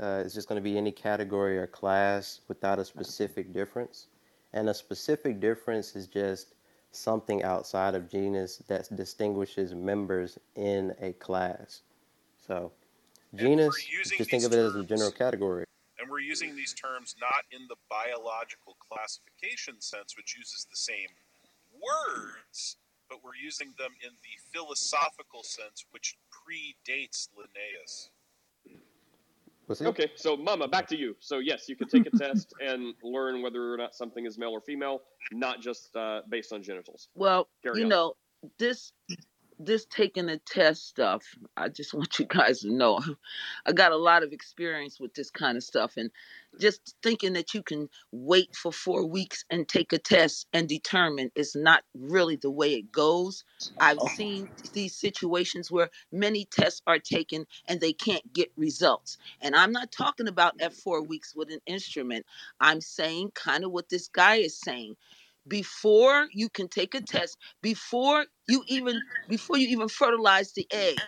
Uh, it's just going to be any category or class without a specific difference. And a specific difference is just something outside of genus that distinguishes members in a class. So, genus, just think of it as a general category. And we're using these terms not in the biological classification sense, which uses the same words, but we're using them in the philosophical sense, which predates Linnaeus. What's it? Okay, so Mama, back to you. So yes, you can take a test and learn whether or not something is male or female, not just uh, based on genitals. well, Carry you on. know, this this taking the test stuff, I just want you guys to know I got a lot of experience with this kind of stuff and just thinking that you can wait for 4 weeks and take a test and determine is not really the way it goes. I've oh. seen these situations where many tests are taken and they can't get results. And I'm not talking about at 4 weeks with an instrument. I'm saying kind of what this guy is saying before you can take a test before you even before you even fertilize the egg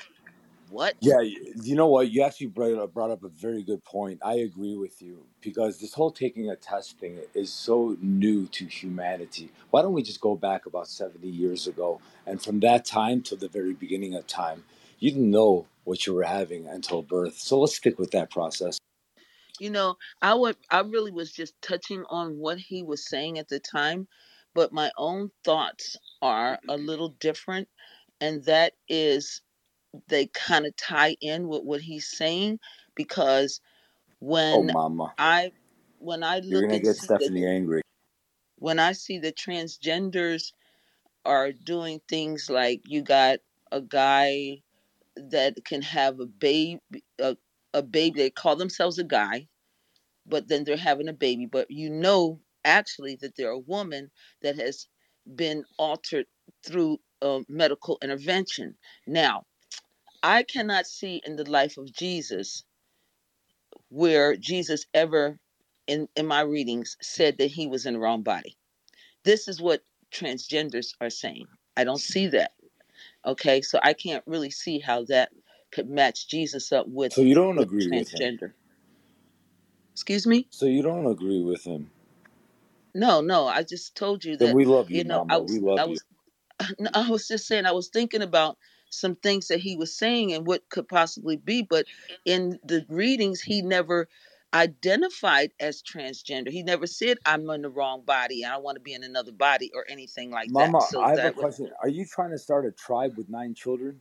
what Yeah, you know what? You actually brought up, brought up a very good point. I agree with you because this whole taking a test thing is so new to humanity. Why don't we just go back about 70 years ago? And from that time till the very beginning of time, you didn't know what you were having until birth. So let's stick with that process. You know i would i really was just touching on what he was saying at the time but my own thoughts are a little different and that is they kind of tie in with what he's saying because Oh, when mama. i when i look You're to get Stephanie angry. when I see the transgenders are doing things like you got a guy that can have a baby, a, a baby, they call themselves a guy, but then they're having a baby, but you know actually that they're a woman that has been altered through uh, medical intervention. Now, I cannot see in the life of Jesus where Jesus ever, in, in my readings, said that he was in the wrong body. This is what transgenders are saying. I don't see that. Okay, so I can't really see how that could match Jesus up with So you don't with agree with him. transgender. Excuse me? So you don't agree with him. No, no. I just told you that we love you, you know I Mama. We was love I you. was no, I was just saying I was thinking about some things that he was saying and what could possibly be, but in the readings he never identified as transgender. He never said I'm in the wrong body and I want to be in another body or anything like that. Mama, So I have a would question. Are you trying to start a tribe with nine children?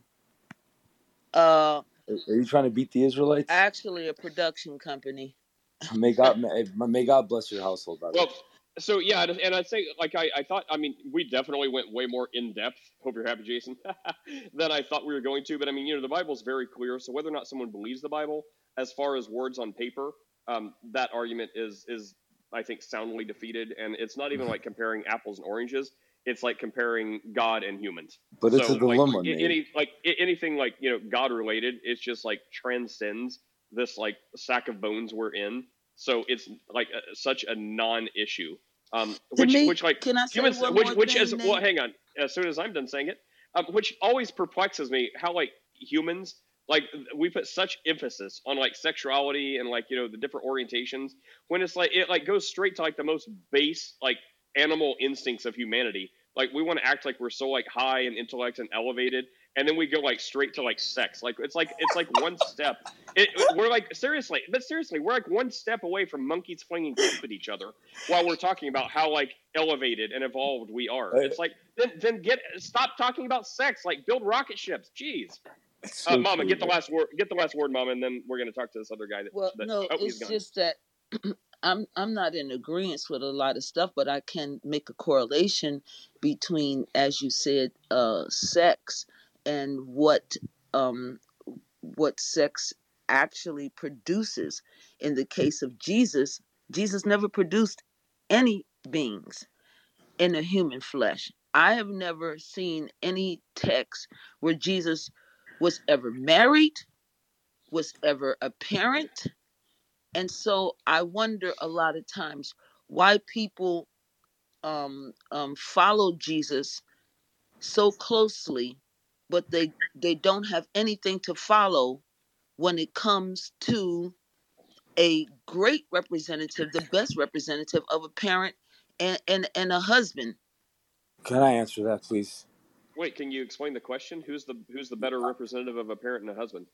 Uh Are are you trying to beat the Israelites? actually a production company. May God may, may God bless your household, by the way. Well, so yeah, and and I'd say like I, I thought. I mean, we definitely went way more in depth. Hope you're happy, Jason, than I thought we were going to. But I mean, you know, the Bible's very clear. So whether or not someone believes the Bible, as far as words on paper, um, that argument is is I think soundly defeated. And it's not even like comparing apples and oranges. It's like comparing God and humans. But it's So a dilemma, a- Nate. any like anything like you know God related, it's just like transcends this like sack of bones we're in. So it's like a, such a non-issue. Um, which me, which like can I say humans, one which more which thing, is well, hang on. As soon as I'm done saying it, um, which always perplexes me how like humans like we put such emphasis on like sexuality and like you know the different orientations when it's like it like goes straight to like the most base like animal instincts of humanity. Like we want to act like we're so like high in intellect and elevated and then we go like straight to like sex. Like it's like it's like one step. It, we're like seriously but seriously we're like one step away from monkeys playing golf at each other while we're talking about how like elevated and evolved we are. It's like then then get stop talking about sex. Like build rocket ships. Jeez. So uh, mama get the last word get the last word mama and then we're going to talk to this other guy that, Well, that no, oh he's it's gone. just that I'm I'm not in agreement with a lot of stuff, but I can make a correlation between, as you said, uh, sex and what um, what sex actually produces. In the case of Jesus, Jesus never produced any beings in a human flesh. I have never seen any text where Jesus was ever married, was ever a parent, and so I wonder a lot of times why people um, um, follow Jesus so closely, but they they don't have anything to follow when it comes to a great representative, the best representative of a parent and, and, and a husband. Can I answer that, please? wait can you explain the question who's the who's the better representative of a parent and a husband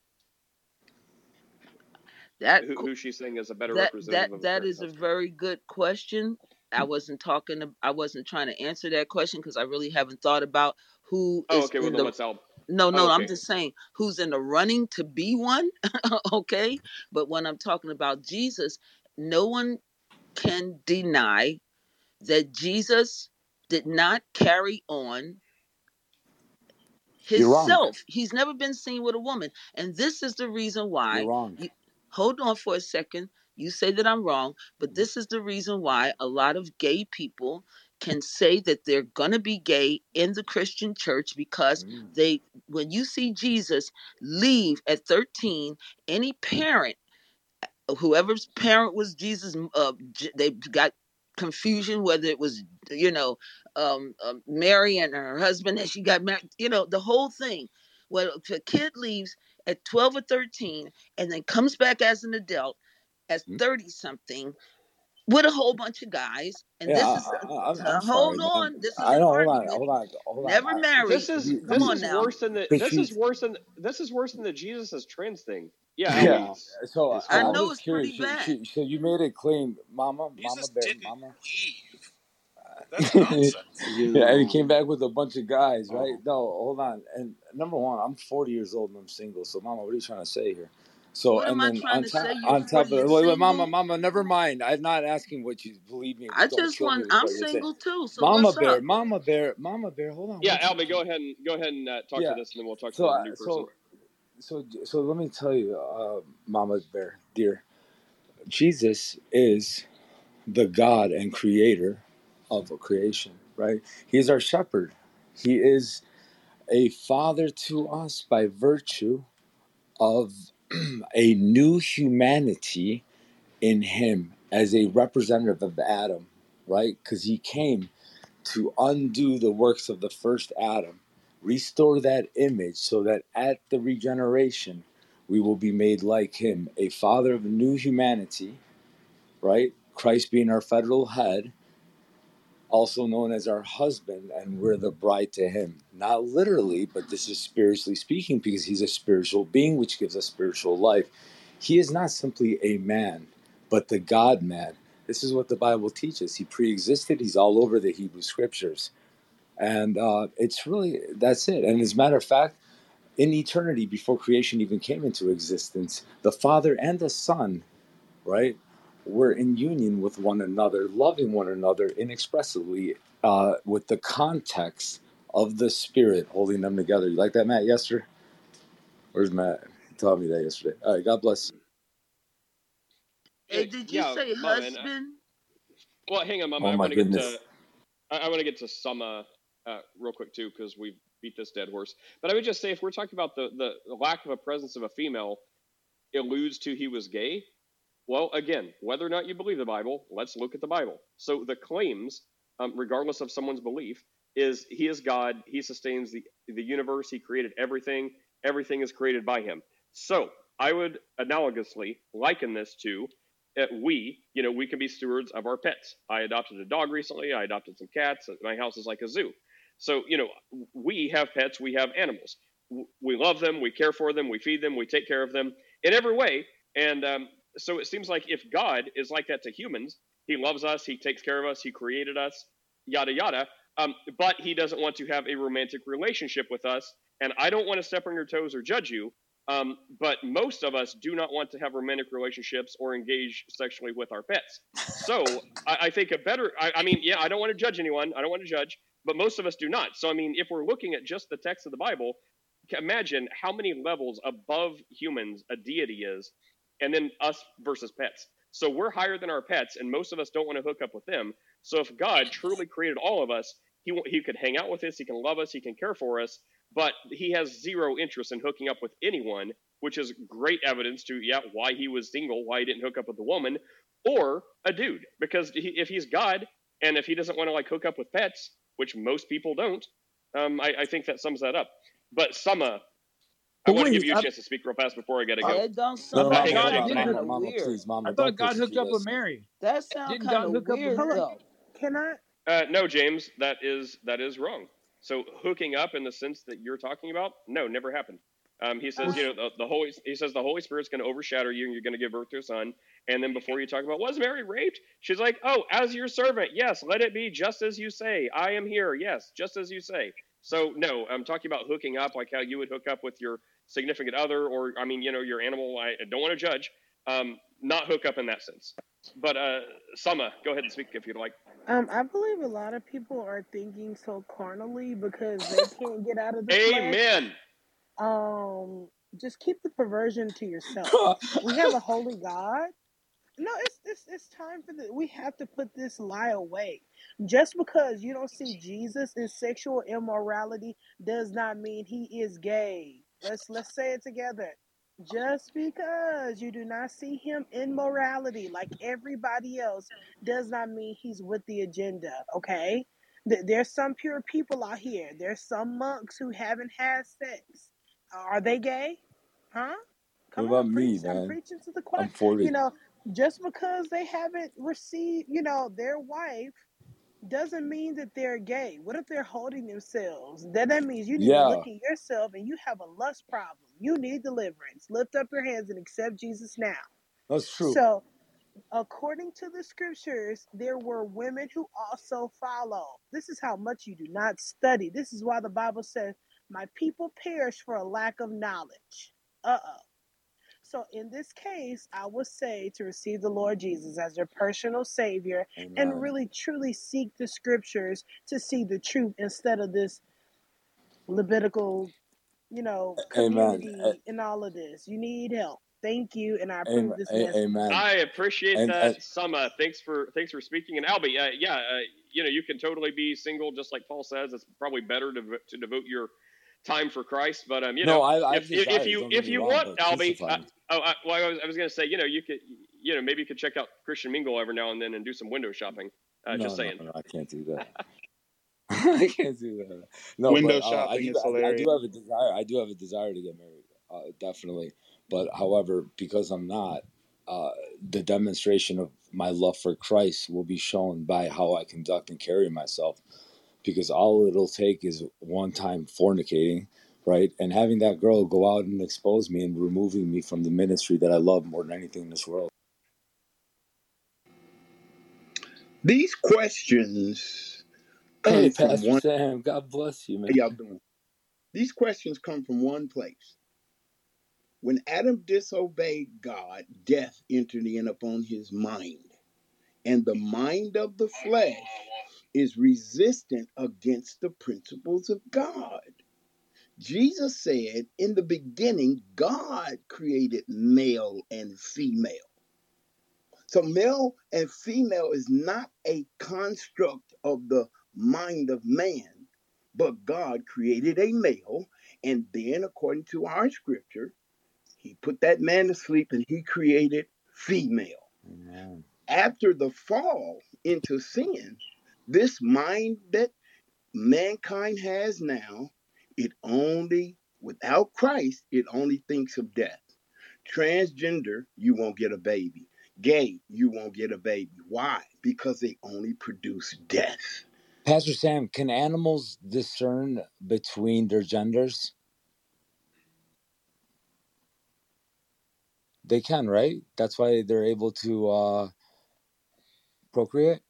That who, who's she saying is a better that representative that of a that parent is a very good question. I mm-hmm. wasn't talking. to- I wasn't trying to answer that question because I really haven't thought about who oh is okay well in the. let's help No, oh no, I'm just saying who's in the running to be one. okay, but when I'm talking about Jesus, no one can deny that Jesus did not carry on himself. He's never been seen with a woman. And this is the reason You're why wrong. you hold on for a second. You say that I'm wrong, but this is the reason why a lot of gay people can say that they're going to be gay in the Christian church because Mm. they when you see Jesus leave at 13, any parent whoever's parent was Jesus, uh, they got confusion whether it was you know um, um, Mary and her husband that she got married. You know the whole thing. Well, if a kid leaves at twelve or thirteen and then comes back as an adult as Mm. thirty something with a whole bunch of guys, and Yeah, this is I, I'm, uh, I'm hold sorry, man. on, this is I an know. Hold on. Hold on. Hold on. Never I, married. this is you, Come this on is now. worse than the this Patrice. is worse than this is worse than the jesus is trans thing yeah Yeah. albie So it's I, I I'm know just it's pretty curious. So, bad. so, so you made a claim, Mama, Mama Jesus Bear, Mama. leave. That's nonsense. yeah, and he came back with a bunch of guys, right? Oh. No, hold on. And number one, I'm 40 years old and I'm single. So, Mama, what are you trying to say here? So, What and am I then trying on to top, say? On top of it, and wait, wait, Mama. Mama, never mind. I'm not asking what you believe me. I Don't just want. I'm what you're saying. single too. So Mama what's Bear, up? Mama Bear, Mama Bear. Hold on. yeah What albie go ahead and go ahead and uh, talk yeah. to this and then we'll talk to So, the new person so, so, so let me tell you, uh, Mama Bear, dear, Jesus is the God and Creator of creation, right? He is our shepherd. He is a father to us by virtue of a new humanity in him as a representative of Adam, right? Because he came to undo the works of the first Adam, restore that image so that at the regeneration we will be made like him, a father of new humanity, right? Christ being our federal head, also known as our husband, and we're the bride to him. Not literally, but this is spiritually speaking because he's a spiritual being which gives us spiritual life. He is not simply a man, but the God man. This is what the Bible teaches. He pre existed, he's all over the Hebrew scriptures. And uh, it's really, that's it. And as a matter of fact, in eternity, before creation even came into existence, the Father and the Son, right, were in union with one another, loving one another inexpressibly, uh, with the context of the Spirit holding them together. You like that, Matt, yesterday? Where's Matt? He taught me that yesterday. All right, God bless you. Hey, did you yeah, say Mom, and, uh, husband? Well, hang on, Mom. Oh, I my want to get goodness. to I, I want to get to Summa uh, real quick too because we beat this dead horse. But I would just say if we're talking about the, the the lack of a presence of a female it alludes to he was gay. Well, again, whether or not you believe the Bible, let's look at the Bible. So the claims, um, regardless of someone's belief, is he is God. He sustains the the universe. He created everything. Everything is created by him. So I would analogously liken this to uh, we, you know, we can be stewards of our pets. I adopted a dog recently. I adopted some cats. My house is like a zoo. So, you know, we have pets. We have animals. We love them. We care for them. We feed them. We take care of them in every way. And um, so it seems like if God is like that to humans, He loves us. He takes care of us. He created us. Yada yada. Um, but He doesn't want to have a romantic relationship with us. And I don't want to step on your toes or judge you. Um, but most of us do not want to have romantic relationships or engage sexually with our pets. So I, I think a better, I, I mean, yeah, I don't want to judge anyone. I don't want to judge, but most of us do not. So, I mean, if we're looking at just the text of the Bible, imagine how many levels above humans a deity is, and then us versus pets. So we're higher than our pets, and most of us don't want to hook up with them. So if God truly created all of us, he, he could hang out with us, he can love us, he can care for us, but he has zero interest in hooking up with anyone, which is great evidence to, yeah, why he was single, why he didn't hook up with a woman or a dude. Because he, if he's God and if he doesn't want to like hook up with pets, which most people don't, um, I, I think that sums that up. But Summa, I want to give you a I- chance to speak real fast before I gotta go. Yeah, don't No, sound no, like hang on, hang God on. mama, mama, weird. please, mama, I thought God hooked up with. Mary. That sounds Didn't kind of hook up with weird her? though. Can I? Uh, no, James, that is that is wrong. So hooking up in the sense that you're talking about, no, never happened. Um, he says, you know, the, the Holy. He says the Holy Spirit's going to overshadow you, and you're going to give birth to a son. And then before you talk about was Mary raped, she's like, oh, as your servant, yes, let it be just as you say. I am here, yes, just as you say. So no, I'm talking about hooking up, like how you would hook up with your significant other, or I mean, you know, your animal. I don't want to judge. Um, not hook up in that sense. But uh, Sama, go ahead and speak if you'd like. Um, I believe a lot of people are thinking so carnally because they can't get out of the flesh. Amen. Um, just keep the perversion to yourself. we have a holy God. No, it's it's it's time for the. We have to put this lie away. Just because you don't see Jesus in sexual immorality does not mean he is gay. Let's let's say it together. Just because you do not see him in morality like everybody else does not mean he's with the agenda. Okay, there's some pure people out here. There's some monks who haven't had sex. Are they gay? Huh? What Come about on, me, preach. I'm preaching to the I'm choir. 40. You know, just because they haven't received, you know, their wife doesn't mean that they're gay. What if they're holding themselves? Then that means you need to look at yourself and you have a lust problem. You need deliverance. Lift up your hands and accept Jesus now. that's true. So, according to the scriptures, there were women who also follow. This is how much you do not study. This is why the Bible says, My people perish for a lack of knowledge. Uh oh. So, in this case, I would say to receive the Lord Jesus as your personal Savior and really truly seek the scriptures to see the truth instead of this Levitical, you know, Amen. community and all of this. You need help. Thank you, and I A- approve this message. Amen. I appreciate And, that, and Summa. Thanks for thanks for speaking. And Albie, uh, yeah, uh, you know, you can totally be single, just like Paul says. It's probably better to to devote your time for Christ. But um, you no, know, I, I if if, if you if you wrong, want, but Albie, crucify uh, oh, I, well, I was I was gonna say, you know, you could, you know, maybe you could check out Christian Mingle every now and then and do some window shopping. Uh, No, just saying. no, I can't do that. I can't do that. No, Window but uh, I shopping do. is I, I do have a desire. I do have a desire to get married, uh, definitely. But however, because I'm not, uh, the demonstration of my love for Christ will be shown by how I conduct and carry myself. Because all it'll take is one time fornicating, right, and having that girl go out and expose me and removing me from the ministry that I love more than anything in this world. These questions come Hey, from Pastor one. Sam, God bless you, man. How y'all doing? These questions come from one place. When Adam disobeyed God, death entered in upon his mind, and the mind of the flesh is resistant against the principles of God. Jesus said, In the beginning, God created male and female. So, male and female is not a construct of the mind of man, but God created a male. And then, according to our scripture, he put that man to sleep and he created female. Amen. After the fall into sin, this mind that mankind has now, it only, without Christ, it only thinks of death. Transgender, you won't get a baby. Gay, you won't get a baby. Why? Because they only produce death. Pastor Sam, can animals discern between their genders? They can, right? That's why they're able to uh, procreate.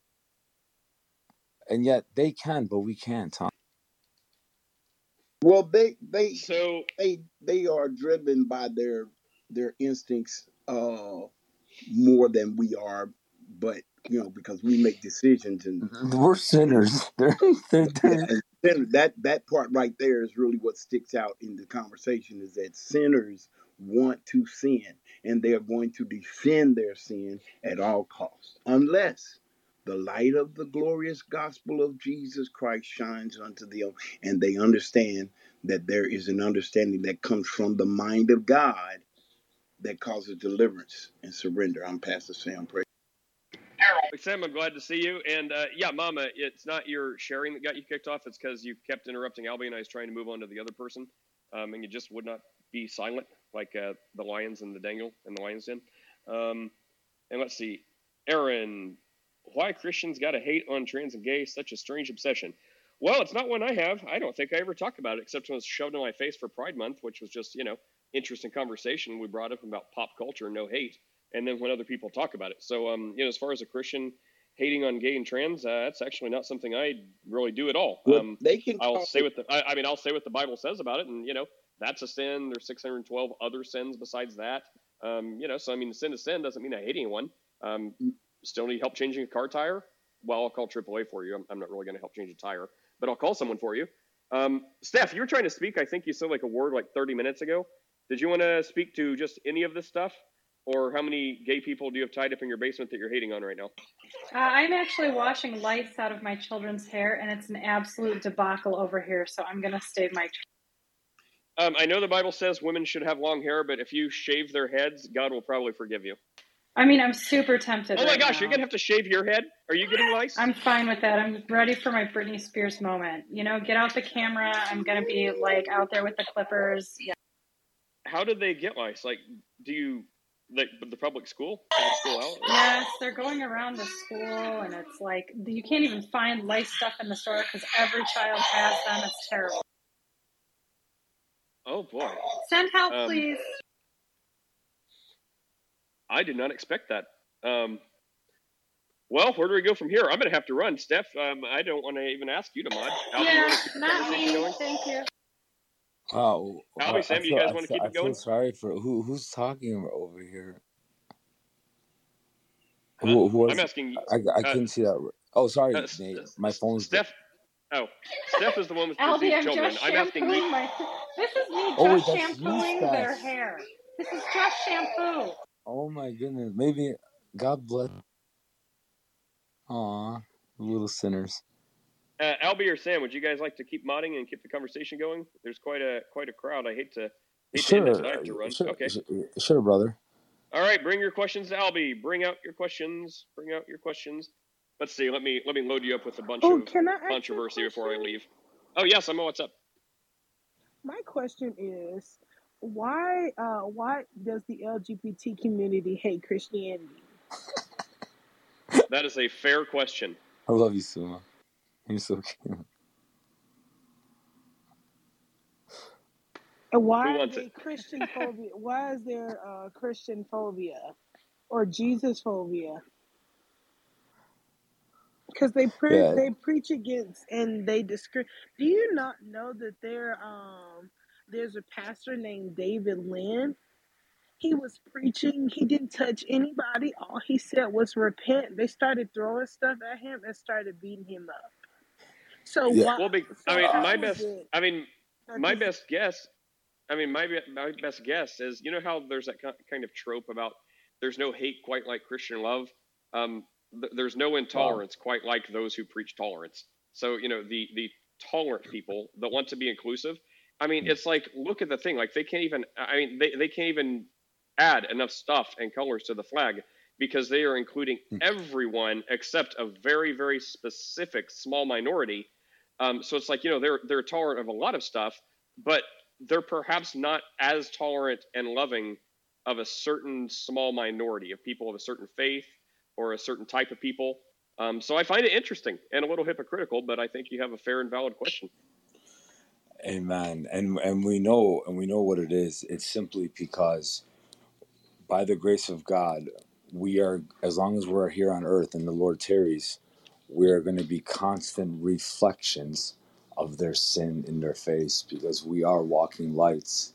And yet they can, but we can't, huh? Well, they they So they they are driven by their their instincts uh more than we are, but you know because we make decisions and We're sinners. They're, they're, they're, and then that that part right there is really what sticks out in the conversation is that sinners want to sin and they are going to defend their sin at all costs unless the light of the glorious gospel of Jesus Christ shines unto them and they understand that there is an understanding that comes from the mind of God that causes deliverance and surrender. I'm Pastor Sam. Praise. Sam, I'm glad to see you. And uh, yeah, Mama, it's not your sharing that got you kicked off. It's because you kept interrupting Albie and I was trying to move on to the other person, um, and you just would not be silent like uh, the lions in the dangle and the lion's den. Um, and let's see, Aaron, why Christians got to hate on trans and gay? Such a strange obsession. Well, it's not one I have. I don't think I ever talked about it except when it was shoved in my face for Pride Month, which was just you know interesting conversation. We brought up about pop culture, no hate, and then when other people talk about it. So um, you know, as far as a Christian hating on gay and trans, uh, that's actually not something I really do at all. Well, Um, they can I'll say what the I, I mean I'll say what the Bible says about it, and you know that's a sin. There's 612 other sins besides that. Um, you know, so I mean, sin is sin doesn't mean I hate anyone. Um, still need help changing a car tire? Well, I'll call AAA for you. I'm, I'm not really going to help change a tire, but I'll call someone for you. Um, Steph, you were trying to speak. I think you said like a word like 30 minutes ago. Did you want to speak to just any of this stuff, or how many gay people do you have tied up in your basement that you're hating on right now? Uh, I'm actually washing lice out of my children's hair, and it's an absolute debacle over here. So I'm gonna stay my. Um, I know the Bible says women should have long hair, but if you shave their heads, God will probably forgive you. I mean, I'm super tempted. Oh my right gosh, now. you're gonna have to shave your head? Are you getting lice? I'm fine with that. I'm ready for my Britney Spears moment. You know, get out the camera. I'm gonna be like out there with the clippers. Yeah. How did they get lice? Like, do you like the public school? Public school out? Yes, they're going around the school, and it's like you can't even find lice stuff in the store because every child has them. It's terrible. Oh boy. Send help, Um, please. I did not expect that. Um, well, where do we go from here? I'm going to have to run. Steph, um, I don't want to even ask you to mod. Albie, you Yeah, want to keep not conversation me. going? Thank you. Wow. Albie, I, Sam, I you feel, guys I want to feel, keep I it feel going? sorry for who who's talking over here. Uh, Who who I'm asking. I I Uh, couldn't see that. Oh, sorry, uh, Nate. S- My S- phone's. Steph. Oh, Steph is the one with Albie, deceased children. I'm asking shampooing you. my. This is me Oh wait, just that's you, shampooing their hair. This is just shampoo. Oh my goodness. Maybe God bless. Aw, little sinners. Uh, Albie or Sam, would you guys like to keep modding and keep the conversation going? There's quite a quite a crowd. I hate to hate to end it, Sure, I have to run. sure, Okay. sure, sure, brother. All right, bring your questions to Albie. Bring out your questions. Bring out your questions. let's see. Let me let me load you up with a bunch Oh, of can I ask you a controversy before I leave. Oh yes, Emma, what's up? My question is, why uh why does the LGBT community hate Christianity? That is a fair question. I love you, Suma. You're so cute. And why Who are wants they it? Christian phobia? Why is there uh Christian phobia or Jesus phobia? Because they pre- Yeah, they preach against and they discri- Do you not know that there um there's a pastor named David Lynn? He was preaching. He didn't touch anybody. All he said was repent. They started throwing stuff at him and started beating him up. So yeah. why? Well, be, I mean, how my best. it I mean, my best guess. I mean, my my best guess is you know how there's that kind of trope about there's no hate quite like Christian love. Um, th- there's no Wow. intolerance quite like those who preach tolerance. So you know the the tolerant people that want to be inclusive. I mean, it's like look at the thing. Like they can't even. I mean, they they can't even add enough stuff and colors to the flag because they are including Hmm. everyone except a very very specific small minority. Um, so it's like you know they're they're tolerant of a lot of stuff, but they're perhaps not as tolerant and loving of a certain small minority of people of a certain faith or a certain type of people. Um, so I find it interesting and a little hypocritical, but I think you have a fair and valid question. Amen. And and we know and we know what it is. It's simply because by the grace of God, we are as long as we're here on earth and the Lord tarries, we are going to be constant reflections of their sin in their face because we are walking lights,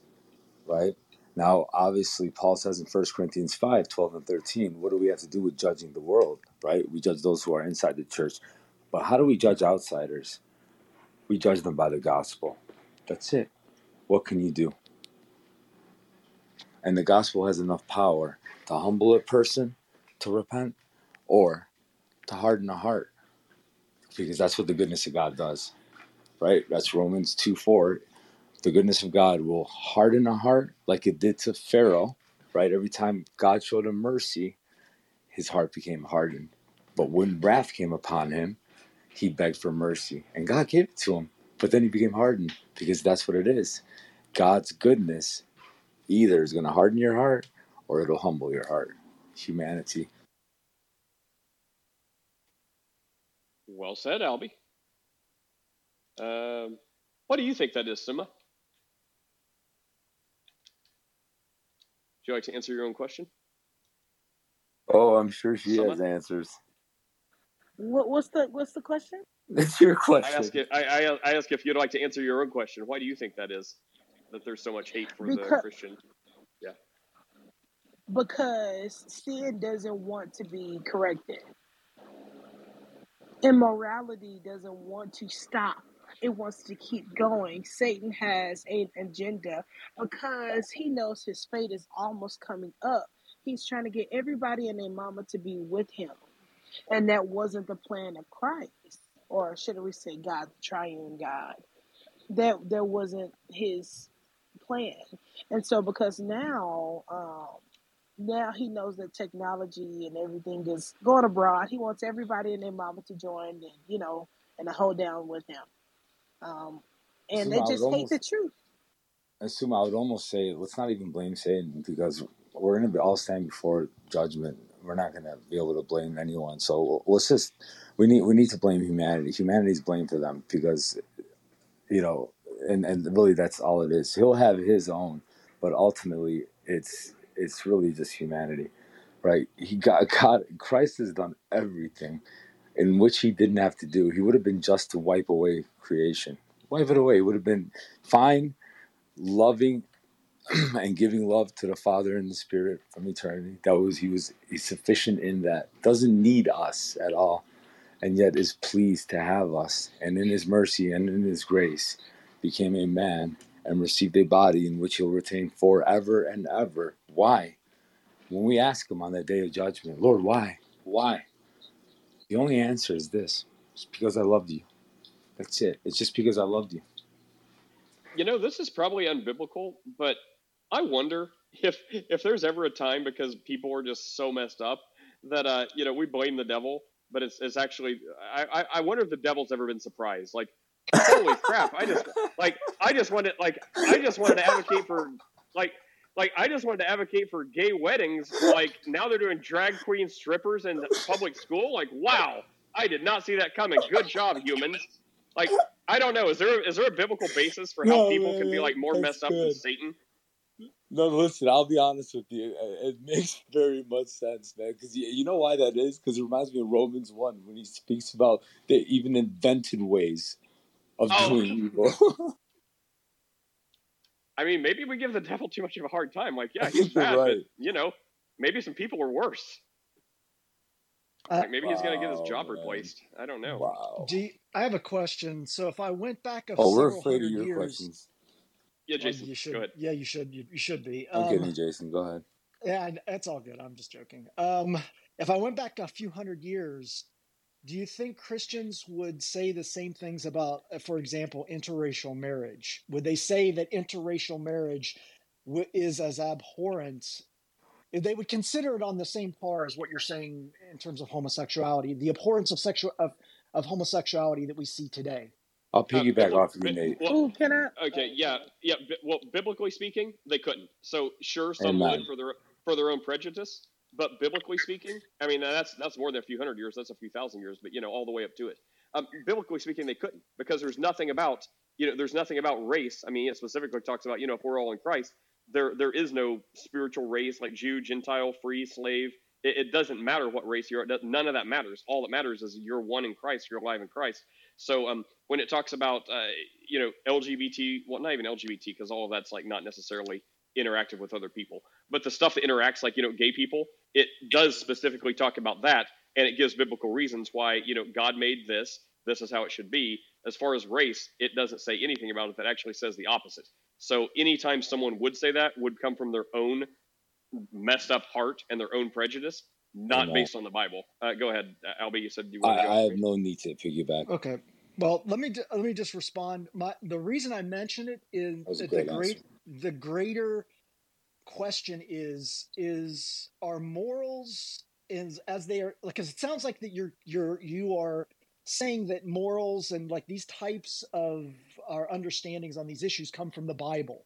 right? Now, obviously, Paul says in 1 Corinthians 5 12 and 13, what do we have to do with judging the world, right? We judge those who are inside the church. But how do we judge outsiders? We judge them by the gospel. That's it. What can you do? And the gospel has enough power to humble a person to repent or to harden a heart because that's what the goodness of God does, right? That's Romans 2 4. The goodness of God will harden a heart like it did to Pharaoh, right? Every time God showed him mercy, his heart became hardened. But when wrath came upon him, he begged for mercy and God gave it to him. But then he became hardened because that's what it is. God's goodness either is going to harden your heart or it'll humble your heart. Humanity. Well said, Albie. Um, what do you think that is, Sima? Would you like to answer your own question? Oh, I'm sure she Sima? has answers. What, what's the what's the question? It's your I ask question. I, I, I ask if you'd like to answer your own question. Why do you think that is? That there's so much hate for the Christian. Yeah. because sin doesn't want to be corrected. Immorality doesn't want to stop. It wants to keep going. Satan has an agenda because he knows his fate is almost coming up. He's trying to get everybody and their mama to be with him. And that wasn't the plan of Christ. Or should we say God, the triune God. That that wasn't his plan. And so because now um now he knows that technology and everything is going abroad. He wants everybody and their mama to join and you know and to hold down with him. Um, and they I would just hate the almost truth. assume I would almost say let's not even blame Satan because we're gonna all stand before judgment. We're not gonna be able to blame anyone. So let's just we need we need to blame humanity. Humanity's blamed for them because you know, and and really that's all it is. He'll have his own, but ultimately it's it's really just humanity, right? He got God. Christ has done everything in which he didn't have to do. He would have been just to wipe away creation, wipe it away. It would have been fine, loving, and giving love to the Father and the Spirit from eternity. That was he was sufficient in that. Doesn't need us at all, and yet is pleased to have us. And in His mercy and in His grace, became a man and received a body in which He'll retain forever and ever. Why? When we ask Him on that day of judgment, Lord, why? Why? The only answer is this: It's because I loved you. That's it. It's just because I loved you. You know, this is probably unbiblical, but I wonder if if there's ever a time because people are just so messed up that uh, you know, we blame the devil but it's it's actually I I, wonder if the devil's ever been surprised. Like, holy crap! I just like I just wanted like I just wanted to advocate for like like I just wanted to advocate for gay weddings. Like now they're doing drag queen strippers in public school. Like wow, I did not see that coming. Good job, humans. Like I don't know. Is there is there a biblical basis for how No, people can be like more messed up than. Satan? No, listen, I'll be honest with you. It makes very much sense, man. Because you, you know why that is? Because it reminds me of Romans 1 when he speaks about the even invented ways of Oh. doing evil. I mean, maybe we give the devil too much of a hard time. Like, yeah, he's bad, Right. but you know, maybe some people are worse. Uh, Like maybe he's gonna get his job man. replaced. I don't know. Wow. Do you, I have a question? So if I went back a Oh, we're several afraid of hundred your years, questions. Yeah, well, Jason, you should. go ahead. Yeah, you should. You, you should be. I'm Um, kidding, Jason. Go ahead. Yeah, I- that's all good. I'm just joking. Um, if I went back a few hundred years, do you think Christians would say the same things about, uh, for example, interracial marriage? Would they say that interracial marriage w- is as abhorrent? They would consider it on the same par as what you're saying in terms of homosexuality, the abhorrence of sexual of, of homosexuality that we see today. I'll Uh, piggyback bibli- off of you, bi- Nate. well, Ooh, can I? okay, yeah, yeah. bi- Well, biblically speaking, they couldn't. So sure, some would for their for their own prejudice, but biblically speaking, I mean, that's that's more than a few hundred years. That's a few thousand years, but you know, all the way up to it. Um, biblically speaking, they couldn't because there's nothing about you know, there's nothing about race. I mean, it specifically talks about you know, if we're all in Christ, there there is no spiritual race like Jew, Gentile, free, slave. It, it doesn't matter what race you're. None of that matters. All that matters is you're one in Christ. You're alive in Christ. So um, when it talks about uh, you know LGBT, well, not even LGBT because all of that's like not necessarily interactive with other people, but the stuff that interacts like you know gay people, it does specifically talk about that, and it gives biblical reasons why you know God made this. This is how it should be. As far as race, it doesn't say anything about it that actually says the opposite. So anytime someone would say that would come from their own messed up heart and their own prejudice, not Amen. based on the Bible. Uh, go ahead, Albie. You said you wanted I, to go. I have no need to piggyback. Okay. Well, let me let me just respond. My the reason I mention it is That was the great great answer. the greater question is is are morals is as they are like 'cause it sounds like that you're you're you are saying that morals and like these types of our understandings on these issues come from the Bible.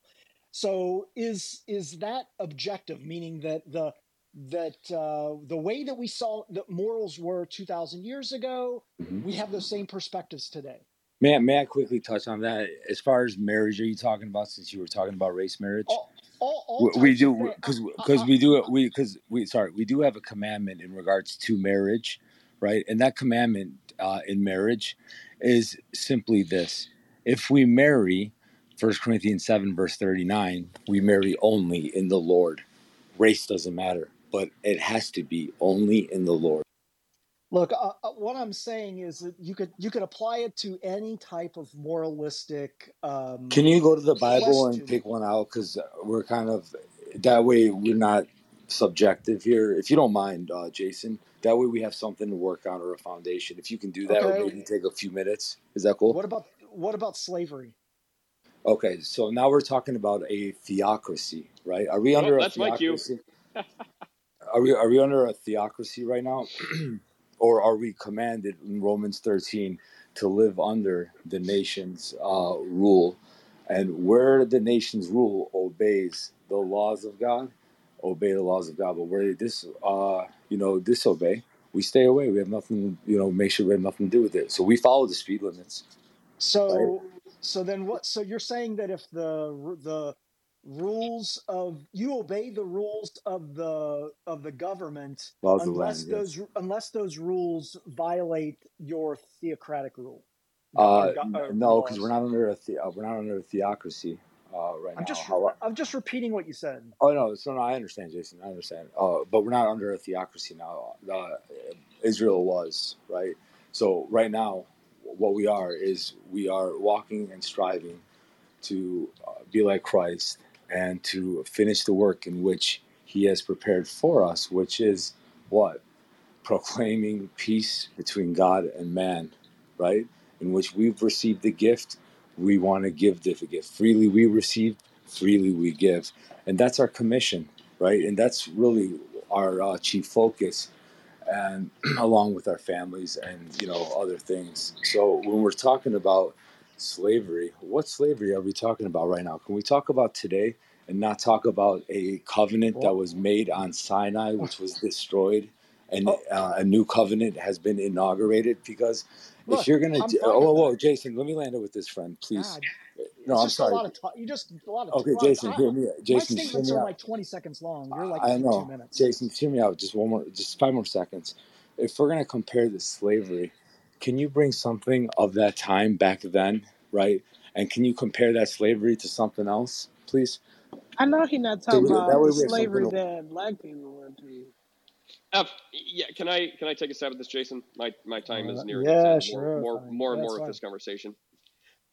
So is is that objective, meaning that the that uh, the way that we saw that morals were two thousand years ago, Mhm. we have those same perspectives today. May, I- may I quickly touch on that? As far as marriage, are you talking about since you were talking about race marriage? All all, all We, we do because uh, because uh, we do we because we sorry we do have a commandment in regards to marriage, right? And that commandment uh, in marriage is simply this: if we marry, First Corinthians seven verse thirty nine, we marry only in the Lord. Race doesn't matter, but it has to be only in the Lord. Look, uh, uh, what I'm saying is that you could you could apply it to any type of moralistic. Um, Can you go to the Bible and pick one out? Because we're kind of that way. We're not subjective here. If you don't mind, uh, Jason, that way we have something to work on or a foundation. If you can do that, or Okay. maybe take a few minutes. Is that cool? What about what about slavery? Okay, so now we're talking about a theocracy, right? Are we Oh, under a that's my cue. theocracy? Are we are we under a theocracy right now, or are we commanded in Romans thirteen to live under the nation's uh, rule, and where the nation's rule obeys the laws of God, obey the laws of God, but where they dis uh, you know disobey, we stay away. We have nothing, you know, make sure we have nothing to do with it. So we follow the speed limits, right? So so then what? So you're saying that if the the rules of you obey the rules of the of the government Laws unless land, yes. those unless those rules violate your theocratic rule Uh, go- no, because we're not under a the- uh, we're not under a theocracy uh, right I'm now. just How, I'm just repeating what you said. oh no, so no, I understand, Jason. I understand. Uh, but we're not under a theocracy now. Uh, Israel was right. So right now, what we are is we are walking and striving to uh, be like Christ and to finish the work in which He has prepared for us, which is what proclaiming peace between God and man, right? In which we've received the gift, we want to give the gift. Freely we receive, freely we give. And that's our commission, right? And that's really our uh, chief focus and along with our families and you know other things. So when we're talking about slavery, what slavery are we talking about right now? Can we talk about today and not talk about a covenant that was made on Sinai, which was destroyed, and Oh, uh, a new covenant has been inaugurated? Because if look, you're gonna, fine oh, whoa, whoa. Jason, let me land it with this friend, please. God, No, it's I'm sorry. lot talk. You just a lot of Okay, like Jason, hear me. my Jason, hear statements me are out. like 20 seconds long. You're like I two know, minutes. Jason, hear me out. Just one more, just five more seconds. If we're gonna compare the slavery, can you bring something of that time back then, right? And can you compare that slavery to something else, please? I know he not So talking we, that about way the we slavery To, that black people went through. Uh, yeah, can I can I take a stab at this, Jason? My my time is Uh, nearing its yeah, end. More sure, more fine. more and That's more with fine. this conversation.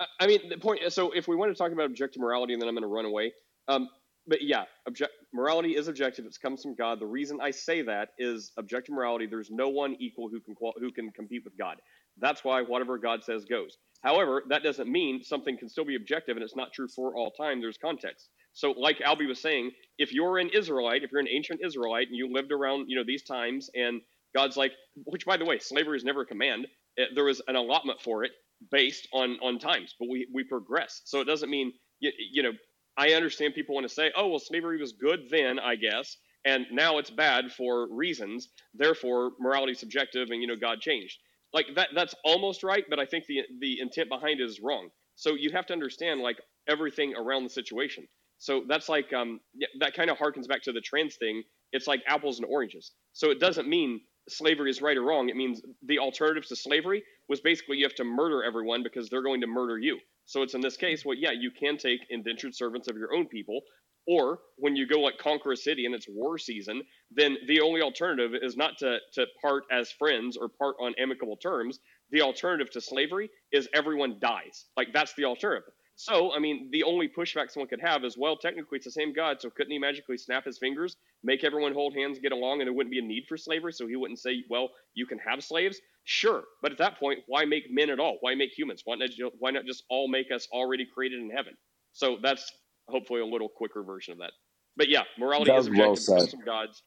I I mean, the point. So, if we want to talk about objective morality, and then I'm going to run away. Um, but yeah, object morality is objective. It comes from God. The reason I say that is objective morality. There's no one equal who can who can compete with God. That's why whatever God says goes. However, that doesn't mean something can still be objective, and it's not true for all time. There's context. So, like Albie was saying, if you're an Israelite, if you're an ancient Israelite, and you lived around you know these times, and God's like, which by the way, slavery is never a command. Eh, There was an allotment for it based on on times, but we we progress. So it doesn't mean you, you know. I understand people want to say, oh well, slavery was good then, I guess, and now it's bad for reasons. Therefore, morality subjective, and you know God changed. Like that that's almost right, but I think the the intent behind it is wrong. So you have to understand like everything around the situation. So that's like um that kind of harkens back to the trans thing. It's like apples and oranges. So it doesn't mean slavery is right or wrong. It means the alternatives to slavery was basically you have to murder everyone because they're going to murder you. So it's in this case, well, yeah, you can take indentured servants of your own people, or when you go like conquer a city and it's war season, then the only alternative is not to to part as friends or part on amicable terms. The alternative to slavery is everyone dies. Like that's the alternative. So, I mean, the only pushback someone could have is, well, technically it's the same God, so couldn't he magically snap his fingers, make everyone hold hands, get along, and there wouldn't be a need for slavery? So he wouldn't say, well, you can have slaves? Sure, but at that point, why make men at all? Why make humans? Why not, why not just all make us already created in heaven? So that's hopefully a little quicker version of that. But yeah, morality that is was well objective, it comes from God's.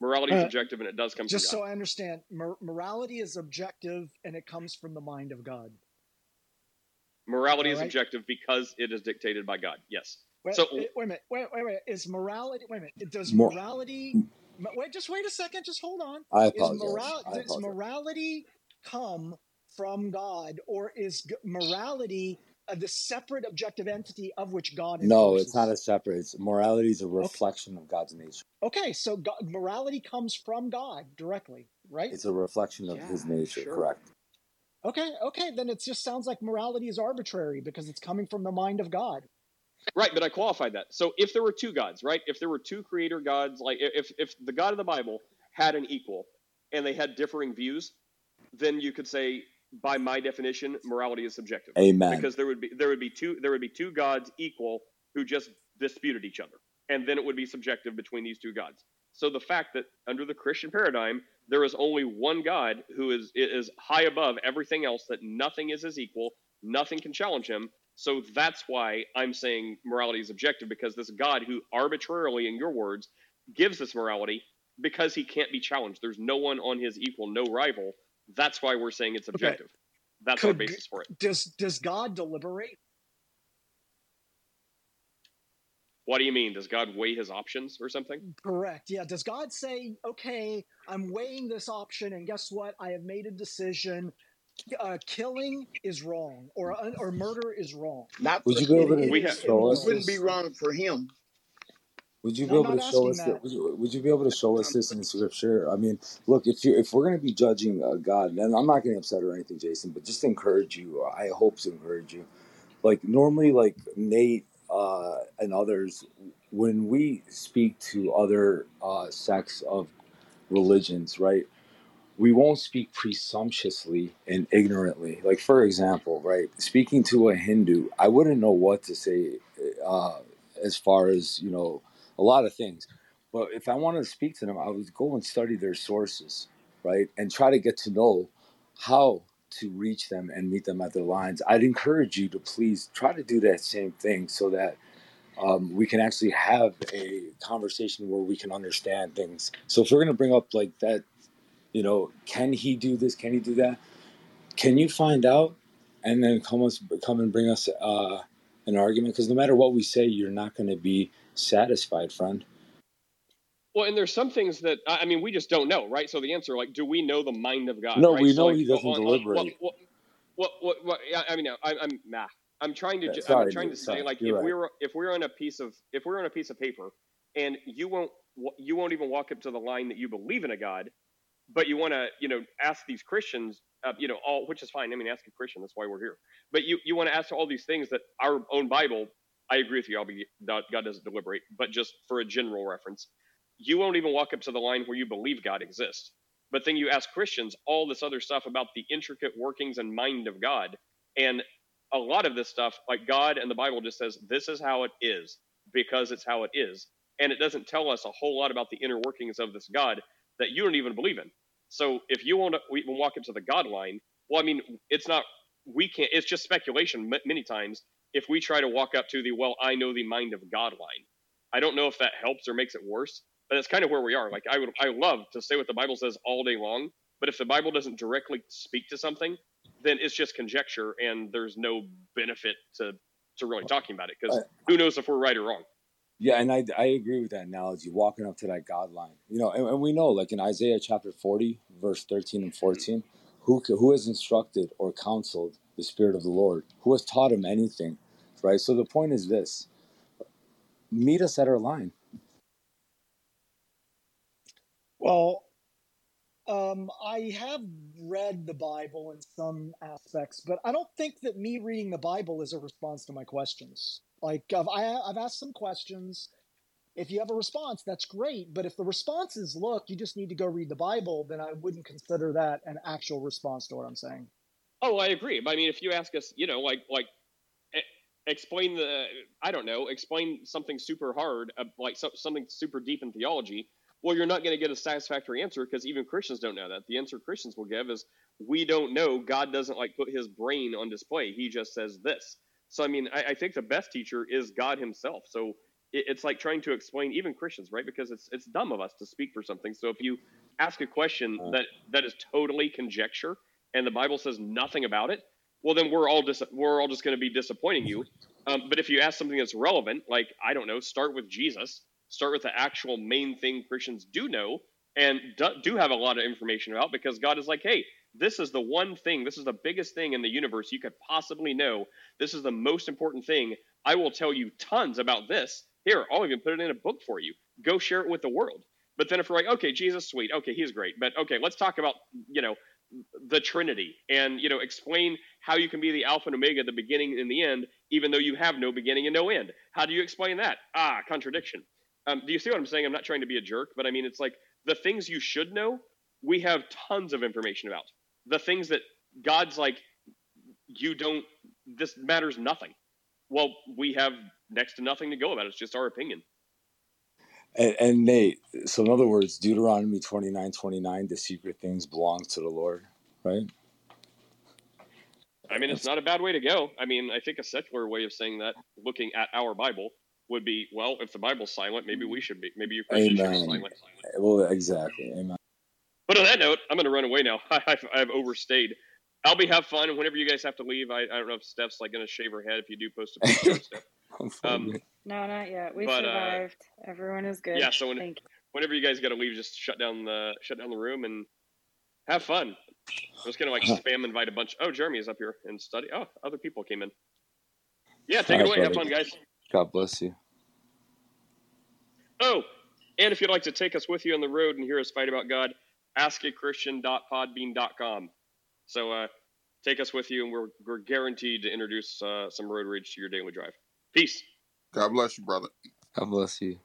Morality is Uh, objective, and it does come from just so I understand, mor- morality is objective and it comes from the mind of God. Morality All is objective because it is dictated by God. Yes. Wait, So eh, wait a minute. Wait, wait, wait. Is morality? Wait a minute. Does More, morality? mo- Wait, just wait a second. Just hold on. I Is apologize. moral? I Does morality come from God, or is g- morality uh, the separate objective entity of which God No, it's not a separate. It's morality is a Okay. reflection of God's nature. Okay. So God, morality comes from God directly, right? It's a reflection of His nature. Correct. Okay. Okay. Then it just sounds like morality is arbitrary because it's coming from the mind of God. Right, but I qualified that. So if there were two gods, right? If there were two creator gods, like if if the God of the Bible had an equal and they had differing views, then you could say, by my definition, morality is subjective. Amen. Because there would be there would be two there would be two gods equal who just disputed each other. And then it would be subjective between these two gods. So the fact that under the Christian paradigm, there is only one God who is is high above everything else, that nothing is his equal, nothing can challenge him. So that's why I'm saying morality is objective, because this God who arbitrarily, in your words, gives this morality because he can't be challenged. There's no one on his equal, no rival. That's why we're saying it's Okay. objective. That's our Could g- basis for it. does does God deliberate? What do you mean? Does God weigh his options or something? Correct. Yeah. Does God say, okay, I'm weighing this option, and guess what? I have made a decision. Uh, killing is wrong, or or murder is wrong. Not Would for you be able It, to it We is have show It wouldn't be wrong for him. Would you be able to show us that? that. Would you, would you be able to show us this in Scripture? I mean, look, if you if we're going to be judging uh, God, and I'm not getting upset or anything, Jason, but just encourage you. I hope to encourage you. Like normally, like Nate uh, and others, when we speak to other uh, sects of religions, right? we won't speak presumptuously and ignorantly. Like, for example, right, speaking to a Hindu, I wouldn't know what to say uh, as far as, you know, a lot of things. But if I wanted to speak to them, I would go and study their sources, right, and try to get to know how to reach them and meet them at their lines. I'd encourage you to please try to do that same thing so that um, we can actually have a conversation where we can understand things. So if we're going to bring up like that You know, can he do this? Can he do that? Can you find out and then come us come and bring us uh, an argument? Because no matter what we say, you're not going to be satisfied, friend. Well, and there's some things that I mean we just don't know, right? So the answer, like, do we know the mind of God? No, right? we So know like, he doesn't on- deliberate. What, what, what, I mean, I, I'm nah. I'm trying to. Yeah, sorry, I'm trying to say, sorry. like, You're if we right. were if we're on a piece of if we're on a piece of paper, and you won't you won't even walk up to the line that you believe in a God, but you want to you know ask these Christians, uh, you know, all which is fine. I mean, ask a Christian. That's why we're here. But you you want to ask all these things that our own Bible. I agree with you. Albie God doesn't deliberate, but just for a general reference, you won't even walk up to the line where you believe God exists. But then you ask Christians all this other stuff about the intricate workings and mind of God. And a lot of this stuff, like God and the Bible just says, this is how it is because it's how it is. And it doesn't tell us a whole lot about the inner workings of this God that you don't even believe in. So if you want to even walk up to the God line, well, I mean, it's not, we can't, it's just speculation many times if we try to walk up to the, well, I know the mind of God line. I don't know if that helps or makes it worse, but it's kind of where we are. Like I would, I love to say what the Bible says all day long, but if the Bible doesn't directly speak to something, then it's just conjecture, and there's no benefit to to really talking about it because who knows if we're right or wrong. Yeah, and I, I agree with that analogy, walking up to that God line. You know, and, and we know, like in Isaiah chapter 40, verse 13 and mm-hmm. 14, who, who has instructed or counseled the Spirit of the Lord? Who has taught him anything? Right? So the point is this meet us at our line. Well, um, I have read the Bible in some aspects, but I don't think that me reading the Bible is a response to my questions. Like I've, I, I've asked some questions. If you have a response, that's great. But if the response is, look, you just need to go read the Bible, then I wouldn't consider that an actual response to what I'm saying. Oh, I agree. But I mean, if you ask us, you know, like like explain the, I don't know, explain something super hard, uh, like so, something super deep in theology. Well, you're not going to get a satisfactory answer because even Christians don't know that. The answer Christians will give is, we don't know. God doesn't like put His brain on display. He just says this. So I mean, I, I think the best teacher is God Himself. So it, it's like trying to explain even Christians, right? Because it's it's dumb of us to speak for something. So if you ask a question that that is totally conjecture and the Bible says nothing about it, well then we're all dis- we're all just going to be disappointing you. Um, but if you ask something that's relevant, like I don't know, start with Jesus, start with the actual main thing Christians do know and do, do have a lot of information about, because God is like, hey, this is the one thing, this is the biggest thing in the universe you could possibly know. This is the most important thing. I will tell you tons about this. Here, I'll even put it in a book for you. Go share it with the world. But then if we're like, okay, Jesus, sweet, okay, he's great, but okay, let's talk about you know the Trinity and you know explain how you can be the Alpha and Omega, the beginning and the end, even though you have no beginning and no end. How do you explain that? Ah, contradiction. Um, do you see what I'm saying? I'm not trying to be a jerk, but I mean it's like the things you should know. We have tons of information about the things that God's like. You don't. This matters nothing. Well, we have next to nothing to go about. It's just our opinion. And, and Nate, so in other words, Deuteronomy 29 29, the secret things belong to the Lord, right? I mean, it's not a bad way to go. I mean, I think a secular way of saying that, looking at our Bible, would be, well, if the Bible's silent, maybe we should be. Maybe you Christians should be Amen. silent. Well, exactly. Amen. But on that note, I'm going to run away now. I've, I've overstayed. Albie have fun. Whenever you guys have to leave, I, I don't know if Steph's like going to shave her head if you do post a picture. Um, No, not yet. We But, uh, survived. Everyone is good. yeah. So when, Thank you. whenever you guys got to leave, just shut down the shut down the room and have fun. I was going to like spam invite a bunch. Oh, Jeremy is up here and study. Oh, other people came in. Yeah, take All it right, away. Have fun, guys. God bless you. Oh, and if you'd like to take us with you on the road and hear us fight about God, askachristian.podbean.com. So uh, take us with you, and we're, we're guaranteed to introduce uh, some road rage to your daily drive. Peace. God bless you, brother. God bless you.